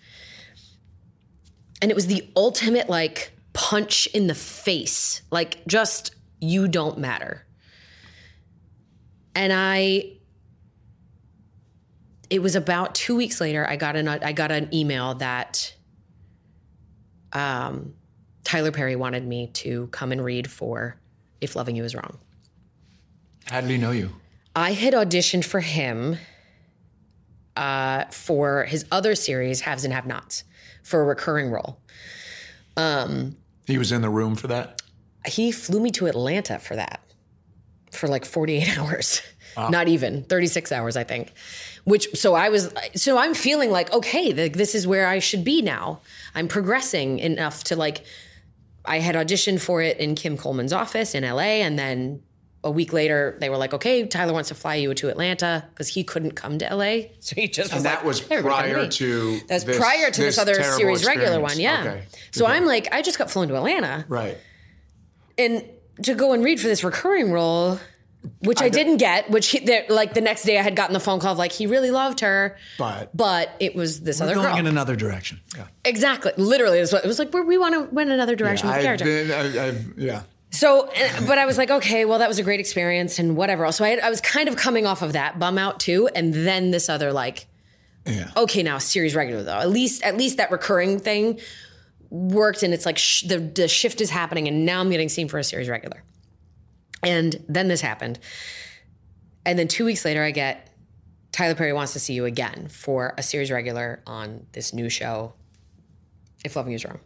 And it was the ultimate like punch in the face, like just, you don't matter. And I, it was about two weeks later, I got an, I got an email that um, Tyler Perry wanted me to come and read for If Loving You Is Wrong. How did he know you? I had auditioned for him uh, for his other series, Haves and Have Nots, for a recurring role. Um, he was in the room for that? He flew me to Atlanta for that, for like 48 hours. Wow. Not even 36 hours, I think. Which, so I was, so I'm feeling like, okay, the, this is where I should be now. I'm progressing enough to like, I had auditioned for it in Kim Coleman's office in LA. And then a week later, they were like, okay, Tyler wants to fly you to Atlanta because he couldn't come to LA. So he just and was that like, was prior to that was prior to this, this other series experience. regular one. Yeah. Okay. So I'm like, I just got flown to Atlanta. Right. And to go and read for this recurring role, which I, I didn't get. Which he, like the next day, I had gotten the phone call of like he really loved her, but but it was this other going girl in another direction. Yeah, exactly. Literally, it was like we want to win another direction yeah, with the character. Been, I, I've, yeah. So, eh, but I was like, okay, well, that was a great experience and whatever. So I, had, I was kind of coming off of that bum out too, and then this other like, yeah. okay, now series regular though. At least, at least that recurring thing worked, and it's like sh- the the shift is happening, and now I'm getting seen for a series regular. And then this happened. And then two weeks later, I get Tyler Perry wants to see you again for a series regular on this new show, If Loving You Is Wrong.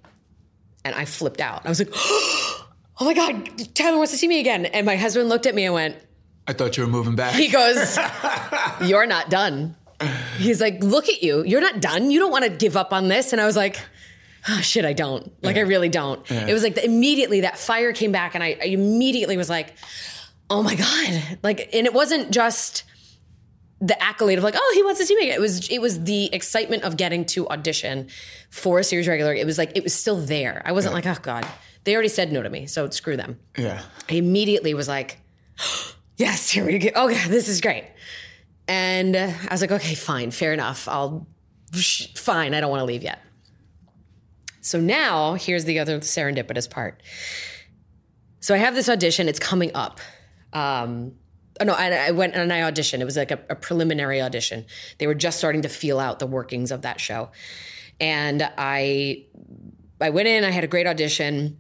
And I flipped out. I was like, oh my God, Tyler wants to see me again. And my husband looked at me and went, I thought you were moving back. He goes, You're not done. He's like, Look at you. You're not done. You don't want to give up on this. And I was like, oh, shit, I don't. Like, yeah. I really don't. Yeah. It was like the, immediately that fire came back, and I, I immediately was like, oh my God. Like, and it wasn't just the accolade of like, oh, he wants to see me. It was it was the excitement of getting to audition for a series regular. It was like it was still there. I wasn't yeah. like, oh God, they already said no to me, so screw them. Yeah. I immediately was like, yes, here we go. Oh God, this is great. And uh, I was like, okay, fine, fair enough. I'll, fine, I don't want to leave yet. So now here's the other serendipitous part. So I have this audition, it's coming up. Um, oh no, I, I went and I auditioned. It was like a, a preliminary audition. They were just starting to feel out the workings of that show. And I I went in, I had a great audition.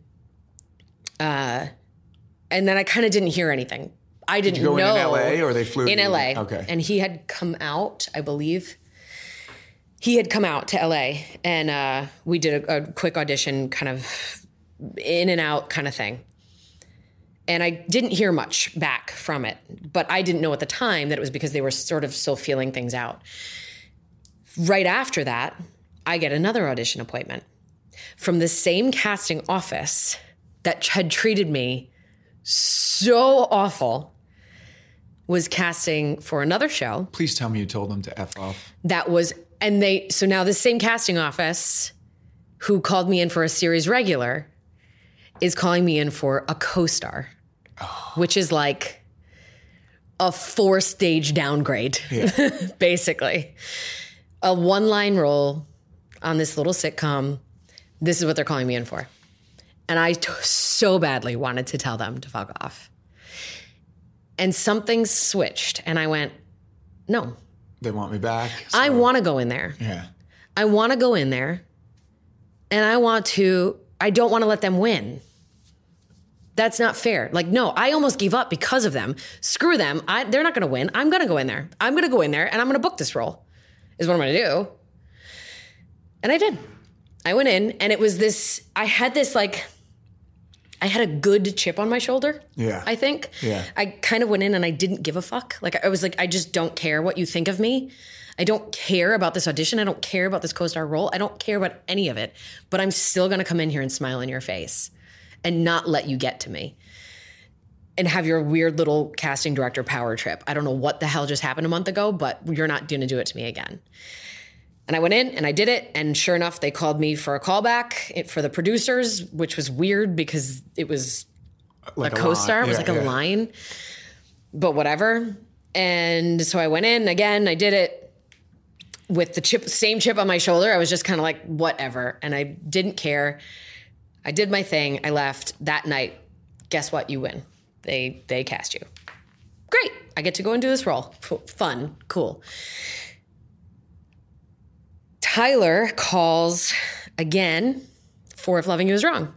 Uh, and then I kind of didn't hear anything. I didn't you go know. in LA or they flew in? LA. Okay. And he had come out, I believe. He had come out to LA and uh, we did a, a quick audition, kind of in and out kind of thing. And I didn't hear much back from it, but I didn't know at the time that it was because they were sort of still feeling things out. Right after that, I get another audition appointment from the same casting office that had treated me so awful was casting for another show Please tell me you told them to F off. that was and they so now the same casting office who called me in for a series regular is calling me in for a co-star oh. which is like a four stage downgrade basically. A one line role on this little sitcom this is what they're calling me in for. And i t- so badly wanted to tell them to fuck off. And something switched and i went no They want me back. I want to go in there. Yeah. I want to go in there and I want to, I don't want to let them win. That's not fair. Like, no, I almost gave up because of them. Screw them. I, they're not going to win. I'm going to go in there. I'm going to go in there and I'm going to book this role, is what I'm going to do. And I did. I went in and it was this, I had this like, I had a good chip on my shoulder. Yeah. I think. Yeah. I kind of went in and I didn't give a fuck. Like I was like, I just don't care what you think of me. I don't care about this audition. I don't care about this co-star role. I don't care about any of it. But I'm still gonna come in here and smile in your face and not let you get to me. And have your weird little casting director power trip. I don't know what the hell just happened a month ago, but you're not gonna do it to me again. And I went in and I did it. And sure enough, they called me for a callback for the producers, which was weird because it was Like a co-star. line. It was Yeah, like a yeah. line, but whatever. And so I went in again. I did it with the chip, same chip on my shoulder. I was just kind of like whatever, and I didn't care. I did my thing. I left that night. Guess what? You win. They they cast you. Great. I get to go and do this role. Fun. Cool. Tyler calls again for if loving you is wrong.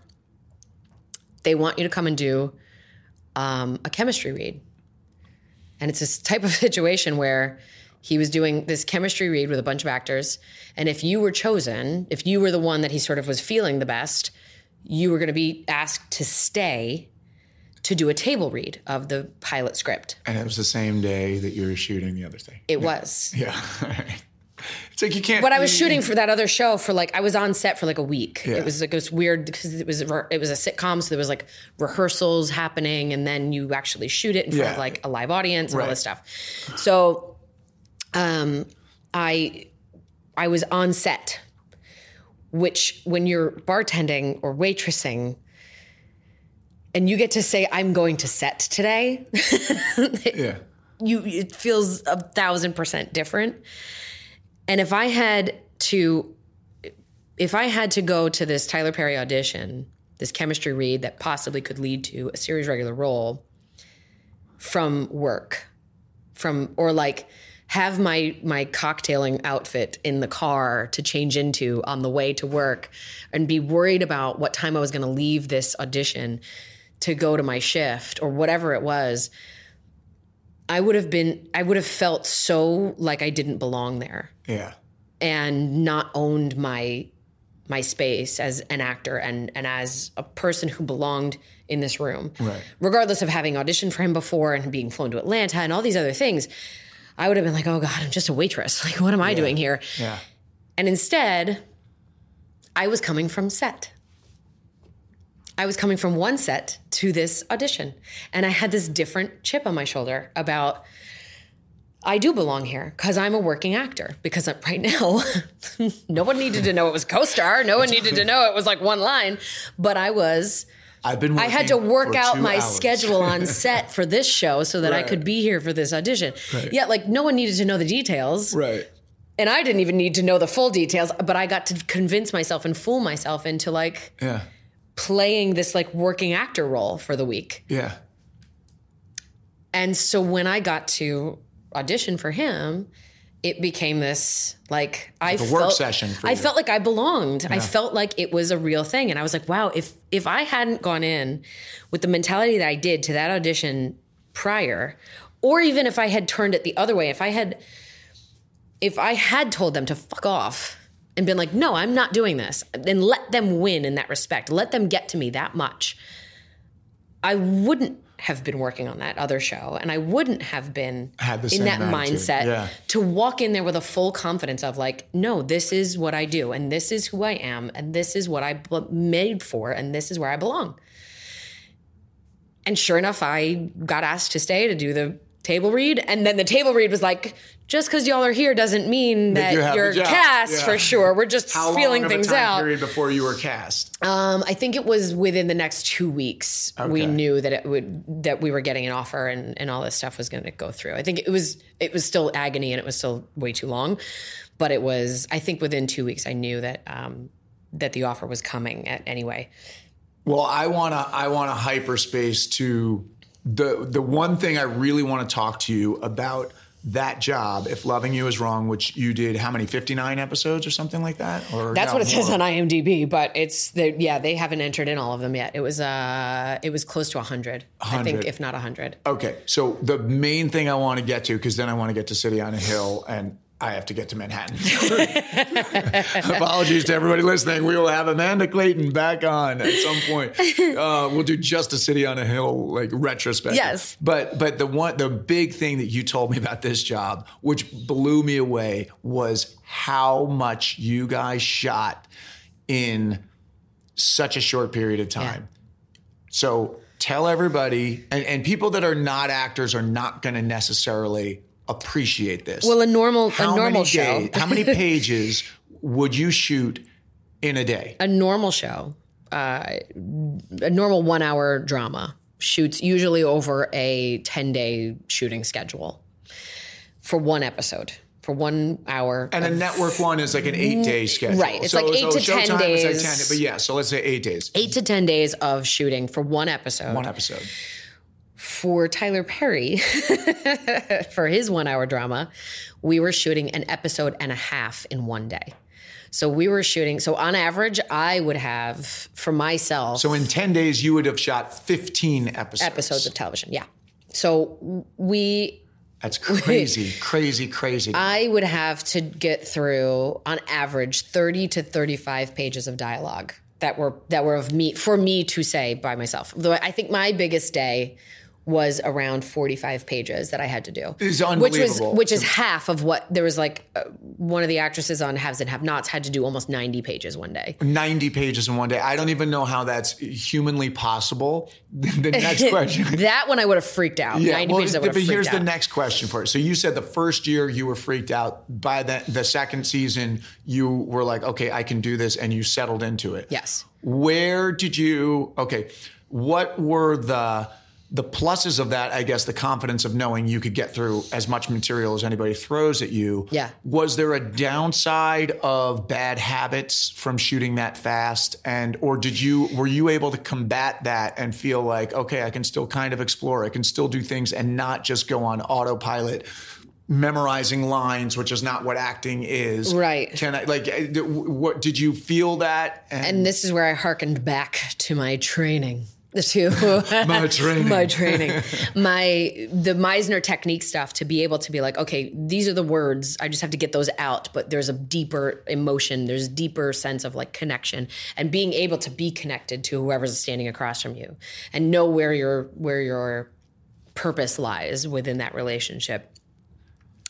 They want you to come and do um, a chemistry read. And it's this type of situation where he was doing this chemistry read with a bunch of actors. And if you were chosen, if you were the one that he sort of was feeling the best, you were going to be asked to stay to do a table read of the pilot script. And it was the same day that you were shooting the other thing. It was. Yeah. it's like you can't. But I was shooting for that other show for like I was on set for like a week. Yeah. It was like it was weird because it was it was a sitcom, so there was like rehearsals happening, and then you actually shoot it in front of like a live audience and all this stuff. So, um, I I was on set, which when you're bartending or waitressing. And you get to say, "I'm going to set today." Yeah. you it feels a thousand percent different. And if I had to if I had to go to this Tyler Perry audition, this chemistry read that possibly could lead to a series regular role from work, from or like have my my cocktailing outfit in the car to change into on the way to work and be worried about what time I was going to leave this audition to go to my shift or whatever it was I would have been I would have felt so like I didn't belong there Yeah. and not owned my my space as an actor and and as a person who belonged in this room. Right. Regardless of having auditioned for him before and being flown to Atlanta and all these other things, I would have been like, "Oh god, I'm just a waitress. Like what am I doing here?" Yeah. And instead, I was coming from set. I was coming from one set to this audition. And I had this different chip on my shoulder about I do belong here because I'm a working actor. Because right now, no one needed to know it was co star. No one needed to know it was like one line. But I was I've been. I had to work out my hours. schedule on set for this show so that I could be here for this audition. Right. Yeah, like no one needed to know the details. right. And I didn't even need to know the full details, but I got to convince myself and fool myself into like Yeah. Playing this like working actor role for the week. Yeah. And so when I got to audition for him, it became this like I felt, work session for I you. felt like I belonged. I felt like it was a real thing, and I was like, wow, if if I hadn't gone in with the mentality that I did to that audition prior, or even if I had turned it the other way, if I had if I had told them to fuck off and been like, no, I'm not doing this, then let them win in that respect, let them get to me that much. I wouldn't have been working on that other show and I wouldn't have been in that attitude, mindset yeah. to walk in there with a full confidence of like, no, this is what I do and this is who I am and this is what I made for and this is where I belong. And sure enough, I got asked to stay to do the table read. And then the table read was like, just because y'all are here doesn't mean that, you you're cast Yeah. for sure. We're just How feeling long of things a time out. period before you were cast? Um, I think it was within the next two weeks we knew that it would that we were getting an offer and, and all this stuff was going to go through. I think it was it was still agony and it was still way too long, but it was I think within two weeks I knew that um, that the offer was coming at, anyway. Well, I want to I want to hyperspace to the the one thing I really want to talk to you about that job. If loving you is wrong, which you did, how many fifty nine episodes or something like that? Or That's no, what it says on IMDb, but it's the yeah they haven't entered in all of them yet. It was uh it was close to hundred, I think, if not hundred. Okay, so the main thing I want to get to, because then I want to get to City on a Hill, and I have to get to Manhattan. Apologies to everybody listening. We will have Amanda Clayton back on at some point. Uh, we'll do just a City on a Hill like retrospective. Yes. but but the one the big thing that you told me about this job, which blew me away, was how much you guys shot in such a short period of time. So tell everybody, and, and people that are not actors are not going to necessarily appreciate this. Well, a normal how a normal show. days- how many pages would you shoot in a day? a normal show, uh, a normal one hour drama shoots usually over a 10 day shooting schedule for one episode, for one hour. And a network one is like an eight day schedule. Right, it's like eight to 10 Showtime is like days. 10, but yeah, so let's say eight days. eight to 10 days of shooting for one episode. One episode. For Tyler Perry, for his one hour drama, we were shooting an episode and a half in one day. So we were shooting, so on average, I would have for myself. So in 10 days, you would have shot 15 episodes. episodes of television. Yeah. So we, That's crazy, crazy, crazy. I would have to get through on average 30 to 35 pages of dialogue that were that were of me for me to say by myself. Though I think my biggest day was around 45 pages that I had to do. It's Which was unbelievable. which is half of what there was like uh, one of the actresses on Haves and Have Nots had to do almost 90 pages one day. 90 pages in one day. I don't even know how that's humanly possible. the next question. That one I would have freaked out. 90 well, pages I would have but here's out. the next question for it. So you said the first year you were freaked out. By the the second season, you were like, okay, I can do this, and you settled into it. Yes. Where did you? Okay, what were the the pluses of that? I guess the confidence of knowing you could get through as much material as anybody throws at you. Yeah. Was there a downside of bad habits from shooting that fast, and or did you were you able to combat that and feel like okay, I can still kind of explore, I can still do things, and not just go on autopilot? memorizing lines which is not what acting is Right. can i like uh, what did you feel that And this is where I hearkened back to my training. To My training. my training, my the Meisner technique stuff to be able to be like, okay, these are the words. I just have to get those out, but there's a deeper emotion. There's deeper sense of like connection and being able to be connected to whoever's standing across from you and know where your where your purpose lies within that relationship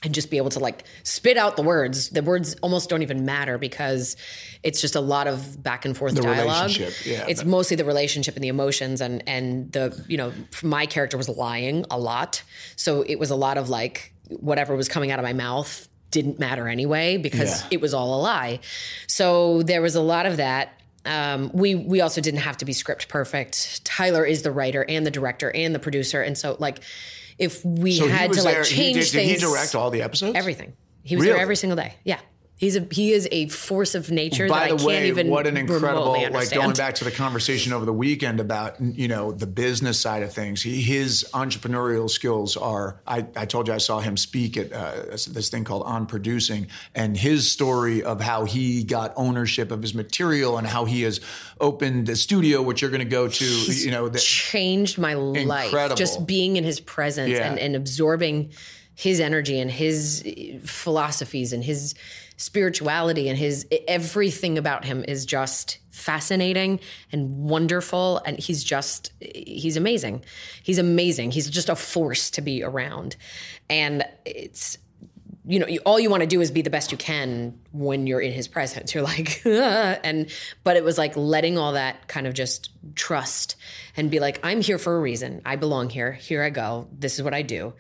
and just be able to like spit out the words. The words almost don't even matter because it's just a lot of back and forth dialogue. relationship, yeah. It's mostly the relationship and the emotions and and the you know my character was lying a lot, so it was a lot of like whatever was coming out of my mouth didn't matter anyway because Yeah. it was all a lie. So there was a lot of that. um, we we also didn't have to be script perfect. Tyler is the writer and the director and the producer, and so like if we So had to like there. He change did, did things, he direct all the episodes? everything. He was Really? there every single day. Yeah. He's a he is a force of nature By that the I way, can't even what an incredible like going back to the conversation over the weekend about you know the business side of things. He, his entrepreneurial skills are. I, I told you I saw him speak at uh, this- thing called On Producing, and his story of how he got ownership of his material and how he has opened the studio, which you're going to go to. you know, that, changed my life Incredible. just being in his presence Yeah. and, and absorbing his energy and his eh, philosophies and his spirituality and his everything about him is just fascinating and wonderful and he's just he's amazing he's amazing he's just a force to be around and it's you know, you, all you want to do is be the best you can when you're in his presence. You're like, and but it was like letting all that kind of just trust and be like, I'm here for a reason. I belong here. Here I go. This is what I do.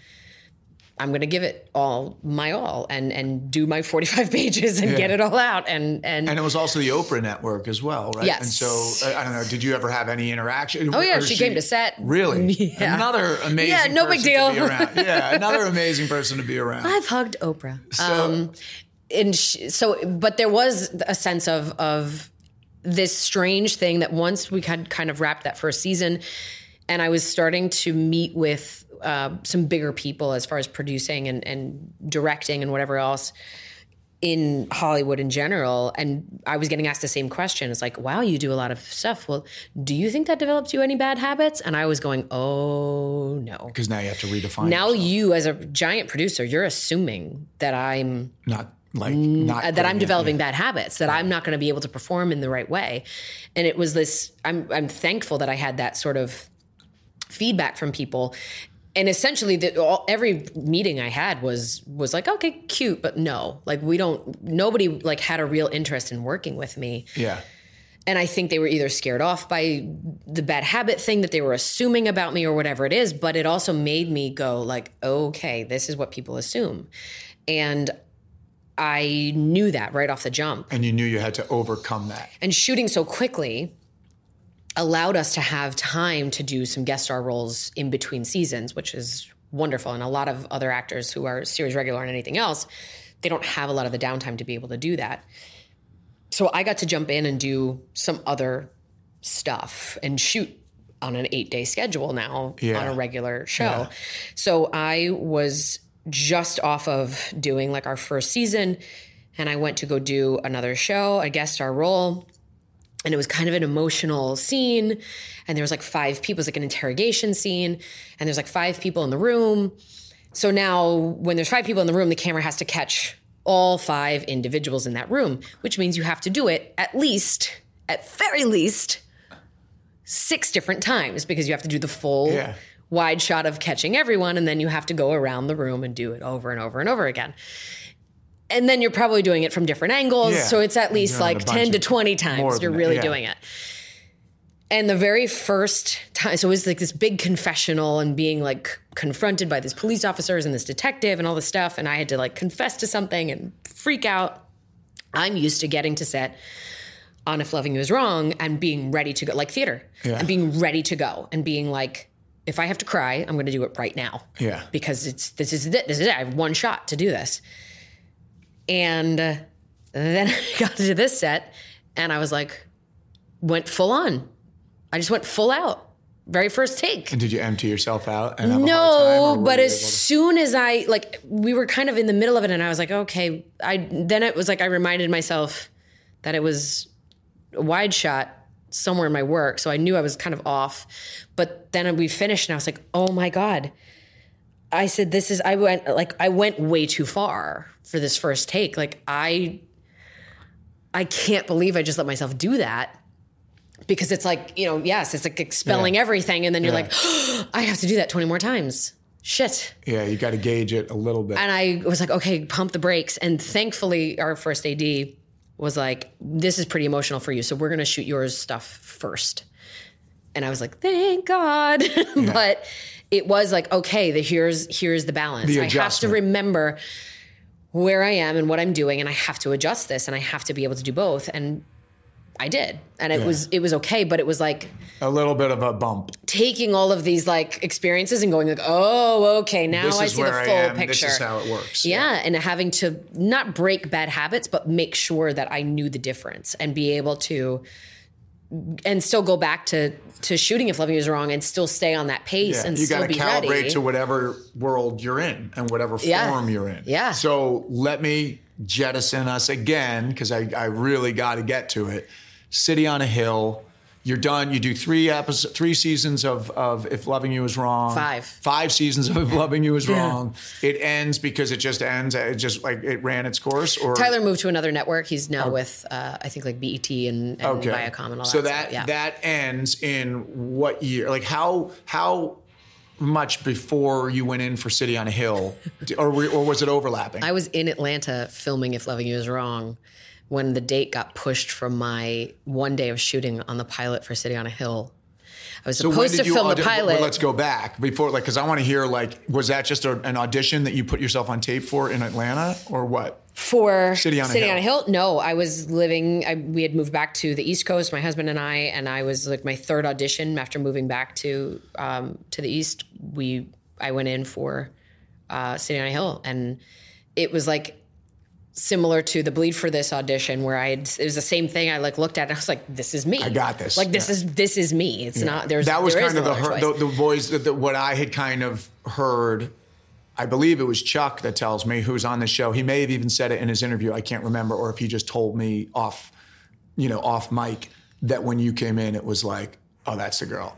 I'm going to give it all my all and and do my 45 pages and get it all out and and, and it was also the Oprah network as well, right? Yes. And so I I don't know. Did you ever have any interaction? Oh, yeah, Or she came to set. Really? Yeah. Another amazing. Yeah, no big person to be deal. around. Yeah, another amazing person to be around. I've hugged Oprah. So- um, and sh so, but there was a sense of of this strange thing that once we had kind of wrapped that first season, and I was starting to meet with uh, some bigger people as far as producing and, and directing and whatever else in Hollywood in general. And I was getting asked the same question. It's like, wow, you do a lot of stuff. Well, do you think that develops you any bad habits? And I was going, oh no. Because now you have to redefine. Now yourself. you, as a giant producer, you're assuming that I'm not like not uh, that I'm developing bad habits, that I'm not going to be able to perform in the right way. And it was this. I'm I'm thankful that I had that sort of feedback from people. And essentially, the, all, every meeting I had was was like, okay, cute, but no, like we don't. Nobody like had a real interest in working with me. Yeah. And I think they were either scared off by the bad habit thing that they were assuming about me or whatever it is, but it also made me go like, okay, this is what people assume. And I knew that right off the jump. And you knew you had to overcome that. And shooting so quickly allowed us to have time to do some guest star roles in between seasons, which is wonderful. And a lot of other actors who are series regular and anything else, they don't have a lot of the downtime to be able to do that. So I got to jump in and do some other stuff and shoot on an eight day schedule now Yeah. on a regular show. So I was just off of doing like our first season and I went to go do another show, a guest star role. And it was kind of an emotional scene. And there was like five people, it was like an interrogation scene. And there's like five people in the room. So now, when there's five people in the room, the camera has to catch all five individuals in that room, which means you have to do it at least, at very least, six different times because you have to do the full Yeah. wide shot of catching everyone. And then you have to go around the room and do it over and over and over again. And then you're probably doing it from different angles. Yeah. So it's at least Doing it a like 10 to 20 times you're that, really yeah. doing it. And the very first time, so it was like this big confessional and being like confronted by these police officers and this detective and all this stuff. And I had to like confess to something and freak out. I'm used to getting to set on If Loving You Is Wrong and being ready to go, like theater, Yeah. and being ready to go and being like, if I have to cry, I'm going to do it right now Yeah. because it's this is it. This is it. I have one shot to do this. And then I got to this set and I was like, went full on. I just went full out. Very first take. And did you empty yourself out? And have a hard time, No, but as to- soon as I like we were kind of in the middle of it and I was like, okay, I then it was like I reminded myself that it was a wide shot somewhere in my work. So I knew I was kind of off. But then we finished and I was like, oh my God. I said, this is I went like I went way too far for this first take. Like I I can't believe I just let myself do that. Because it's like, you know, yes, it's like expelling Yeah. everything. And then you're Yeah. like, I have to do that 20 more times. Shit. yeah, you got to gauge it a little bit. And I was like, okay, pump the brakes. And thankfully, our first AD was like, this is pretty emotional for you. So we're going to shoot yours stuff first. And I was like, thank God. but it was like, okay, the, here's, here's the balance. The I have to remember where I am and what I'm doing. And I have to adjust this and I have to be able to do both. And I did, and it Yeah. was it was okay. But it was like A little bit of a bump. taking all of these like experiences and going like, oh, okay, now This I see the full picture. This is how it works. Yeah, and having to not break bad habits, but make sure that I knew the difference and be able to, and still go back to to shooting if loving you is wrong, and still stay on that pace Yeah, and you still got to be calibrate ready. to whatever world you're in and whatever Yeah. form you're in. Yeah. So let me jettison us again because I, I really got to get to it. City on a Hill. You're done. You do three episodes, three seasons of, of If Loving You Is Wrong. Five. Five seasons of If Loving You Is Wrong. It ends because it just ends. It just like it ran its course. Or Tyler moved to another network. He's now with uh, I think like BET and, and Viacom and all so that. that stuff. Yeah. that ends in what year? Like how how much before you went in for City on a Hill, or or was it overlapping? I was in Atlanta filming If Loving You Is Wrong when the date got pushed from my one day of shooting on the pilot for City on a Hill. I was so supposed to film the pilot. well, let's go back before, like, because I want to hear, like, was that just a, an audition that you put yourself on tape for in Atlanta, or what? for City on a Hill. Hill. No, I was living. I, we had moved back to the East Coast, my husband and I, and I was like my third audition after moving back to um, to the East. We I went in for uh, City on a Hill, and it was like similar to the Bleed for This audition, where I had, it was the same thing. I like looked at it, I was like, this is me. I got this. Like this Yeah. is this is me. It's not. There's that was there kind of the, her, the the voice that the, what I had kind of heard. I believe it was Chuck that tells me who's on the show. He may have even said it in his interview. I can't remember, or if he just told me off, you know, off mic that when you came in, it was like, oh, that's the girl.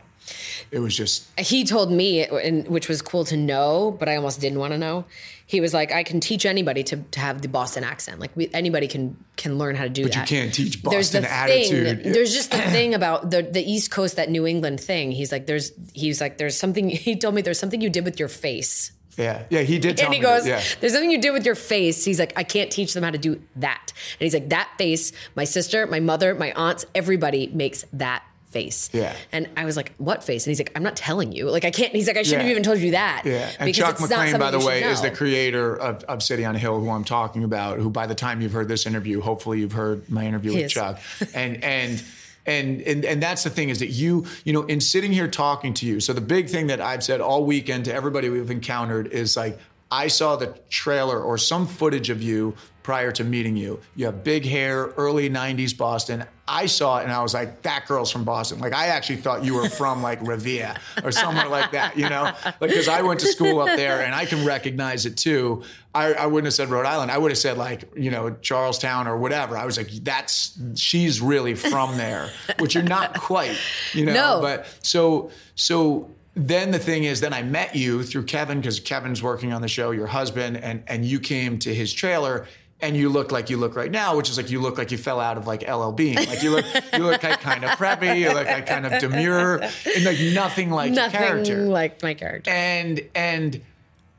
It was just he told me, and which was cool to know, but I almost didn't want to know. He was like, I can teach anybody to, to have the Boston accent. Like we, anybody can can learn how to do But you can't teach There's the Boston attitude. Thing, there's just the thing about the the East Coast, that New England thing. He's like, there's he's like, there's something. He told me there's something you did with your face. yeah, yeah. He did tell And he goes, yeah. "There's something you did with your face." He's like, "I can't teach them how to do that." And he's like, "That face, my sister, my mother, my aunts, everybody makes that face." Yeah. And I was like, "What face?" And he's like, "I'm not telling you. Like, I can't." He's like, "I shouldn't Yeah. have even told you that." Yeah, and Chuck MacLean, by the way, should is the creator of, of City on a Hill, who I'm talking about. Who, by the time you've heard this interview, hopefully you've heard my interview with Yes. Chuck, and and. And, and and that's the thing is that you you know in sitting here talking to you so the big thing that I've said all weekend to everybody we've encountered is like I saw the trailer or some footage of you prior to meeting you. You have big hair early 90s Boston. I saw it and I was like that girl's from Boston. Like I actually thought you were from like Revere or somewhere like that you know? Like because I went to school up there and I can recognize it too. I, I wouldn't have said Rhode Island. I would have said like you know Charlestown or whatever. I was like that's she's really from there which you're not quite you know? No. but so so then the thing is then I met you through Kevin because Kevin's working on the show your husband and and you came to his trailer and you look like you look right now, which is like you look like you fell out of like LL Bean. Like you look, you look like kind of preppy, you look like kind of demure, and like nothing like your character. like my character. And and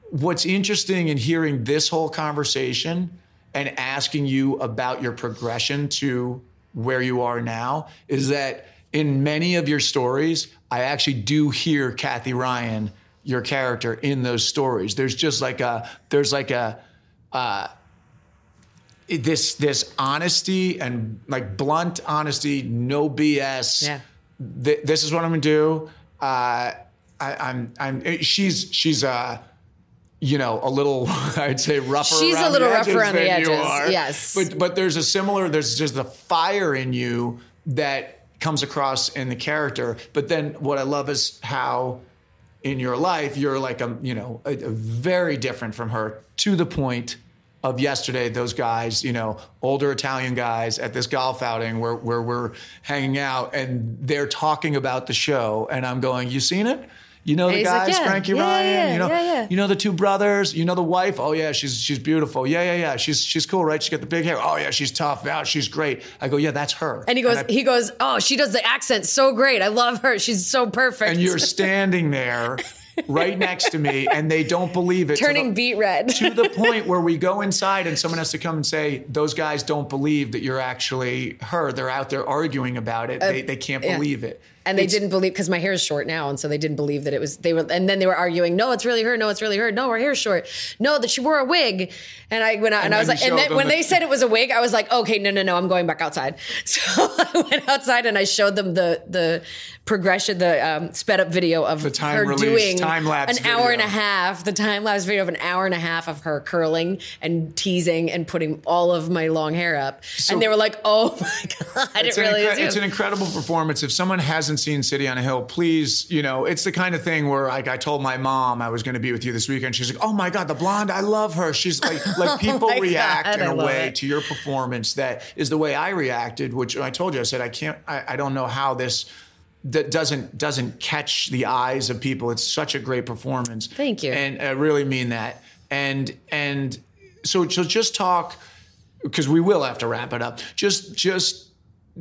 what's interesting in hearing this whole conversation and asking you about your progression to where you are now is that in many of your stories, I actually do hear Cathy Ryan, your character, in those stories. There's just like a there's like a uh, this this honesty and like blunt honesty, no BS Yeah. th- this is what I'm gonna do. Uh, I, I'm, I'm. She's, she's, uh, you know, a little. I'd say rougher. She's a little rougher on the edges, yes. But, but there's a similar. There's just a fire in you that comes across in the character. But then what I love is how, in your life, you're like a, you know, a, a very different from her to the point of yesterday, those guys, you know, older Italian guys at this golf outing where, where we're hanging out and they're talking about the show. And I'm going, You seen it? You know the he's like, guys, "Yeah, Frankie yeah, Ryan. yeah, you know, you know the two brothers. You know the wife. Oh yeah, she's she's beautiful. Yeah, yeah, yeah. She's she's cool, right? She's got the big hair. Oh yeah, she's tough. Yeah, she's great. I go, yeah, that's her. And he goes, I- he goes, oh, she does the accent so great. I love her. She's so perfect. and you're standing there right next to me, and they don't believe it. turning the- beet red. to the point where we go inside and someone has to come and say, those guys don't believe that you're actually her. They're out there arguing about it. they, they can't Uh, believe it. And they didn't believe because my hair is short now, and so they didn't believe that it was they were. And then they were arguing, no, it's really her. No, it's really her. No, her hair's short. No, that she wore a wig. And I went out, and, And I was like, and then when the- they said it was a wig, I was like, okay, no, no, no, I'm going back outside. So I went outside and I showed them the the progression, the um, sped up video of The time her release, doing time-lapse an hour and a half, the time lapse video of an hour and a half of her curling and teasing and putting all of my long hair up, and they were like, "Oh my god, it really an, is." incre- it's an incredible performance. If someone hasn't seen City on a Hill, please, you know, it's the kind of thing where like I told my mom I was going to be with you this weekend. She's like, "Oh my god, the blonde, I love her." She's like, like people oh my react God, in I a way it. to your performance that is the way I reacted. Which I told you, I said, I can't, I, I don't know how this that doesn't doesn't catch the eyes of people. It's such a great performance. Thank you. and I really mean that. And and so so just talk because we will have to wrap it up. Just just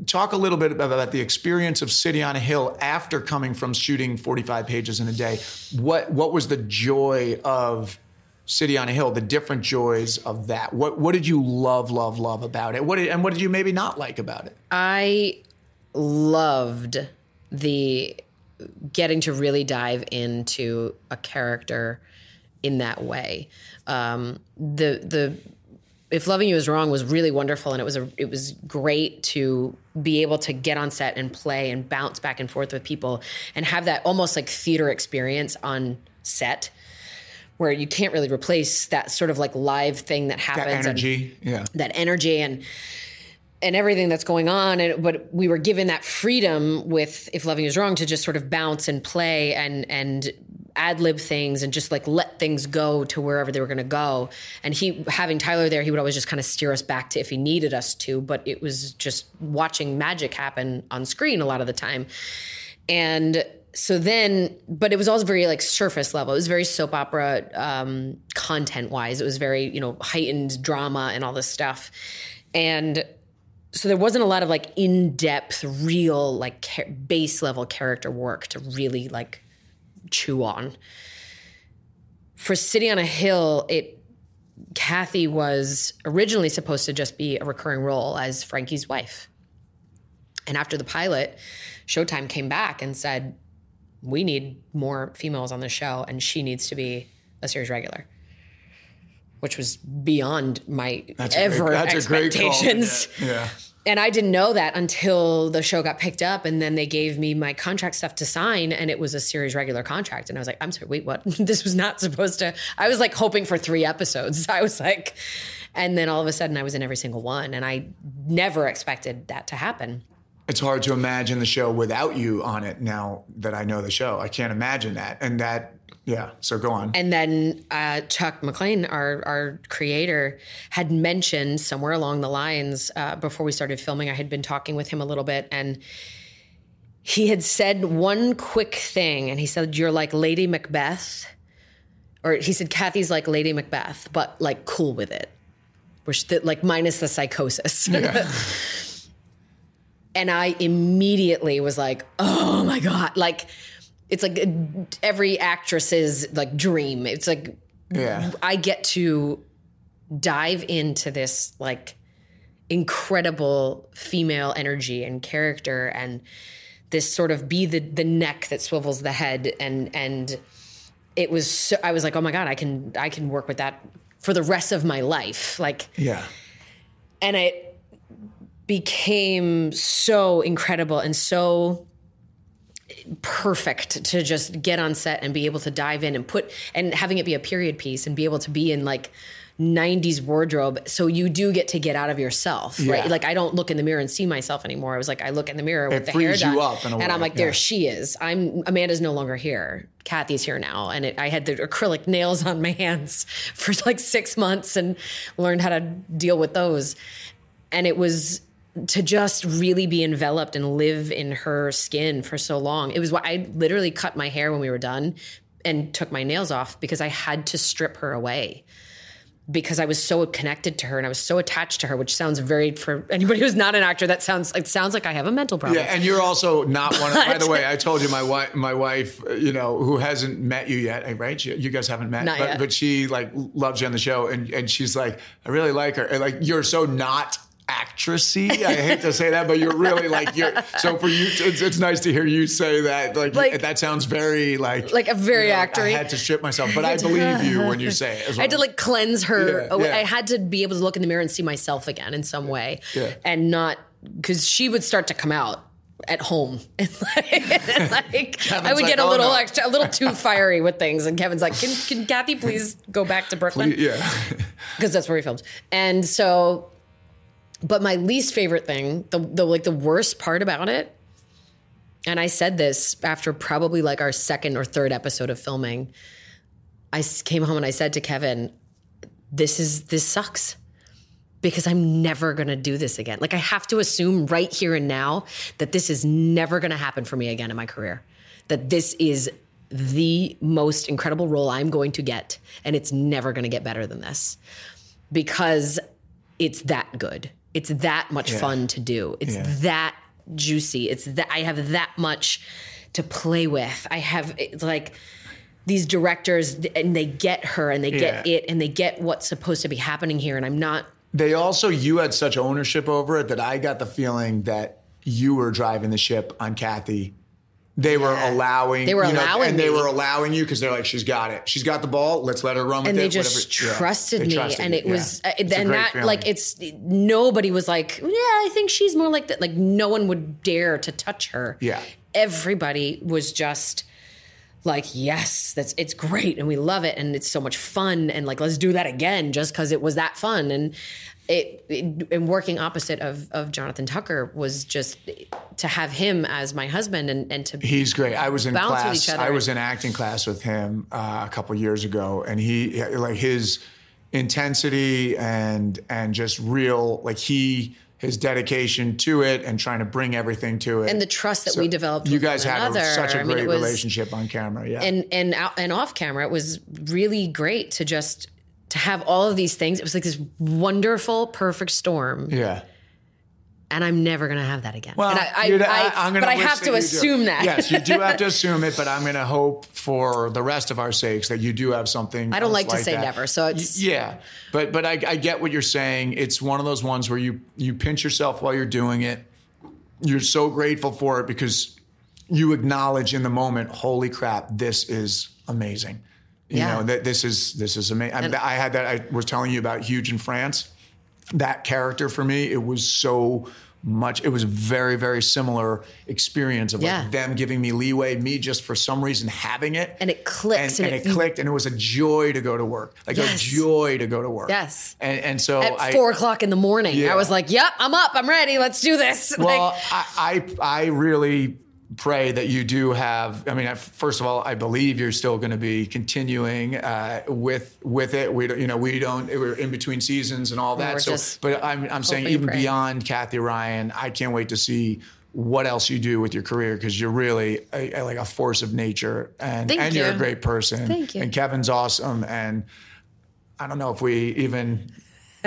talk a little bit about, the experience of City on a Hill after coming from shooting 45 pages in a day. What what was the joy of City on a Hill? The different joys of that. What what did you love love love about it? What did, and what did you maybe not like about it? I loved the getting to really dive into a character in that way. Um, the the if loving you is wrong was really wonderful and it was a it was great to be able to get on set and play and bounce back and forth with people and have that almost like theater experience on set where you can't really replace that sort of like live thing that That happens and- energy. yeah. that energy and and everything that's going on and but we were given that freedom with if loving you is wrong to just sort of bounce and play and and ad lib things and just like let things go to wherever they were going to go. And he having Tyler there he would always just kind of steer us back to if he needed us to but it was just watching magic happen on screen a lot of the time. And so then but it was also very like surface level. It was very soap opera um, content wise it was very you know heightened drama and all this stuff. And so there wasn't a lot of like in-depth real like ca- base level character work to really like chew on for city on a hill it cathy was originally supposed to just be a recurring role as frankie's wife and after the pilot showtime came back and said we need more females on the show and she needs to be a series regular which was beyond my That's ever great- that's a great call. expectations Yeah. And I didn't know that until the show got picked up, and then they gave me my contract stuff to sign, and it was a series regular contract. And I was like, I'm sorry, wait, what? this was not supposed to. I was like hoping for three episodes. I was like, and then all of a sudden, I was in every single one, and I never expected that to happen. It's hard to imagine the show without you on it now that I know the show. I can't imagine that. And that, yeah. So go on. And then uh, Chuck MacLean, our our creator, had mentioned somewhere along the lines uh, before we started filming. I had been talking with him a little bit, and he had said one quick thing, and he said, "You're like Lady Macbeth," or he said, "Cathy's like Lady Macbeth, but like cool with it." Which, the, like, minus the psychosis. and I immediately was like, "Oh my god!" Like, it's like every actress's like dream. It's like Yeah. I get to dive into this like incredible female energy and character and this sort of be the the neck that swivels the head and and it was so I was like, "Oh my god, I can I can work with that for the rest of my life." Like Yeah. and it became so incredible and so perfect to just get on set and be able to dive in and put and having it be a period piece and be able to be in like 90s wardrobe. So you do get to get out of yourself Yeah. right like i don't look in the mirror and see myself anymore. I was like i look in the mirror with the hair done up in a and i'm like there yeah. she is. I'm amanda's no longer here. Cathy's here now. And it, i had the acrylic nails on my hands for like six months and learned how to deal with those. And it was to just really be enveloped and live in her skin for so long. It was why I literally cut my hair when we were done and took my nails off because I had to strip her away because I was so connected to her and I was so attached to her, which sounds very for anybody who's not an actor. That sounds it sounds like I have a mental problem. Yeah, and you're also not one. Of, by the way, I told you my wife, my wife, you know, who hasn't met you yet, eh, right? You, you guys haven't met, Not but, yet. but she like loves you on the show, and and she's like, I really like her, and like you're so not actressy. I hate to say that, but you're really like you're. So for you, it's, it's nice to hear you say that. Like, Like- that sounds very like Like a very you know, actory. I had to strip myself, but I believe you when you say it. is I had to like cleanse her. Yeah, away. yeah. I had to be able to look in the mirror and see myself again in some way, Yeah. and not because she would start to come out at home, and like, Kevin's I would like, get a "Oh, little no." extra, a little too fiery with things, and Kevin's like, "Can, can Cathy please go back to Brooklyn?" yeah. because that's where he filmed. And so, but my least favorite thing, the, the like the worst part about it, and I said this after probably like our second or third episode of filming. I came home and I said to Kevin, "This is this sucks." Because I'm never gonna do this again. Like I have to assume right here and now that this is never gonna happen for me again in my career. That this is the most incredible role I'm going to get, and it's never gonna get better than this because it's that good. It's that much fun to do. It's Yeah. that juicy. It's that I have that much to play with. I have it's like these directors and they get her and they get it and they get what's supposed to be happening here and I'm not They also, you had such ownership over it that I got the feeling that you were driving the ship on Cathy. They were allowing. They were you know, allowing and they were allowing you because they're like, she's got it. She's got the ball. Let's let her run with and it. they just whatever. Yeah. trusted They me trusted and it was yeah. uh, and that feeling. like it's nobody was like yeah i think she's more like that like no one would dare to touch her Yeah. everybody was just like yes that's it's great and we love it and it's so much fun and like let's do that again just because it was that fun and it, it and working opposite of of jonathan tucker was just to have him as my husband and and to He's great. I was in class. each other. I was in acting class with him uh, a couple years ago, and he like his intensity and and just real like he his dedication to it and trying to bring everything to it and the trust that we developed You guys had a, such a I mean, great it was- relationship on camera. Yeah. and and out and off camera it was really great to just to have all of these things it was like this wonderful perfect storm yeah. and i'm never gonna have that again Well, and I, I, I- I'm gonna but i have that to do. assume that Yes, you do have to assume it, but I'm going to hope for the rest of our sakes that you do have something. I don't like to say that. never, so it's- yeah. But but I, I get what you're saying. It's one of those ones where you you pinch yourself while you're doing it. You're so grateful for it because you acknowledge in the moment, holy crap, this is amazing. You Yeah. know that this is this is amazing. I had that. I was telling you about Huge in France that character for me, it was so much. It was a very, very similar experience of Yeah. like them giving me leeway, me just for some reason having it, and it clicks and, and it clicked, and it was a joy to go to work, like Yes. a joy to go to work. Yes. and, and so at I, four o'clock in the morning Yeah. i was like yep i'm up i'm ready let's do this well, like, I, I I really pray that you do have. I mean, I- first of all, I believe you're still going to be continuing uh, with with it. We don't, you know, we don't. We're in between seasons and all that. we're so, but I'm I'm saying even praying. beyond Cathy Ryan, I can't wait to see what else you do with your career because you're really a, a- like a force of nature and Thank and you're a great person. Thank you. And Kevin's awesome and. I don't know if we even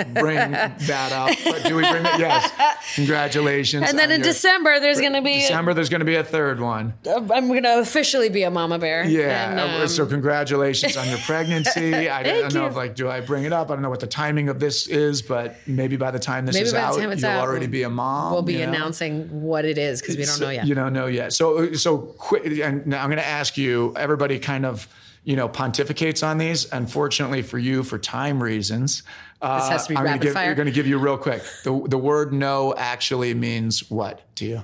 bring that up, but do we bring it? Yes. Congratulations. and then in your- december there's gonna be December, there's going to be a third one. i'm gonna officially be a mama bear Yeah. And, uh, um, so congratulations on your pregnancy. I don't know you. if like, do I bring it up? I don't know what the timing of this is, but maybe by the time this Maybe is out, you'll out, already we'll- be a mom. we'll be you know? announcing what it is because we don't So- know yet You don't know yet. So, so quick. And now I'm going to ask you. Everybody kind of, you know, pontificates on these. Unfortunately for you, for time reasons, uh, This has to be I'm gonna rapid give, fire? I'm going to give you real quick. The the word no actually means what to you?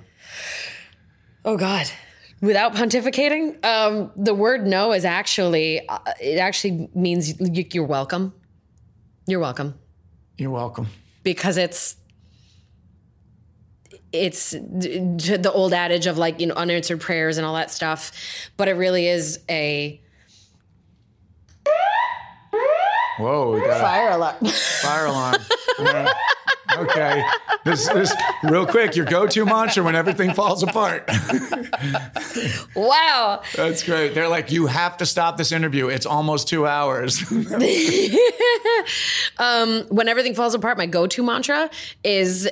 Oh God. Without pontificating, um, the word no is actually, uh, it actually means you're welcome. You're welcome. You're welcome. Because it's, it's the old adage of like, you know, unanswered prayers and all that stuff. But it really is a Whoa, we got a- fire alarm. Fire alarm. Yeah. Okay. This this real quick, your go-to mantra when everything falls apart. wow. That's great. They're like, you have to stop this interview. It's almost two hours. when everything falls apart, my go-to mantra is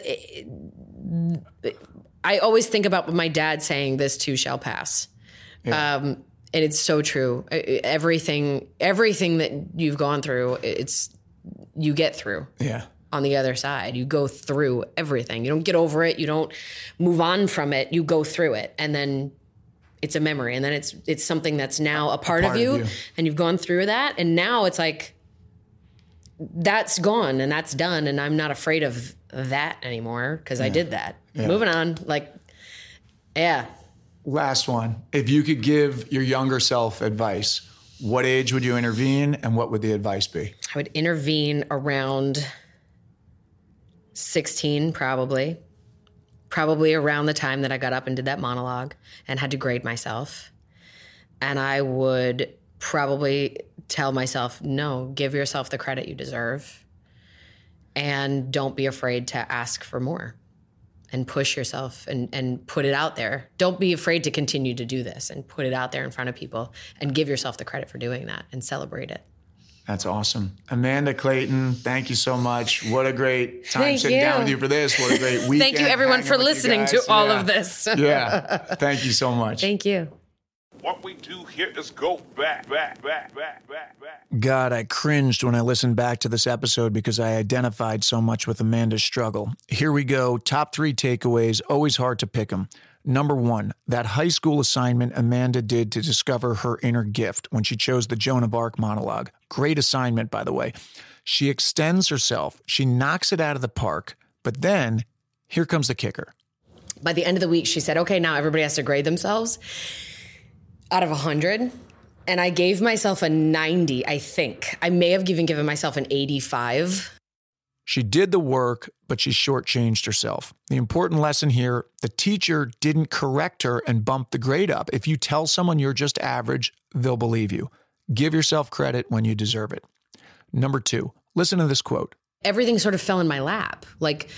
I always think about my dad saying this too shall pass. Um, and it's so true. Everything everything that you've gone through, it's you get through. yeah. on the other side. You go through everything. You don't get over it. You don't move on from it. You go through it, and then it's a memory, and then it's it's something that's now a part, part of, you, of you. and you've gone through that, and now it's like that's gone and that's done, and I'm not afraid of that anymore because I did that. Moving on, like yeah. Last one. If you could give your younger self advice, what age would you intervene and what would the advice be? I would intervene around 16, probably. Probably around the time that I got up and did that monologue and had to grade myself. And I would probably tell myself, no, give yourself the credit you deserve. And don't be afraid to ask for more and push yourself and, and put it out there. Don't be afraid to continue to do this and put it out there in front of people and give yourself the credit for doing that and celebrate it. That's awesome. Amanda Clayton, thank you so much. What a great time Thank sitting down with you for this. What a great weekend. Thank you, everyone, for listening to all Yeah. of this. yeah. Thank you so much. Thank you. What we do here is go back, back, back, back, back, back. God, I cringed when I listened back to this episode because I identified so much with Amanda's struggle. Here we go. Top three takeaways, always hard to pick them. Number one, that high school assignment Amanda did to discover her inner gift when she chose the Joan of Arc monologue. Great assignment, by the way. She extends herself, she knocks it out of the park, but then here comes the kicker. By the end of the week, she said, okay, now everybody has to grade themselves out of 100. And I gave myself a 90, I think. I may have even given myself an 85. She did the work, but she shortchanged herself. The important lesson here the teacher didn't correct her and bump the grade up. If you tell someone you're just average, they'll believe you. Give yourself credit when you deserve it. Number two, listen to this quote. Everything sort of fell in my lap. Like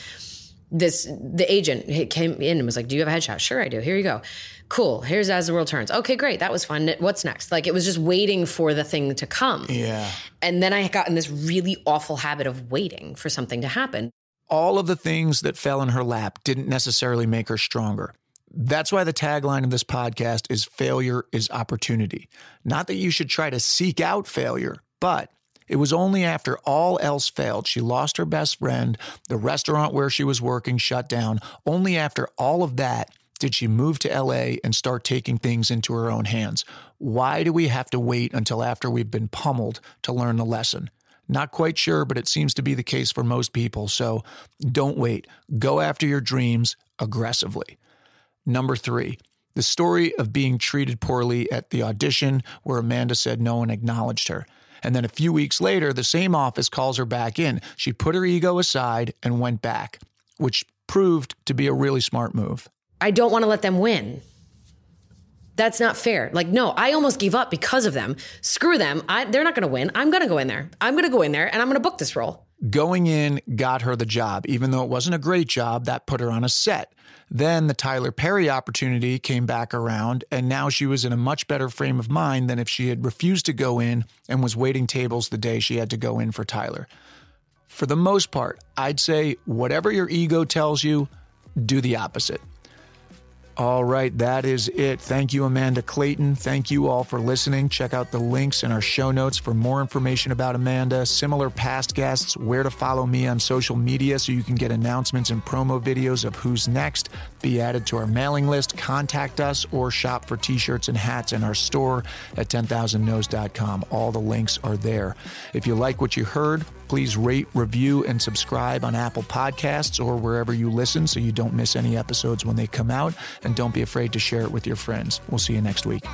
this, the agent came in and was like, Do you have a headshot? Sure, I do. Here you go. Cool. Here's As the World Turns. Okay, great. That was fun. What's next? Like it was just waiting for the thing to come. Yeah. And then I got in this really awful habit of waiting for something to happen. All of the things that fell in her lap didn't necessarily make her stronger. That's why the tagline of this podcast is failure is opportunity. Not that you should try to seek out failure, but it was only after all else failed, she lost her best friend, the restaurant where she was working shut down. Only after all of that did she move to LA and start taking things into her own hands. Why do we have to wait until after we've been pummeled to learn the lesson? Not quite sure, but it seems to be the case for most people. So don't wait. Go after your dreams aggressively. Number three, the story of being treated poorly at the audition where Amanda said no one acknowledged her. And then a few weeks later, the same office calls her back in. She put her ego aside and went back, which proved to be a really smart move. I don't want to let them win. That's not fair. Like, no, I almost gave up because of them. Screw them. I, they're not going to win. I'm going to go in there. I'm going to go in there and I'm going to book this role. Going in got her the job. Even though it wasn't a great job, that put her on a set. Then the Tyler Perry opportunity came back around, and now she was in a much better frame of mind than if she had refused to go in and was waiting tables the day she had to go in for Tyler. For the most part, I'd say whatever your ego tells you, do the opposite. All right, that is it. Thank you, Amanda Clayton. Thank you all for listening. Check out the links in our show notes for more information about Amanda, similar past guests, where to follow me on social media so you can get announcements and promo videos of who's next, be added to our mailing list, contact us, or shop for t shirts and hats in our store at 10,000nos.com. All the links are there. If you like what you heard, please rate, review, and subscribe on Apple Podcasts or wherever you listen so you don't miss any episodes when they come out. And don't be afraid to share it with your friends. We'll see you next week.